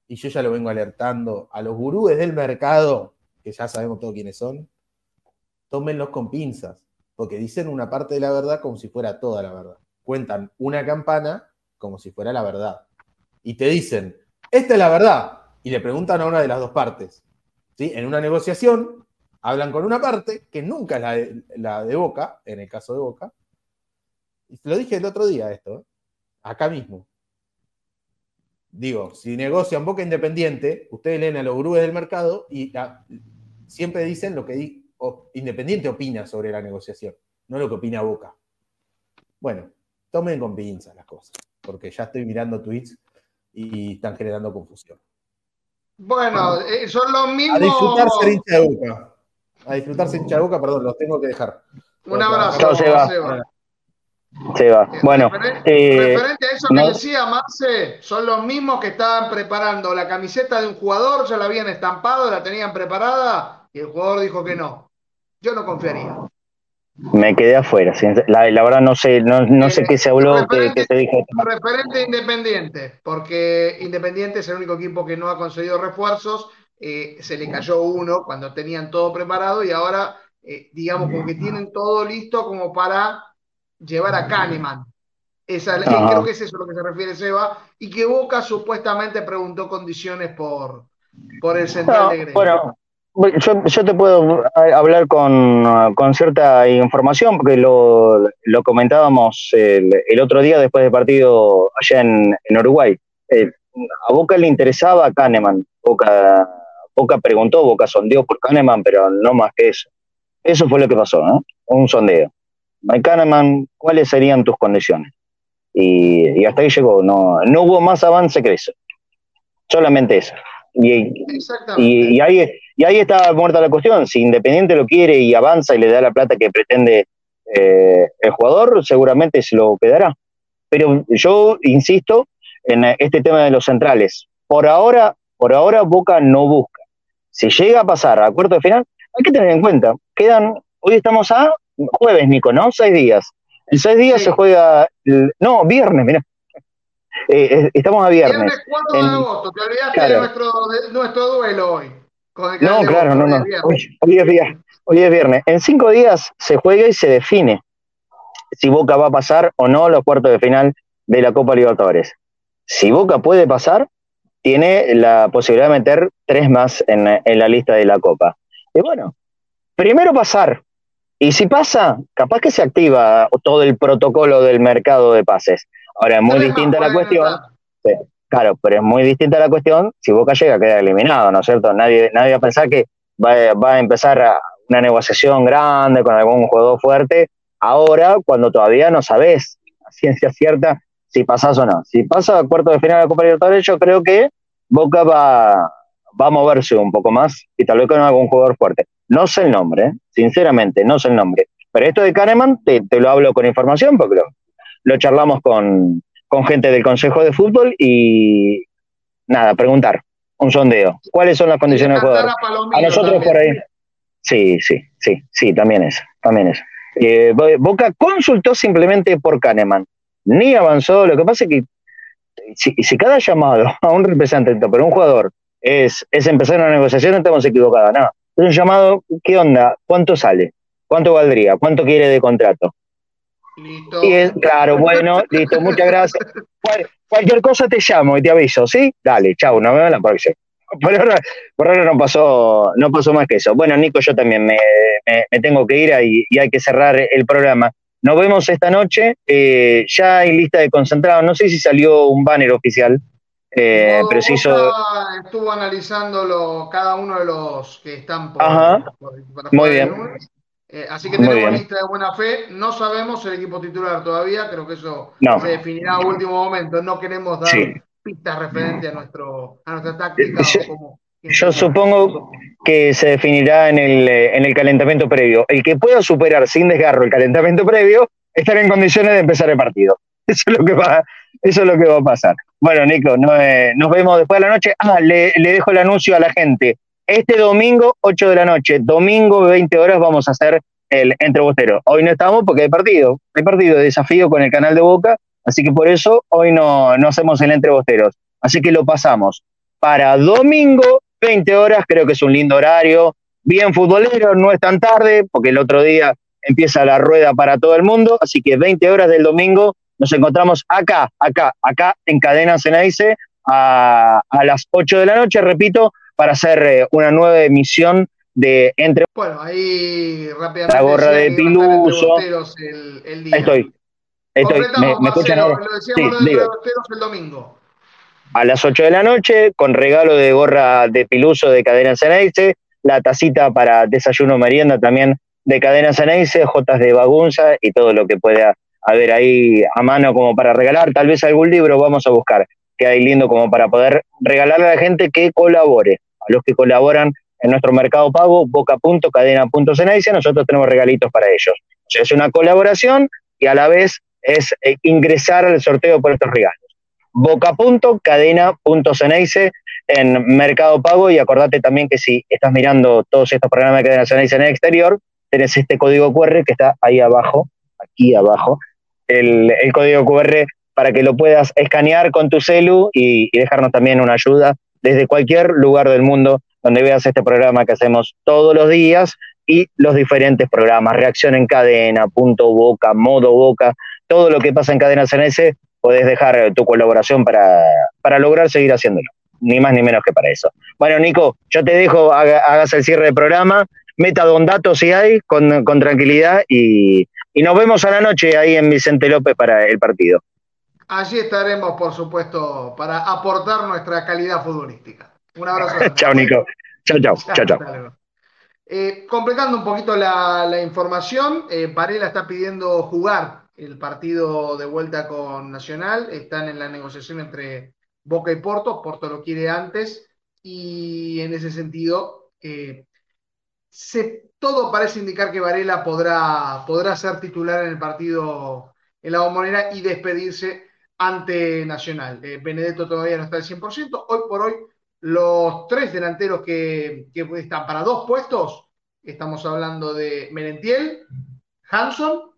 y yo ya lo vengo alertando, a los gurúes del mercado, que ya sabemos todos quiénes son, tómenlos con pinzas, porque dicen una parte de la verdad como si fuera toda la verdad. Cuentan una campana como si fuera la verdad. Y te dicen, esta es la verdad, y le preguntan a una de las dos partes. ¿sí? En una negociación, hablan con una parte, que nunca es la de, la de Boca, en el caso de Boca, y lo dije el otro día esto, ¿eh? acá mismo. Digo, si negocian Boca Independiente, ustedes leen a los gurúes del mercado y la, siempre dicen lo que di, Independiente opina sobre la negociación, no lo que opina Boca. Bueno, tomen con pinzas las cosas, porque ya estoy mirando tweets y están generando confusión. Bueno, eh, son los mismos. A disfrutar ser hincha de Boca. A disfrutar ser hincha de Boca, perdón, los tengo que dejar. Un abrazo, Chao, Seba. Seba. Se va. Bueno, eh, referente a eso no- que decía Marce, son los mismos que estaban preparando la camiseta de un jugador, ya la habían estampado, la tenían preparada y el jugador dijo que no. Yo no confiaría. me quedé afuera. La, la verdad no sé, no, no sé Eh, qué se habló, qué, qué se dijo. Referente Independiente, porque Independiente es el único equipo que no ha conseguido refuerzos. Eh, se le cayó uno cuando tenían todo preparado y ahora, eh, digamos, como que tienen todo listo como para llevar a Kahneman. Esa, eh, creo que es eso a lo que se refiere Seba. Y que Boca supuestamente preguntó condiciones por, por el central No, de Gremio. bueno, yo, yo te puedo a- hablar con, con cierta información, porque lo, lo comentábamos el, el otro día después del partido allá en, en Uruguay. Eh, a Boca le interesaba a Kahneman. Boca, Boca preguntó, Boca sondeó por Kahneman, pero no más que eso. Eso fue lo que pasó, ¿no? Un sondeo. Mike Kahneman, ¿cuáles serían tus condiciones? Y, y hasta ahí llegó. No, no hubo más avance que eso. Solamente eso. Y, y, y ahí, y ahí está muerta la cuestión. Si Independiente lo quiere y avanza y le da la plata que pretende eh, el jugador, seguramente se lo quedará. Pero yo insisto en este tema de los centrales. Por ahora, por ahora Boca no busca. Si llega a pasar a cuarto de final, hay que tener en cuenta, quedan, hoy estamos a jueves, Nico, ¿no? Seis días. En seis días Sí. se juega, el- no, viernes, mira. estamos a viernes. Viernes 4 de En- agosto, te olvidaste Claro. de, nuestro, de nuestro duelo hoy. Con el No, claro, no, no. Hoy, hoy es viernes, hoy es viernes. En cinco días se juega y se define si Boca va a pasar o no los cuartos de final de la Copa Libertadores. Si Boca puede pasar, tiene la posibilidad de meter tres más en, en la lista de la Copa. Y bueno, primero pasar. Y si pasa, capaz que se activa todo el protocolo del mercado de pases. Ahora, es muy distinta la cuestión. entrar. Claro, pero es muy distinta la cuestión si Boca llega a quedar eliminado, ¿no es cierto? Nadie, nadie va a pensar que va, va a empezar a- una negociación grande con algún jugador fuerte ahora cuando todavía no sabes a ciencia cierta si pasas o no. Si pasa a cuarto de final de la Copa Libertadores, yo creo que Boca va, va a moverse un poco más y tal vez con algún jugador fuerte. No sé el nombre, ¿eh? sinceramente, no sé el nombre. Pero esto de Kahneman te, te lo hablo con información porque lo, lo charlamos con, con gente del Consejo de Fútbol y nada, preguntar, un sondeo. ¿Cuáles son las condiciones del jugador? A nosotros también. por ahí. Sí, sí, sí, sí, también es, también es. Eh, Bo- Boca consultó simplemente por Kahneman, ni avanzó. Lo que pasa es que si, si cada llamado a un representante por un jugador es, es empezar una negociación, estamos equivocados. No, es un llamado, ¿qué onda? ¿Cuánto sale? ¿Cuánto valdría? ¿Cuánto quiere de contrato? Listo. Y es, claro, bueno, listo, muchas gracias. Cual- cualquier cosa te llamo y te aviso, ¿sí? Dale, chau, nos vemos en la próxima. Por ahora, por ahora no pasó, no pasó más que eso. Bueno, Nico, yo también me, me- me tengo que ir ahí y hay que cerrar el programa. Nos vemos esta noche. eh, ya hay lista de concentrados. No sé si salió un banner oficial, eh, No, pero se hizo. Boca Estuvo analizando lo- cada uno de los que están por, Ajá. por- Muy bien. Eh, así que tenemos lista de buena fe. No sabemos el equipo titular todavía. Creo que eso No. se definirá a último momento. No queremos dar Sí. pistas referentes a, nuestro, a nuestra táctica. Yo- o como- Yo supongo que se definirá en el, eh, en el calentamiento previo. El que pueda superar sin desgarro el calentamiento previo estará en condiciones de empezar el partido. Eso es lo que va, eso es lo que va a pasar. Bueno, Nico, no, eh, nos vemos después de la noche. Ah, le, le dejo el anuncio a la gente. este domingo, 8 de la noche, domingo 20 horas, vamos a hacer el Entrebostero. Hoy no estamos porque hay partido, hay partido de desafío con el canal de Boca, así que por eso hoy no, no hacemos el Entrebosteros. Así que lo pasamos para domingo, 20 horas, creo que es un lindo horario, bien futbolero, no es tan tarde, porque el otro día empieza la rueda para todo el mundo, así que 20 horas del domingo nos encontramos acá, acá, acá en Cadena Ceneice a, a las 8 de la noche, repito, para hacer eh, una nueva emisión de Entre... Bueno, ahí rápidamente... La gorra de Piluso. El, el día. Estoy, estoy. ¿Me, me escuchan ahora? Lo Sí, de digo. el domingo. A las 8 de la noche, con regalo de gorra de Piluso de Cadena Ceneice, la tacita para desayuno merienda también de Cadena Ceneice, jotas de bagunza y todo lo que pueda haber ahí a mano como para regalar. Tal vez algún libro vamos a buscar que hay lindo como para poder regalarle a la gente que colabore, a los que colaboran en nuestro mercado pago, boca.cadena.ceneice, nosotros tenemos regalitos para ellos. O sea, es una colaboración y a la vez es eh, ingresar al sorteo por estos regalos boca.cadena.ceneice en Mercado Pago. Y acordate también que si estás mirando todos estos programas de Cadena Ceneice en el exterior, tenés este código QR que está ahí abajo, aquí abajo, el, código QR para que lo puedas escanear con tu celu y, y dejarnos también una ayuda desde cualquier lugar del mundo donde veas este programa que hacemos todos los días y los diferentes programas, Reacción en Cadena, Punto Boca, Modo Boca, todo lo que pasa en Cadena Ceneice, podés dejar tu colaboración para, para lograr seguir haciéndolo. Ni más ni menos que para eso. Bueno, Nico, yo te dejo, haga- hagas el cierre del programa, meta don datos si hay, con, con tranquilidad, y, y nos vemos a la noche ahí en Vicente López para el partido. Allí estaremos, por supuesto, para aportar nuestra calidad futbolística. Un abrazo. chao, Nico. Chao, chao, chao. Eh, completando un poquito la, la información, eh, Varela está pidiendo jugar el partido de vuelta con Nacional. Están en la negociación entre Boca y Porto. Porto lo quiere antes y en ese sentido eh, todo parece indicar que Varela podrá, podrá ser titular en el partido en la bombonera y despedirse ante Nacional. Eh, Benedetto todavía no está al 100%. Hoy por hoy los tres delanteros que, que están para dos puestos, estamos hablando de Merentiel, Hanson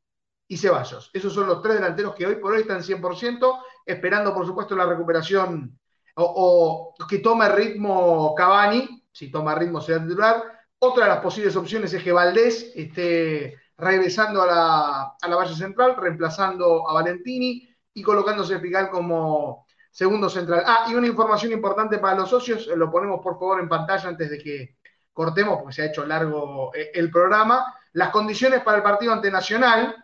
y Ceballos. Esos son los tres delanteros que hoy por hoy están 100%, esperando por supuesto la recuperación o, que tome ritmo Cavani, si toma ritmo será titular. Otra de las posibles opciones es que Valdés esté regresando a la, a la Valle Central, reemplazando a Valentini y colocándose Pical como segundo central. Ah, y una información importante para los socios, eh, lo ponemos por favor en pantalla antes de que cortemos, porque se ha hecho largo eh, el programa. Las condiciones para el partido ante Nacional,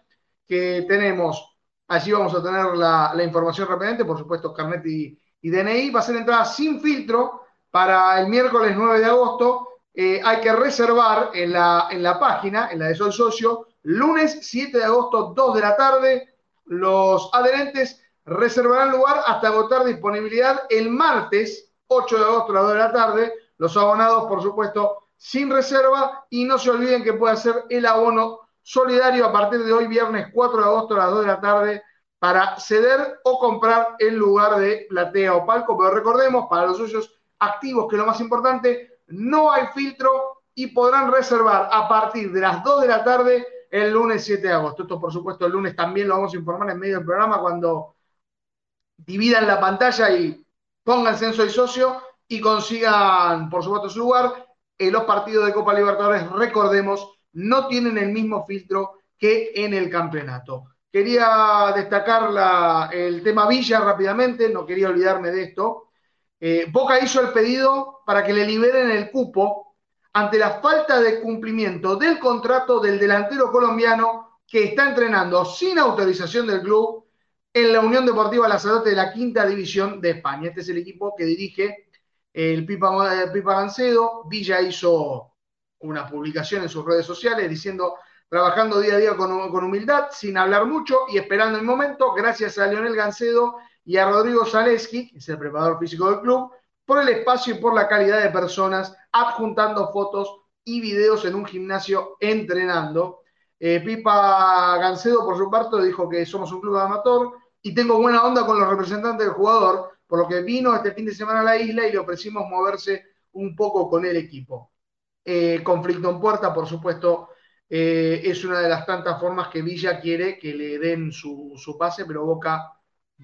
que tenemos, allí vamos a tener la, información rápidamente, por supuesto, Carnet y, y DNI, va a ser entrada sin filtro para el miércoles 9 de agosto. Eh, hay que reservar en la, en la página, en la de Sol Socio, lunes 7 de agosto, 2 de la tarde. Los adherentes reservarán lugar hasta agotar disponibilidad el martes 8 de agosto a las 2 de la tarde. Los abonados, por supuesto, sin reserva. Y no se olviden que puede hacer el abono solidario a partir de hoy, viernes 4 de agosto a las 2 de la tarde, para ceder o comprar el lugar de platea o palco. Pero recordemos, para los socios activos, que lo más importante, no hay filtro y podrán reservar a partir de las 2 de la tarde el lunes 7 de agosto. Esto, por supuesto, el lunes también lo vamos a informar en medio del programa cuando dividan la pantalla y pónganse en Soy Socio y consigan, por supuesto, su lugar. En los partidos de Copa Libertadores, recordemos, no tienen el mismo filtro que en el campeonato. Quería destacar el tema Villa rápidamente, no quería olvidarme de esto. Eh, Boca hizo el pedido para que le liberen el cupo ante la falta de cumplimiento del contrato del delantero colombiano que está entrenando sin autorización del club en la Unión Deportiva Lazarote de la quinta división de España. Este es el equipo que dirige el Pipa, el Pipa Gancedo. Villa hizo una publicación en sus redes sociales diciendo trabajando día a día con, con humildad, sin hablar mucho y esperando el momento, gracias a Leonel Gancedo y a Rodrigo Zaleski, que es el preparador físico del club, por el espacio y por la calidad de personas, adjuntando fotos y videos en un gimnasio entrenando. Eh, Pipa Gancedo, por su parte, dijo que somos un club amateur y tengo buena onda con los representantes del jugador, por lo que vino este fin de semana a la isla y le ofrecimos moverse un poco con el equipo. Eh, conflicto en puerta, por supuesto, eh, es una de las tantas formas que Villa quiere que le den su, su, pase, pero Boca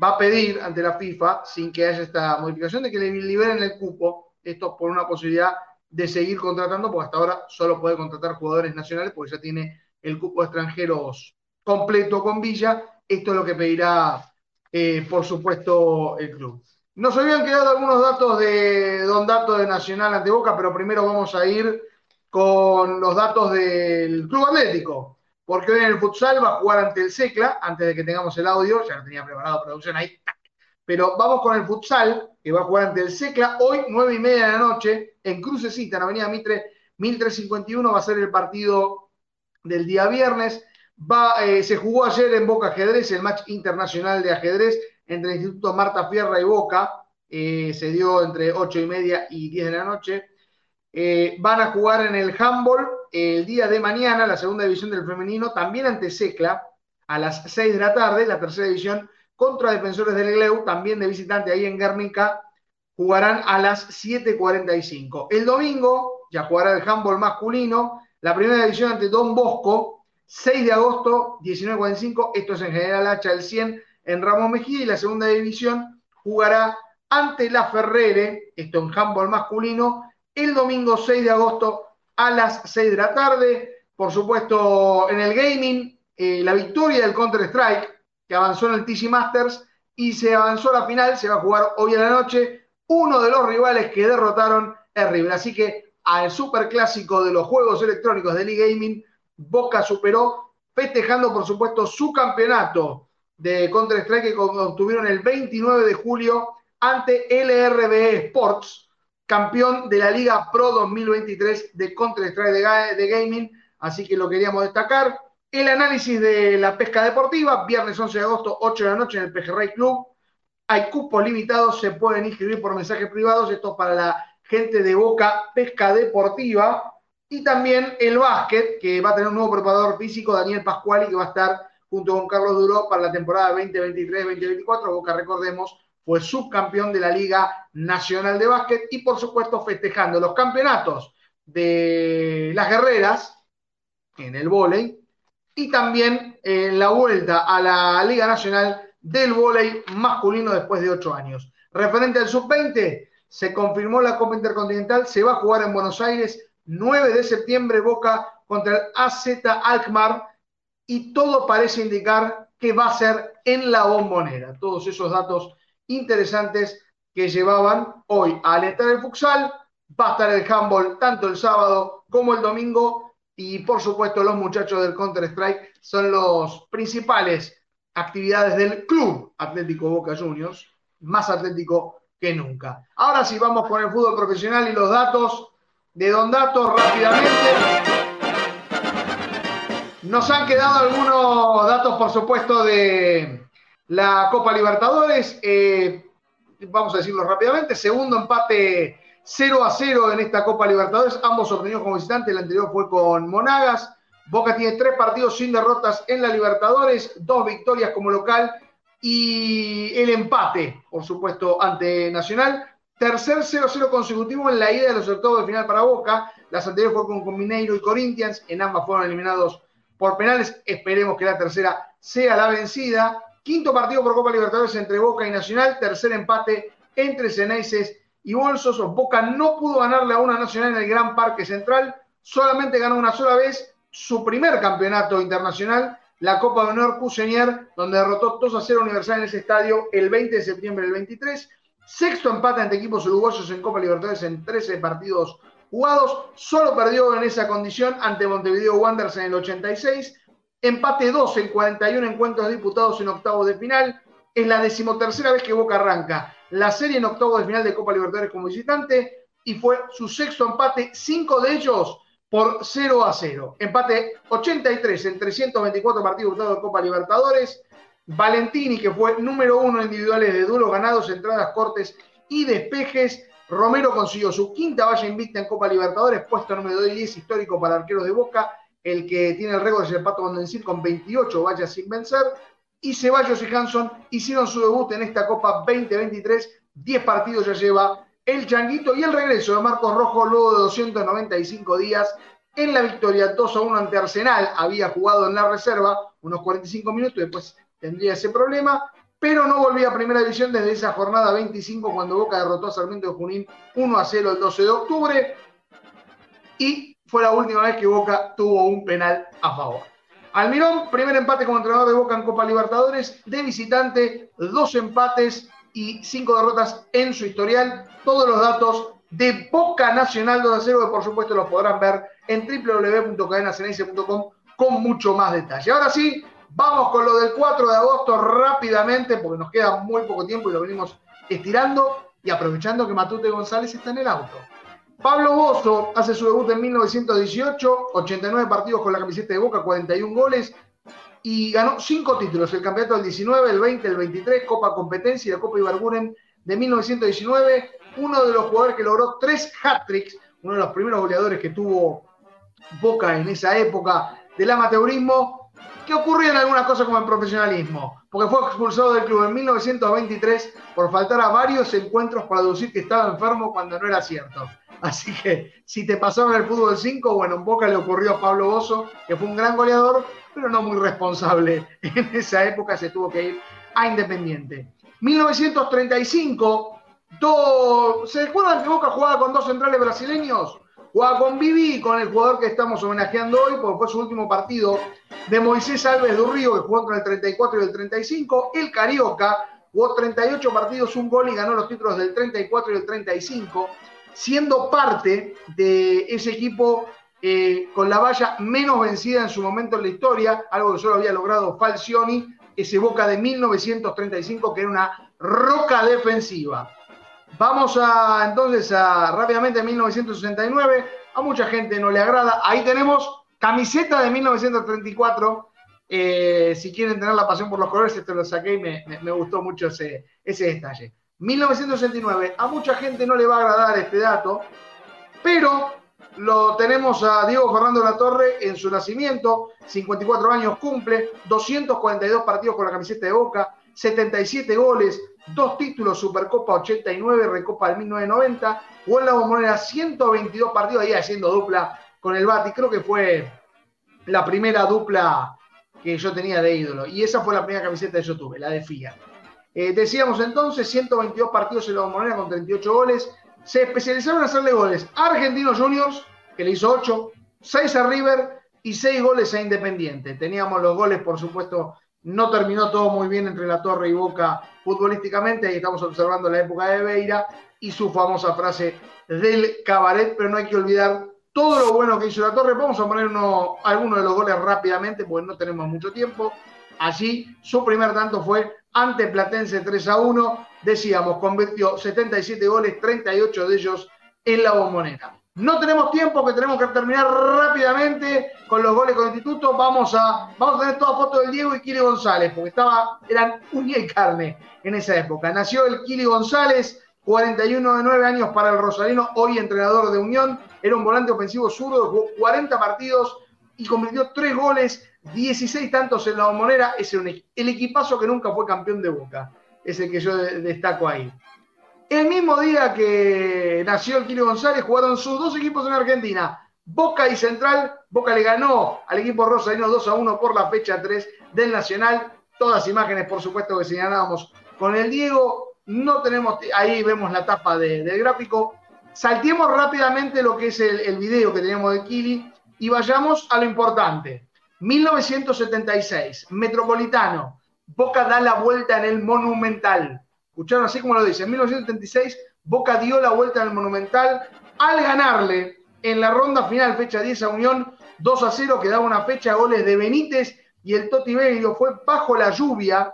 va a pedir ante la FIFA, sin que haya esta modificación, de que le liberen el cupo, esto por una posibilidad de seguir contratando, porque hasta ahora solo puede contratar jugadores nacionales, porque ya tiene el cupo de extranjeros completo con Villa. Esto es lo que pedirá, eh, por supuesto, el club. Nos habían quedado algunos datos de Don Dato de Nacional ante Boca, pero primero vamos a ir con los datos del Club Atlético, porque hoy en el futsal va a jugar ante el Secla, antes de que tengamos el audio, ya lo tenía preparado producción ahí, pero vamos con el futsal, que va a jugar ante el Secla, hoy nueve y media de la noche, en Crucecita, en Avenida Mitre, 1351, va a ser el partido del día viernes. Va, eh, se jugó ayer en Boca Ajedrez, el match internacional de ajedrez entre el Instituto Marta Fierra y Boca, eh, se dio entre ocho y media y 10 de la noche. Eh, van a jugar en el handball el día de mañana, la segunda división del femenino, también ante Secla, a las 6 de la tarde, la tercera división contra Defensores del Gleu, también de visitante ahí en Guernica, jugarán a las 7.45. El domingo ya jugará el handball masculino, la primera división ante Don Bosco, 6 de agosto, 19.45, esto es en General Hacha el 100 en Ramos Mejía, y la segunda división jugará ante la Ferrere, esto en handball masculino, el domingo 6 de agosto a las 6 de la tarde. Por supuesto, en el gaming, eh, la victoria del Counter-Strike que avanzó en el TC Masters y se avanzó a la final, se va a jugar hoy a la noche. Uno de los rivales que derrotaron es River. Así que al superclásico de los juegos electrónicos del e-gaming, Boca superó, festejando por supuesto su campeonato de Counter-Strike que obtuvieron el 29 de julio ante LRB Sports, campeón de la Liga Pro 2023 de Counter-Strike de Gaming. Así que lo queríamos destacar. El análisis de la pesca deportiva, viernes 11 de agosto, 8 de la noche en el Pejerrey Club. Hay cupos limitados, se pueden inscribir por mensajes privados. Esto es para la gente de Boca Pesca Deportiva. Y también el básquet, que va a tener un nuevo preparador físico, Daniel Pascuali, que va a estar junto con Carlos Duró para la temporada 2023-2024. Boca, recordemos, fue subcampeón de la Liga Nacional de Básquet y, por supuesto, festejando los campeonatos de las guerreras en el vóley y también en la vuelta a la Liga Nacional del Vóley masculino después de ocho años. Referente al sub-20, se confirmó la Copa Intercontinental, se va a jugar en Buenos Aires 9 de septiembre, Boca contra el AZ Alkmaar, y todo parece indicar que va a ser en la bombonera. Todos esos datos interesantes que llevaban hoy a alentar el futsal, va a estar el handball tanto el sábado como el domingo y por supuesto los muchachos del Counter-Strike son los principales actividades del Club Atlético Boca Juniors, más atlético que nunca. Ahora sí, vamos con el fútbol profesional y los datos de Don Datos rápidamente. Nos han quedado algunos datos, por supuesto, de la Copa Libertadores. Eh, vamos a decirlo rápidamente. Segundo empate 0 a 0 en esta Copa Libertadores, ambos obtenidos como visitante, el anterior fue con Monagas. Boca tiene tres partidos sin derrotas en la Libertadores, dos victorias como local y el empate, por supuesto, ante Nacional. Tercer 0-0 consecutivo en la ida de los octavos de final para Boca. Las anteriores fueron con Mineiro y Corinthians, en ambas fueron eliminados por penales. Esperemos que la tercera sea la vencida. Quinto partido por Copa Libertadores entre Boca y Nacional. Tercer empate entre Ceneices y Bolsos. Boca no pudo ganarle a una nacional en el Gran Parque Central, solamente ganó una sola vez su primer campeonato internacional, la Copa de Honor Cusenier, donde derrotó 2 a 0 Universal en ese estadio el 20 de septiembre del 23. Sexto empate ante equipos uruguayos en Copa Libertadores en 13 partidos jugados. Solo perdió en esa condición ante Montevideo Wanderers en el 86. Empate 2 en 41 encuentros disputados en octavos de final. Es la decimotercera vez que Boca arranca la serie en octavo de final de Copa Libertadores como visitante y fue su sexto empate, cinco de ellos por 0 a 0. Empate 83 en 324 partidos de Copa Libertadores. Valentini, que fue número uno individuales de duelos ganados, entradas, cortes y despejes. Romero consiguió su quinta valla invicta en Copa Libertadores, puesto número 10 histórico para arqueros de Boca. El que tiene el récord es el Pato Bondencil con 28 vallas sin vencer y Ceballos y Hanson hicieron su debut en esta Copa 2023. 10 partidos ya lleva el Changuito y el regreso de Marcos Rojo luego de 295 días en la victoria 2 a 1 ante Arsenal. Había jugado en la reserva unos 45 minutos después tendría ese problema, pero no volvía a primera división desde esa jornada 25 cuando Boca derrotó a Sarmiento de Junín 1 a 0 el 12 de octubre y fue la última vez que Boca tuvo un penal a favor. Almirón, primer empate como entrenador de Boca en Copa Libertadores, de visitante, dos empates y cinco derrotas en su historial. Todos los datos de Boca Nacional 2 a 0, que por supuesto los podrán ver en www.cadenaceneice.com con mucho más detalle. Ahora sí, vamos con lo del 4 de agosto rápidamente, porque nos queda muy poco tiempo y lo venimos estirando y aprovechando que Matute González está en el auto. Pablo Bozo hace su debut en 1918, 89 partidos con la camiseta de Boca, 41 goles y ganó 5 títulos, el campeonato del 19, el 20, el 23, Copa Competencia y la Copa Ibarguren de 1919, uno de los jugadores que logró tres hat-tricks, uno de los primeros goleadores que tuvo Boca en esa época del amateurismo, que ocurrían algunas cosas como el profesionalismo, porque fue expulsado del club en 1923 por faltar a varios encuentros para decir que estaba enfermo cuando no era cierto. Así que si te pasaron el fútbol 5, bueno, en Boca le ocurrió a Pablo Bozo, que fue un gran goleador, pero no muy responsable. En esa época se tuvo que ir a Independiente. 1935, ¿se acuerdan que Boca jugaba con dos centrales brasileños? Jugaba con Vivi y con el jugador que estamos homenajeando hoy, porque fue su último partido, de Moisés Alves Durrío, que jugó entre el 34 y el 35. El Carioca jugó 38 partidos, un gol y ganó los títulos del 34 y el 35 siendo parte de ese equipo eh, con la valla menos vencida en su momento en la historia, algo que solo había logrado Falcioni, ese Boca de 1935, que era una roca defensiva. Vamos a entonces a rápidamente a 1969. A mucha gente no le agrada. Ahí tenemos camiseta de 1934. Eh, si quieren tener la pasión por los colores, esto lo saqué y me, gustó mucho ese, detalle. 1969. A mucha gente no le va a agradar este dato, pero lo tenemos a Diego Fernando La Torre en su nacimiento, 54 años cumple, 242 partidos con la camiseta de Boca, 77 goles, dos títulos, Supercopa 89, Recopa del 1990, jugó en la bombonera 122 partidos ahí haciendo dupla con el Bati, creo que fue la primera dupla que yo tenía de ídolo, y esa fue la primera camiseta que yo tuve, la de Fiat. Eh, decíamos entonces, 122 partidos en la bombonera con 38 goles. Se especializaron en hacerle goles a Argentinos Juniors, que le hizo 8, 6 a River y 6 goles a Independiente. Teníamos los goles, por supuesto, no terminó todo muy bien entre La Torre y Boca futbolísticamente. Ahí estamos observando la época de Beira y su famosa frase del cabaret, pero no hay que olvidar todo lo bueno que hizo La Torre. Vamos a poner uno, algunos de los goles rápidamente, porque no tenemos mucho tiempo. Allí su primer tanto fue ante Platense 3 a 1. Decíamos, convirtió 77 goles, 38 de ellos en la bombonera. No tenemos tiempo, que tenemos que terminar rápidamente con los goles con el instituto. Vamos a, vamos a tener toda foto del Diego y Kili González, porque estaba, eran uña y carne en esa época. Nació el Kili González, 41 de 9 años para el Rosalino, hoy entrenador de Unión. Era un volante ofensivo zurdo, jugó 40 partidos y convirtió 3 goles 16 tantos en la bombonera, es el equipazo que nunca fue campeón de Boca, es el que yo destaco ahí. El mismo día que nació el Kilo González, jugaron sus dos equipos en Argentina, Boca y Central. Boca le ganó al equipo rosarino 2 a 1 por la fecha 3 del Nacional. Todas imágenes, por supuesto, que señalábamos con el Diego. No tenemos, ahí vemos la tapa del gráfico. Saltemos rápidamente lo que es el, el video que teníamos de Kili y vayamos a lo importante. 1976, Metropolitano, Boca da la vuelta en el Monumental. ¿Escucharon así como lo dice? En 1976, Boca dio la vuelta en el Monumental al ganarle en la ronda final, fecha 10 a Unión, 2 a 0, que daba una fecha goles de Benítez y el Toti Bello fue bajo la lluvia.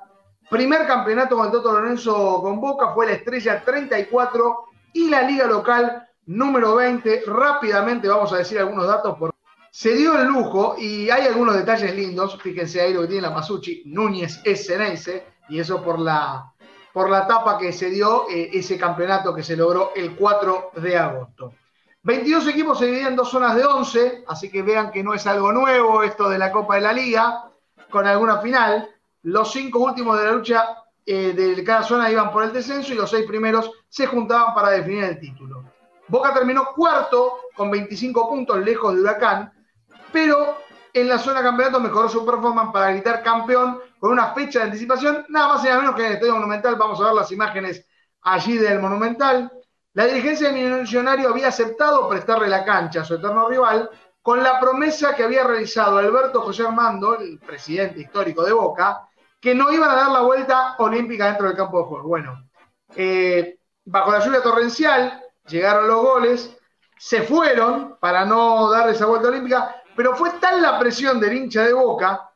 Primer campeonato con el Toto Lorenzo con Boca fue la estrella 34 y la liga local número 20. Rápidamente vamos a decir algunos datos por se dio el lujo y hay algunos detalles lindos. Fíjense ahí lo que tiene la Masucci. Núñez es y eso por la, por la etapa que se dio eh, ese campeonato que se logró el 4 de agosto. 22 equipos se dividen en dos zonas de 11, así que vean que no es algo nuevo esto de la Copa de la Liga, con alguna final. Los cinco últimos de la lucha eh, de cada zona iban por el descenso y los seis primeros se juntaban para definir el título. Boca terminó cuarto con 25 puntos, lejos de Huracán, pero en la zona campeonato mejoró su performance para gritar campeón con una fecha de anticipación, nada más y nada menos que en el Estadio Monumental. Vamos a ver las imágenes allí del Monumental. La dirigencia del Millonario había aceptado prestarle la cancha a su eterno rival con la promesa que había realizado Alberto José Armando, el presidente histórico de Boca, que no iban a dar la vuelta olímpica dentro del campo de juego. Bueno, eh, bajo la lluvia torrencial llegaron los goles, se fueron para no dar esa vuelta olímpica, pero fue tal la presión del hincha de Boca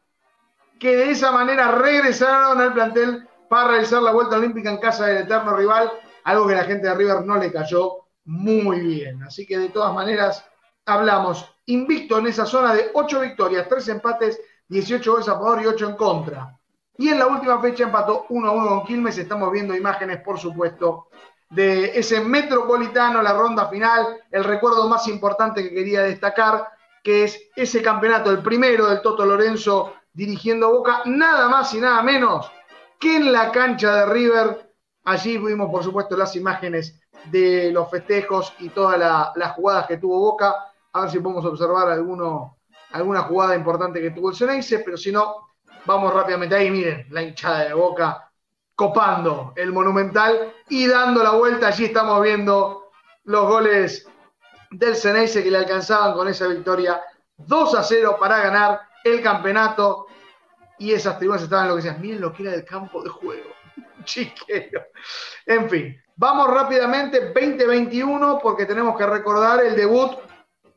que de esa manera regresaron al plantel para realizar la vuelta olímpica en casa del eterno rival, algo que la gente de River no le cayó muy bien. Así que de todas maneras hablamos invicto en esa zona de 8 victorias, 3 empates, 18 goles a favor y 8 en contra. Y en la última fecha empató 1 a 1 con Quilmes. Estamos viendo imágenes, por supuesto, de ese metropolitano, la ronda final, el recuerdo más importante que quería destacar, que es ese campeonato, el primero del Toto Lorenzo dirigiendo Boca, nada más y nada menos que en la cancha de River. Allí vimos, por supuesto, las imágenes de los festejos y todas las jugadas que tuvo Boca. A ver si podemos observar alguno, alguna jugada importante que tuvo el Ceneice, pero si no, vamos rápidamente ahí. Miren, la hinchada de Boca copando el Monumental y dando la vuelta. Allí estamos viendo los goles del Ceneice que le alcanzaban con esa victoria 2 a 0 para ganar el campeonato. Y esas tribunas estaban lo que decían, miren lo que era el campo de juego. Chiquero. En fin, vamos rápidamente 2021 porque tenemos que recordar el debut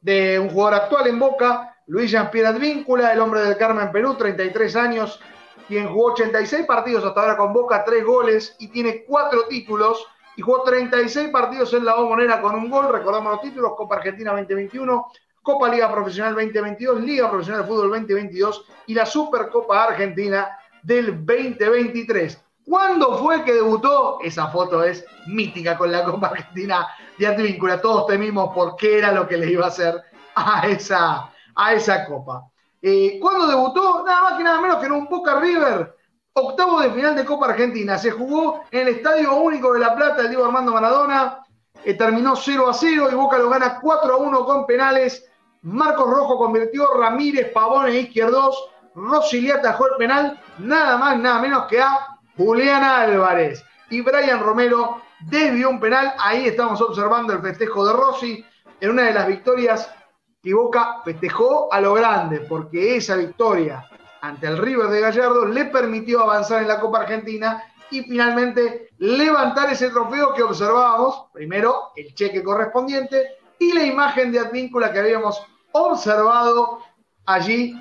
de un jugador actual en Boca, Luis Jean-Pierre Advíncula, el hombre del Carmen Perú, 33 años, quien jugó 86 partidos hasta ahora con Boca, 3 goles y tiene 4 títulos y jugó 36 partidos en la Bombonera con un gol. Recordamos los títulos: Copa Argentina 2021, Copa Liga Profesional 2022, Liga Profesional de Fútbol 2022 y la Supercopa Argentina del 2023. ¿Cuándo fue que debutó? Esa foto es mítica con la Copa Argentina de Advíncula. Todos temimos por qué era lo que le iba a hacer a esa, a esa Copa. Eh, ¿Cuándo debutó? Nada más que nada menos que en un Boca River octavo de final de Copa Argentina. Se jugó en el Estadio Único de La Plata, el Diego Armando Maradona. Eh, terminó 0 a 0 y Boca lo gana 4 a 1 con penales. Marcos Rojo convirtió, Ramírez, Pavón e Izquierdos. Rossi atajó el penal, nada más, nada menos que a Julián Álvarez. Y Brian Romero desvió un penal. Ahí estamos observando el festejo de Rossi en una de las victorias que Boca festejó a lo grande, porque esa victoria ante el River de Gallardo le permitió avanzar en la Copa Argentina y finalmente levantar ese trofeo que observábamos, primero el cheque correspondiente y la imagen de Advíncula que habíamos observado allí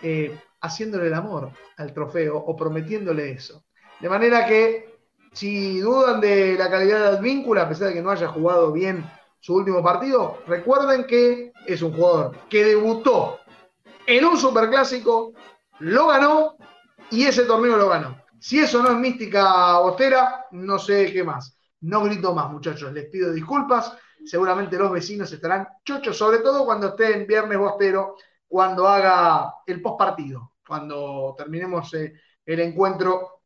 eh, haciéndole el amor al trofeo o prometiéndole eso. De manera que si dudan de la calidad de Advíncula, a pesar de que no haya jugado bien su último partido, recuerden que es un jugador que debutó en un superclásico lo ganó y ese torneo lo ganó. Si eso no es mística bostera, no sé qué más. No grito más, muchachos. Les pido disculpas. Seguramente los vecinos estarán chochos, sobre todo cuando esté en viernes bostero, cuando haga el post partido, cuando terminemos eh, el encuentro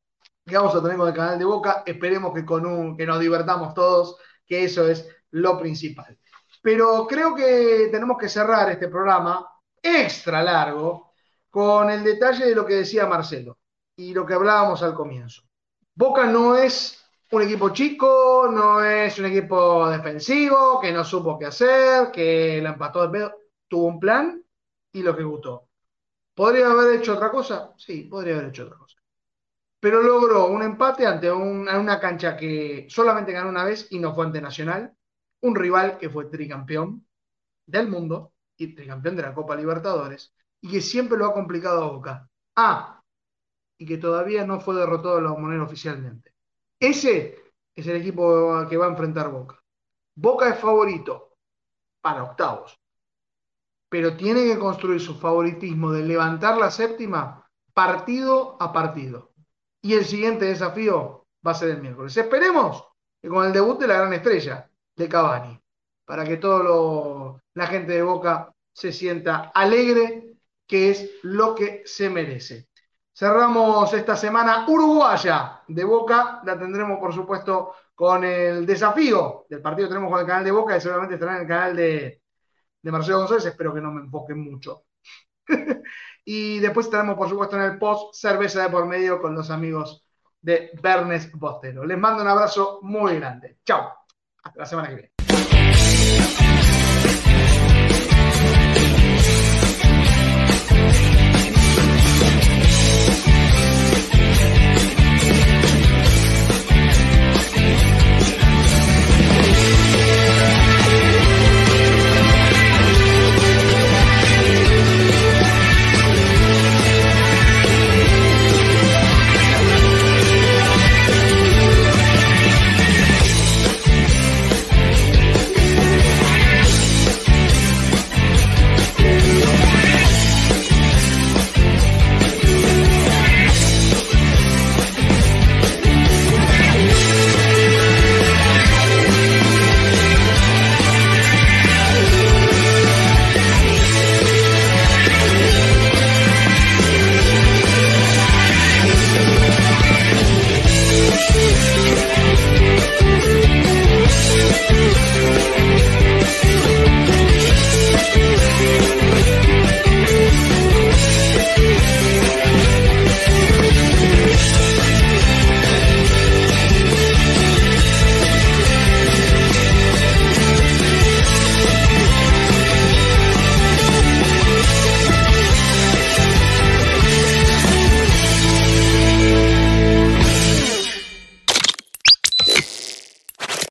que vamos a tener con el canal de Boca. Esperemos que, con un, que nos divertamos todos, que eso es lo principal. Pero creo que tenemos que cerrar este programa extra largo, con el detalle de lo que decía Marcelo y lo que hablábamos al comienzo. Boca no es un equipo chico, no es un equipo defensivo, que no supo qué hacer, que la empató de pedo. Tuvo un plan y lo ejecutó. ¿Podría haber hecho otra cosa? Sí, podría haber hecho otra cosa. Pero logró un empate ante una cancha que solamente ganó una vez y no fue ante Nacional. Un rival que fue tricampeón del mundo y tricampeón de la Copa Libertadores y que siempre lo ha complicado a Boca. Ah, y que todavía no fue derrotado en la moneda oficialmente. Ese es el equipo que va a enfrentar Boca. Boca es favorito para octavos, pero tiene que construir su favoritismo de levantar la séptima partido a partido. Y el siguiente desafío va a ser el miércoles. Esperemos que con el debut de la gran estrella de Cavani, para que toda la gente de Boca se sienta alegre que es lo que se merece. Cerramos esta semana uruguaya de Boca. La tendremos, por supuesto, con el desafío del partido que tenemos con el canal de Boca y seguramente estará en el canal de, de Marcelo González. Espero que no me enfoquen mucho. y después estaremos, por supuesto, en el post cerveza de por medio con los amigos de Bernes Bostero. Les mando un abrazo muy grande. Chao. Hasta la semana que viene.